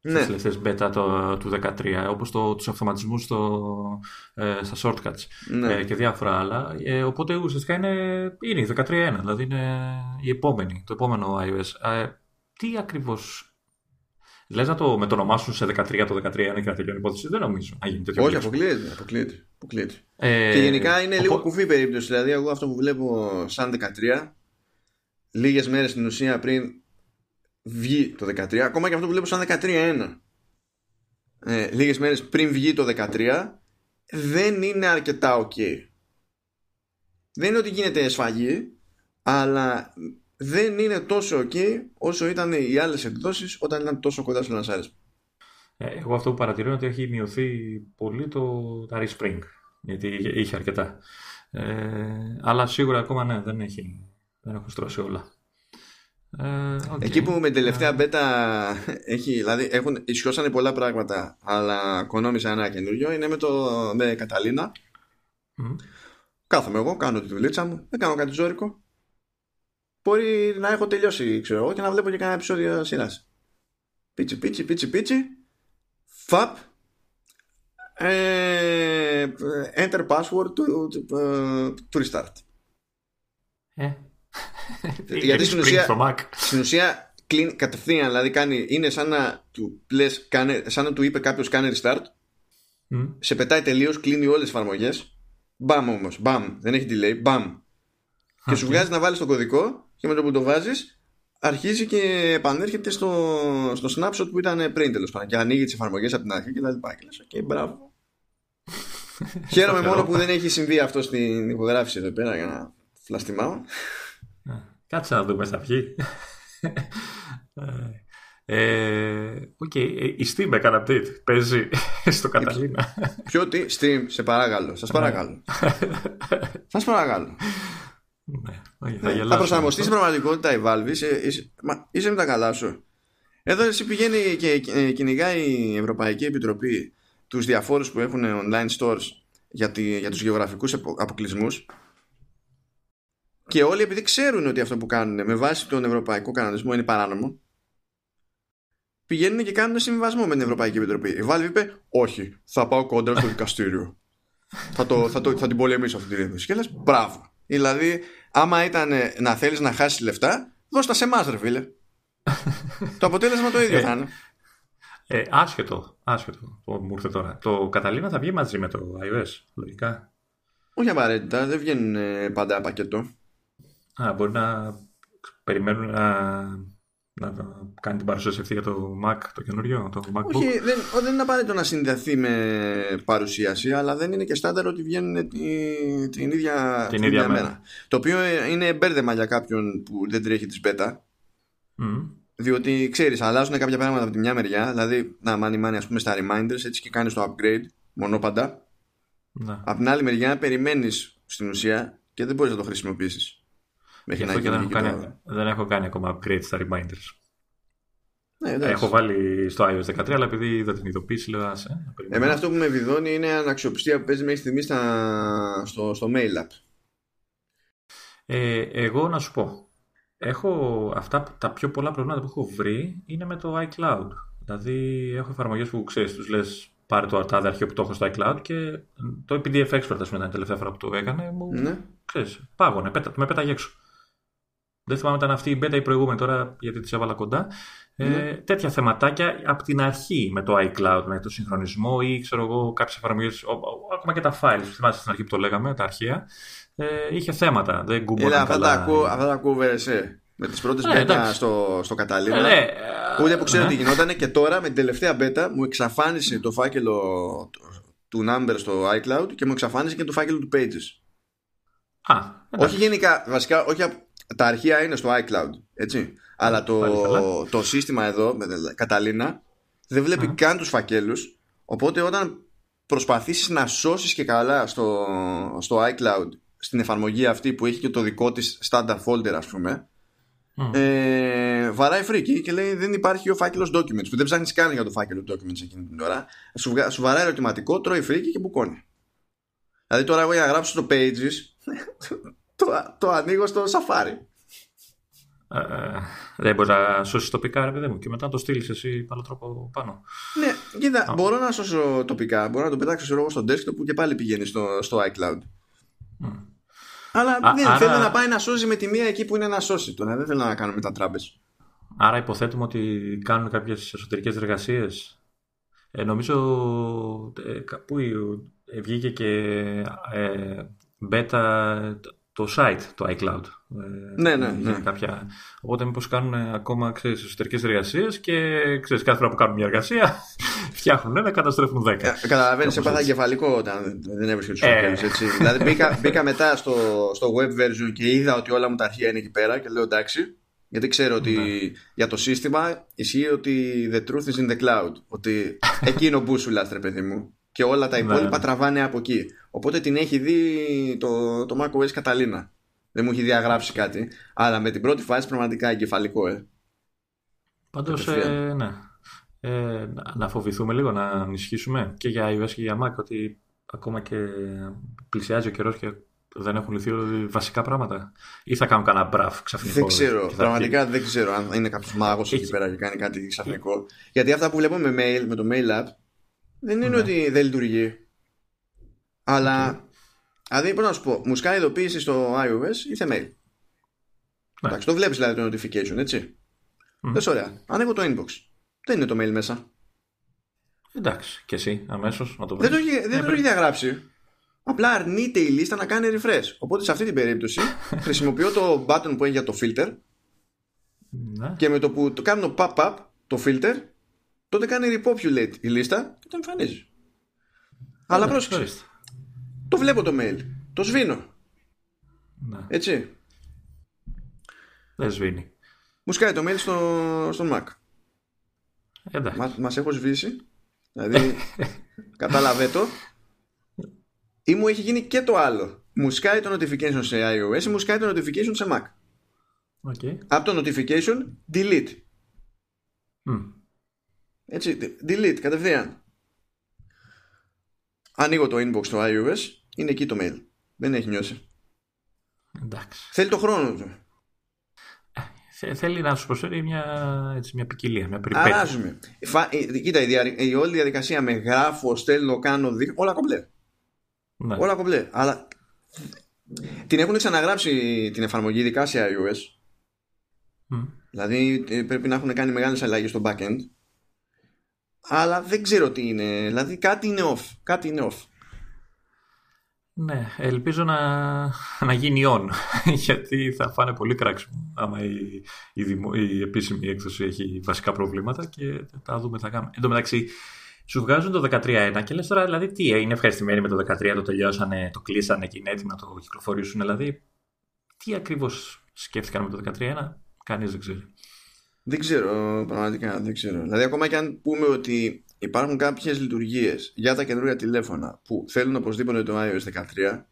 ναι. στις τελευταίες beta το, του 13 όπως το, τους αυτοματισμούς στο, ε, στα shortcuts ναι. ε, και διάφορα άλλα ε, οπότε ουσιαστικά είναι, είναι η 13.1 δηλαδή είναι η επόμενη, το επόμενο iOS ε, τι ακριβώς Λες να το μετονομάσουν σε 13 το 13 και να τελειώνει η υπόθεση. Δεν νομίζω να γίνει τέτοιο. Όχι, αποκλείεται. αποκλείεται, αποκλείεται. Ε, και γενικά είναι λίγο κουφή περίπτωση. Δηλαδή, εγώ αυτό που βλέπω σαν 13, λίγες μέρες στην ουσία πριν βγει το 13, ακόμα και αυτό που βλέπω σαν 13-1, ε, λίγες μέρες πριν βγει το 13, δεν είναι αρκετά ok. Δεν είναι ότι γίνεται εσφαγή, αλλά δεν είναι τόσο ok όσο ήταν οι άλλες εκδόσεις όταν ήταν τόσο κοντά στο λανσάρισμα. Ε, εγώ αυτό που παρατηρώ είναι ότι έχει μειωθεί πολύ το Harry Spring, γιατί είχε αρκετά. Ε, αλλά σίγουρα ακόμα ναι, δεν έχει, δεν έχουν στρώσει όλα. Ε, Εκεί που με την τελευταία beta έχει, δηλαδή έχουν ισιώσανε πολλά πράγματα αλλά κονόμησα ένα καινούριο είναι με, το, με Καταλήνα mm. Κάθομαι εγώ, κάνω τη δουλίτσα μου δεν κάνω κάτι ζώρικο μπορεί να έχω τελειώσει ξέρω εγώ και να βλέπω και κανένα επεισόδιο σειράς πίτσι πίτσι πίτσι πίτσι φαπ ε, enter password to, to, restart ε. Γιατί στην ουσία, στην ουσία κλείνει κατευθείαν, δηλαδή κάνει, είναι σαν να του, λες, κάνε, σαν να του είπε κάποιος κάνε restart, mm. σε πετάει τελείως, κλείνει όλες τις εφαρμογές. Μπαμ όμως, μπαμ, δεν έχει delay, μπαμ. Και σου βγάζει να βάλεις το κωδικό και με το που το βάζεις, αρχίζει και επανέρχεται στο, στο snapshot που ήταν πριν τέλος πάντων. Και ανοίγει τις εφαρμογές από την αρχή και τα λοιπά. Και λες, okay, μπράβο. (laughs) Χαίρομαι μόνο που δεν έχει συμβεί αυτό στην υπογράφηση εδώ πέρα για να βλαστημάω. Κάτσε να δούμε, θα βγει. (laughs) Ε, OK, okay. Ε, η Steam έκανε update. Παίζει (laughs) στο Catalina. Ποιο τι, Steam, σε παρακαλώ. Σας παρακαλώ. Σας παρακαλώ. Ναι, θα, θα προσαρμοστείς στην πραγματικότητα η Valve. Είσαι, είσαι, μα, είσαι με τα καλά σου. Εδώ εσύ πηγαίνει και κυνηγάει η Ευρωπαϊκή Επιτροπή τους διαφόρους που έχουν online stores για, τη, για τους γεωγραφικούς αποκλεισμούς και όλοι επειδή ξέρουν ότι αυτό που κάνουν με βάση τον ευρωπαϊκό κανονισμό είναι παράνομο, πηγαίνουν και κάνουν συμβιβασμό με την Ευρωπαϊκή Επιτροπή. Η Βάλβη είπε, Όχι, θα πάω κόντρα στο δικαστήριο. θα, το, θα, το, θα την πολεμήσω αυτή την ρύθμιση. Και λες, μπράβο. Δηλαδή, άμα ήταν να θέλεις να χάσεις λεφτά, δώσ' τα σε εμάς, ρε φίλε. το αποτέλεσμα το ίδιο ε, θα είναι. Ε, άσχετο, άσχετο. Το, μου ήρθε τώρα. Το Καταλήνα θα βγει μαζί με το iOS, λογικά. Όχι απαραίτητα, δεν βγαίνουν πάντα πακέτο. Α, μπορεί να περιμένουν να, να κάνει την παρουσίαση αυτή για το Mac, το καινούριο, το MacBook. Όχι, δεν, δεν είναι απαραίτητο να συνδεθεί με παρουσίαση, αλλά δεν είναι και στάνταρ ότι βγαίνουν την, την ίδια, την ίδια μέρα. μέρα. Το οποίο είναι μπέρδεμα για κάποιον που δεν τρέχει της beta. Mm. Διότι ξέρεις, αλλάζουν κάποια πράγματα από τη μια μεριά. Δηλαδή, να μάνι μάνι, ας πούμε, στα reminders, έτσι και κάνεις το upgrade μονόπαντα. Να. Από την άλλη μεριά, περιμένεις στην ουσία και δεν μπορείς να το χρησιμοποιήσεις. Μέχρι να και δεν, έχω κάνει, δεν έχω κάνει ακόμα upgrade στα reminders. Ναι, έχω βάλει στο iOS 13, αλλά επειδή είδα την ειδοποίηση, λέω άσε. Εμένα αυτό που με βιδώνει είναι αναξιοπιστία που παίζει μέχρι στιγμή στα, στο, στο mail app. Ε, εγώ να σου πω. Έχω αυτά τα πιο πολλά προβλήματα που έχω βρει είναι με το iCloud. Δηλαδή έχω εφαρμογές που ξέρεις, τους λες πάρε το αρτάδε αρχείο που το έχω στο iCloud και το PDF Expert, ας πούμε, ήταν η τελευταία φορά που το έκανε. Μου, ναι. ξέρεις, πάγωνε, πέτα, με πέταγε έξω. Δεν θυμάμαι ήταν αυτή η beta η προηγούμενη τώρα, γιατί τη έβαλα κοντά. Ε, ναι. τέτοια θεματάκια από την αρχή με το iCloud, με το συγχρονισμό ή ξέρω εγώ κάποιες εφαρμογές, ακόμα και τα files. Θυμάστε στην αρχή που το λέγαμε, τα αρχεία. Ε, είχε θέματα. Δεν κουμπώναν αυτά, καλά. Τα αυτά τα ακούω με τις πρώτες ε, beta στο, στο Καταλήνα. Ε, ναι. Ούτε που ξέρω ναι. τι γινόταν και τώρα με την τελευταία beta μου εξαφάνισε το φάκελο του number στο iCloud και μου εξαφάνισε και το φάκελο του Pages. Α, όχι γενικά, βασικά, όχι τα αρχεία είναι στο iCloud, έτσι. Αλλά το, το σύστημα εδώ, με Καταλήνα, δεν βλέπει καν τους φακέλους. Οπότε όταν προσπαθήσεις να σώσεις και καλά στο, στο iCloud, στην εφαρμογή αυτή που έχει και το δικό της standard folder ας πούμε, ε, βαράει φρίκι και λέει δεν υπάρχει ο φάκελος documents που δεν ψάχνεις καν για το φάκελο documents εκείνη την ώρα. Σου, σου βαράει ερωτηματικό, τρώει φρίκι και μπουκώνει. Δηλαδή τώρα εγώ για να γράψω το pages το, το ανοίγω στο Safari. Ε, δεν μπορείς να σώσεις τοπικά, ρε παιδί μου, και μετά να το στείλεις εσύ άλλο τρόπο πάνω. Ναι, κοίτα, μπορώ να σώσω τοπικά. Μπορώ να το πετάξω εγώ στο desktop που και πάλι πηγαίνει στο, στο iCloud. Mm. Αλλά Α, ναι, άρα... θέλω να πάει να σώσει με τη μία εκεί που είναι να σώσει. Τώρα δεν θέλω να κάνω μετατράμπε. Άρα υποθέτουμε ότι κάνουν κάποιες εσωτερικές εργασίες. Ε, νομίζω ε, κάπου ε, βγήκε και ε, beta το site, το iCloud. Ε, ναι, ναι, ναι. Κάποια... Οπότε μήπως κάνουν ακόμα ξέρεις, εσωτερικές εργασίες και ξέρεις, κάθε φορά που κάνουν μια εργασία (laughs) φτιάχνουν ένα, καταστρέφουν δέκα. Ε, Καταλαβαίνεις, έπαθα κεφαλικό όταν δεν έβρισκε τους ε. έτσι. (laughs) δηλαδή μπήκα, μπήκα μετά στο, στο web version και είδα ότι όλα μου τα αρχεία είναι εκεί πέρα και λέω εντάξει, γιατί ξέρω ότι ναι. για το σύστημα ισχύει ότι the truth is in the cloud. Ότι (laughs) εκείνο μπούσουλα, τρε παιδί μου και όλα τα ναι. υπόλοιπα τραβάνε από εκεί. Οπότε την έχει δει το, το macOS Καταλήνα. Δεν μου έχει διαγράψει κάτι. Αλλά με την πρώτη φάση πραγματικά εγκεφαλικό, ε. Πάντως, ε, ναι. Ε, να φοβηθούμε λίγο, να ανισχύσουμε και για iOS και για Mac ότι ακόμα και πλησιάζει ο καιρός και δεν έχουν λυθεί βασικά πράγματα. Ή θα κάνουν κανένα μπραφ ξαφνικό. Δεν ξέρω. Πραγματικά δεν ξέρω αν είναι κάποιος μάγος εκεί πέρα και κάνει κάτι ξαφνικό. Γιατί αυτά που βλέπω με mail, με το mail app, δεν είναι ναι. ότι δεν λειτουργεί. Αλλά. Δηλαδή, πώς να σου πω, μου σκάει ειδοποίηση στο iOS ή σε mail. Ναι. Εντάξει, το βλέπεις δηλαδή το notification, έτσι. Mm. ωραία. Ανοίγω το inbox. Δεν είναι το mail μέσα. Εντάξει, και εσύ αμέσως να το βρει. Δεν το έχει, δεν το έχει διαγράψει. Απλά αρνείται η λίστα να κάνει refresh. Οπότε σε αυτή την περίπτωση (laughs) χρησιμοποιώ το button που έχει για το filter ναι. και με το που το κάνω pop-up το filter τότε κάνει repopulate η λίστα και το εμφανίζει. Αλλά πρόσεξε. Το βλέπω το mail. Το σβήνω. Ναι. Έτσι. Δεν σβήνει. Μου σκάει το mail στο, στον Mac. Εντάξει. Μα, μας έχω σβήσει. Δηλαδή, (laughs) κατάλαβε το. Ή μου έχει γίνει και το άλλο. Μου σκάει το notification σε iOS ή μου σκάει το notification σε Mac. Okay. Από το notification, delete. Mm. Έτσι, delete, κατευθείαν. Ανοίγω το inbox στο iOS, είναι εκεί το mail. Δεν έχει νιώσει. Εντάξει. Θέλει το χρόνο του. Ε, θέλει να σου προσφέρει μια, έτσι, μια ποικιλία, μια περιπέτεια. Αράζουμε. Ε, κοίτα, η, η, όλη διαδικασία με γράφω, στέλνω, κάνω, δείχνω, όλα κομπλέ. Ναι. Όλα κομπλέ. Αλλά την έχουν ξαναγράψει την εφαρμογή, ειδικά σε iOS. Mm. Δηλαδή ε, πρέπει να έχουν κάνει μεγάλες αλλαγές στο backend. Αλλά δεν ξέρω τι είναι. Δηλαδή κάτι είναι off. Κάτι είναι off. Ναι, ελπίζω να, να γίνει on, (laughs) γιατί θα φάνε πολύ κράξιμο άμα η, η, η επίσημη έκδοση έχει βασικά προβλήματα και θα δούμε τι θα κάνουμε. Εν τω μεταξύ, σου βγάζουν το 13.1 και λες τώρα δηλαδή τι είναι ευχαριστημένοι με το 13, το τελειώσανε, το κλείσανε και είναι έτοιμοι να το κυκλοφορήσουν. Δηλαδή, τι ακριβώς σκέφτηκαν με το 13.1, κανείς δεν ξέρει. Δεν ξέρω, πραγματικά δεν ξέρω. Δηλαδή, ακόμα και αν πούμε ότι υπάρχουν κάποιες λειτουργίες για τα καινούργια τηλέφωνα που θέλουν οπωσδήποτε το iOS 13,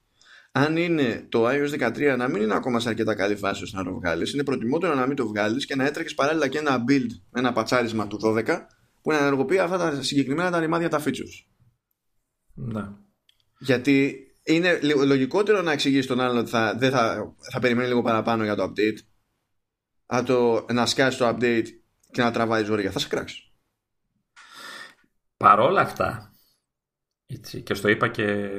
αν είναι το iOS 13 να μην είναι ακόμα σε αρκετά καλή φάση ώστε να το βγάλεις, είναι προτιμότερο να μην το βγάλεις και να έτρεχες παράλληλα και ένα build, ένα πατσάρισμα του 12 που να ενεργοποιεί αυτά τα συγκεκριμένα τα ρημάδια τα features. Ναι. Γιατί είναι λογικότερο να εξηγήσεις τον άλλον ότι θα, δεν θα, θα περιμένει λίγο παραπάνω για το update από το να σκάσει το update και να τραβάει ζόρια. Θα σε κράξει. Παρόλα αυτά, έτσι, και στο είπα και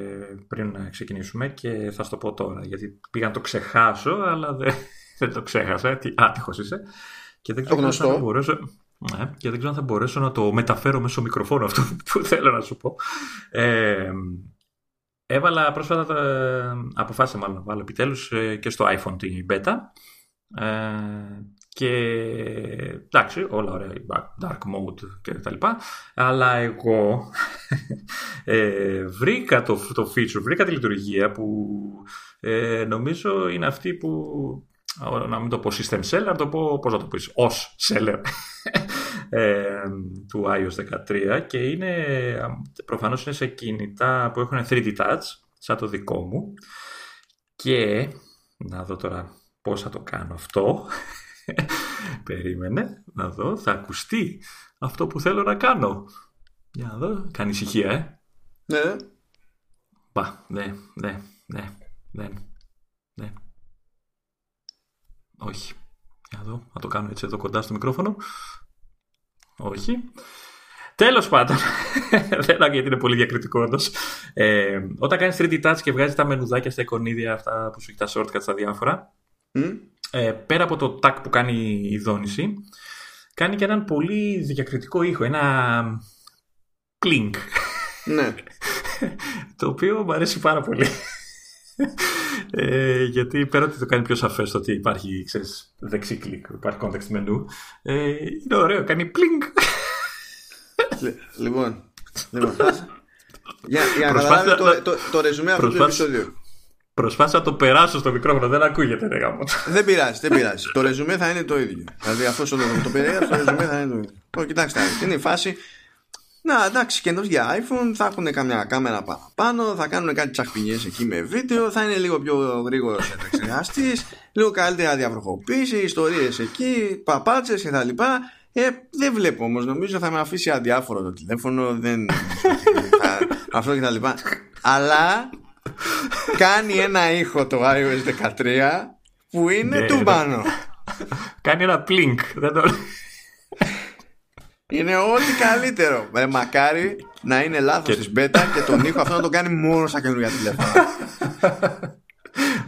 πριν να ξεκινήσουμε και θα στο πω τώρα, γιατί πήγα να το ξεχάσω, αλλά δεν, (laughs) δεν το ξέχασα. Τι άτυχος είσαι. Και δεν ξέρω το αν μπορέσω, ναι, και δεν ξέρω αν θα μπορέσω να το μεταφέρω μέσω μικροφόνου αυτό (laughs) που θέλω να σου πω. Ε, έβαλα πρόσφατα, αποφάσισα μάλλον να βάλω επιτέλους ε, και στο iPhone την beta. Ε, και εντάξει, όλα ωραία, dark mode και τα λοιπά. Αλλά εγώ (laughs) ε, βρήκα το, το feature, βρήκα τη λειτουργία που ε, νομίζω είναι αυτή που να μην το πω system seller, να το πω, πώς να το πεις, ως seller (laughs) ε, του iOS 13 και είναι, προφανώς είναι σε κινητά που έχουν 3D touch, σαν το δικό μου και να δω τώρα πώς θα το κάνω αυτό (laughs) περίμενε να δω, θα ακουστεί αυτό που θέλω να κάνω για να δω, κάνει ησυχία ε ναι Πα, ναι, ναι, ναι, ναι, ναι. Όχι. Για να δω, να το κάνω έτσι εδώ κοντά στο μικρόφωνο. Όχι. Τέλος πάντων, (laughs) δεν λέω γιατί είναι πολύ διακριτικό όντως. Ε, όταν κάνεις 3D touch και βγάζεις τα μενουδάκια στα εικονίδια αυτά που σου έχει τα shortcuts στα διάφορα, ε, πέρα από το tag που κάνει η δόνηση, κάνει και έναν πολύ διακριτικό ήχο. Ένα κλινκ. Ναι. (laughs) το οποίο μου αρέσει πάρα πολύ. Ε, γιατί πέρα ότι το κάνει πιο σαφές το ότι υπάρχει ξέρεις, δεξί κλικ, υπάρχει context menu, ε, είναι ωραίο, κάνει πλινγκ. λοιπόν, λοιπόν για, για να καταλάβεις το, το, το ρεζουμέ αυτού του επεισόδιου. Προσπάθησα να το περάσω στο μικρόφωνο, δεν ακούγεται. Ρε, δεν πειράζει, δεν πειράζει. το ρεζουμέ θα είναι το ίδιο. Δηλαδή, αφού το, το περιέγραψε, το ρεζουμέ θα είναι το ίδιο. κοιτάξτε, είναι η φάση. Να, εντάξει, καινούργια iPhone, θα έχουν καμιά κάμερα παραπάνω, θα κάνουν κάτι τσαχπινιές εκεί με βίντεο, θα είναι λίγο πιο γρήγορος επεξεργαστής, λίγο καλύτερα διαβροχοποίηση, ιστορίες εκεί, παπάτσες κτλ. Ε, δεν βλέπω όμως, νομίζω θα με αφήσει αδιάφορο το τηλέφωνο, δεν. (laughs) θα, αυτό κτλ. Αλλά κάνει ένα ήχο το iOS 13 που είναι ναι, του πάνω. Κάνει ένα plink. Δεν το... Είναι ό,τι καλύτερο. Ε, μακάρι να είναι λάθος της beta και τον ήχο αυτό να το κάνει μόνο στα καινούργια τηλέφωνα.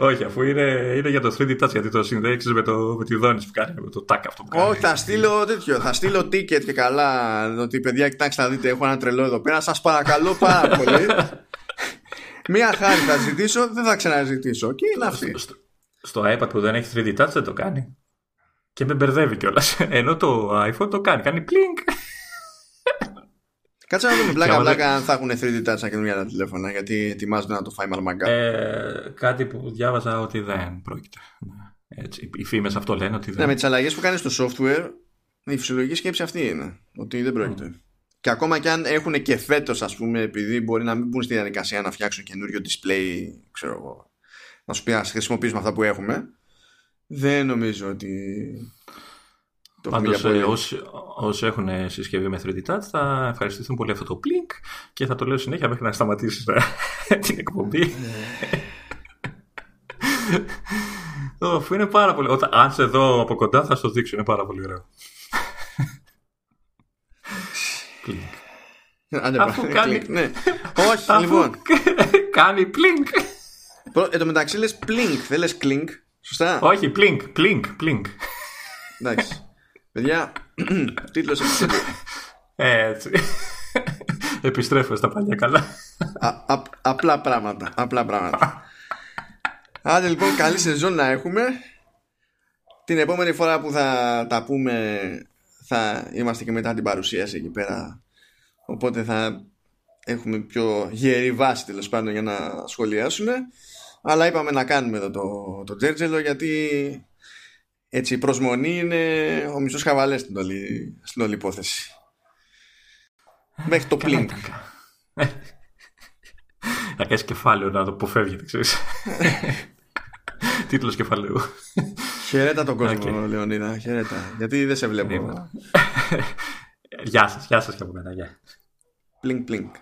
Όχι, αφού είναι, είναι για το 3D Touch, γιατί το συνδέξεις με, το, με τη δόνηση που κάνει, με το τάκ αυτό που κάνει. Όχι, θα στείλω τέτοιο. Θα στείλω ticket και καλά. Ότι παιδιά, κοιτάξτε να δείτε, έχω ένα τρελό εδώ πέρα. Σας παρακαλώ πάρα πολύ. Μία χάρη θα ζητήσω, δεν θα ξαναζητήσω. Και είναι αυτή. Στο, στο iPad που δεν έχει 3D Touch δεν το κάνει. Και με μπερδεύει κιόλας. (laughs) Ενώ το iPhone το κάνει. Κάνει plink. Κάτσε να δούμε πλάκα πλάκα αν θα έχουν 3D touch στα καινούργια τα τηλέφωνα γιατί ετοιμάζουν να το φάει μαλμαγκά. Ε, κάτι που διάβαζα ότι δεν πρόκειται. Ναι, έτσι, οι φήμες αυτό λένε ότι δεν. Ναι, με τις αλλαγές που κάνει στο software, η φυσιολογική σκέψη αυτή είναι. Ότι δεν πρόκειται. Mm. Και ακόμα και αν έχουν και φέτος, ας πούμε, επειδή μπορεί να μην μπουν στη διαδικασία να φτιάξουν καινούριο display, ξέρω εγώ, να σου πει να χρησιμοποιήσουμε αυτά που έχουμε, δεν νομίζω ότι. Πάντως, ε, όσοι, όσοι έχουν συσκευή με 3D Touch θα ευχαριστηθούν πολύ αυτό το Blink και θα το λέω συνέχεια μέχρι να σταματήσεις (laughs) την εκπομπή. Αφού είναι πάρα πολύ. Όταν, αν σε δω από κοντά θα σου δείξω. Είναι πάρα πολύ ωραίο. (laughs) Αφού κάνει. Ναι. (laughs) Όχι, λοιπόν. (laughs) Κάνει πλίνκ. Εν τω μεταξύ λες πλίνκ, δεν λες κλίνκ. Σωστά; Όχι, πλίνκ, πλίνκ, πλίνκ. Εντάξει. Παιδιά, (clears throat) τίτλος επεισόδιο. Έτσι. Επιστρέφω στα παλιά καλά. απλά πράγματα. Απλά πράγματα. Άντε λοιπόν, καλή σεζόν να έχουμε. Την επόμενη φορά που θα τα πούμε θα είμαστε και μετά την παρουσίαση εκεί πέρα. Οπότε θα έχουμε πιο γερή βάση τέλος πάντων για να σχολιάσουμε. Αλλά είπαμε να κάνουμε εδώ το, το τζέρτζελο γιατί έτσι η προσμονή είναι ο μισός χαβαλές στην όλη, στην όλη υπόθεση. Μέχρι το πλήν. Να κάνεις κεφάλαιο να το αποφεύγετε, ξέρεις. Τίτλος κεφαλαίου. Χαιρέτα τον κόσμο, okay. Λεωνίδα. Χαιρέτα. Γιατί δεν σε βλέπω. γεια σας, γεια σας και από μένα. Γεια. Πλίνκ, πλίνκ.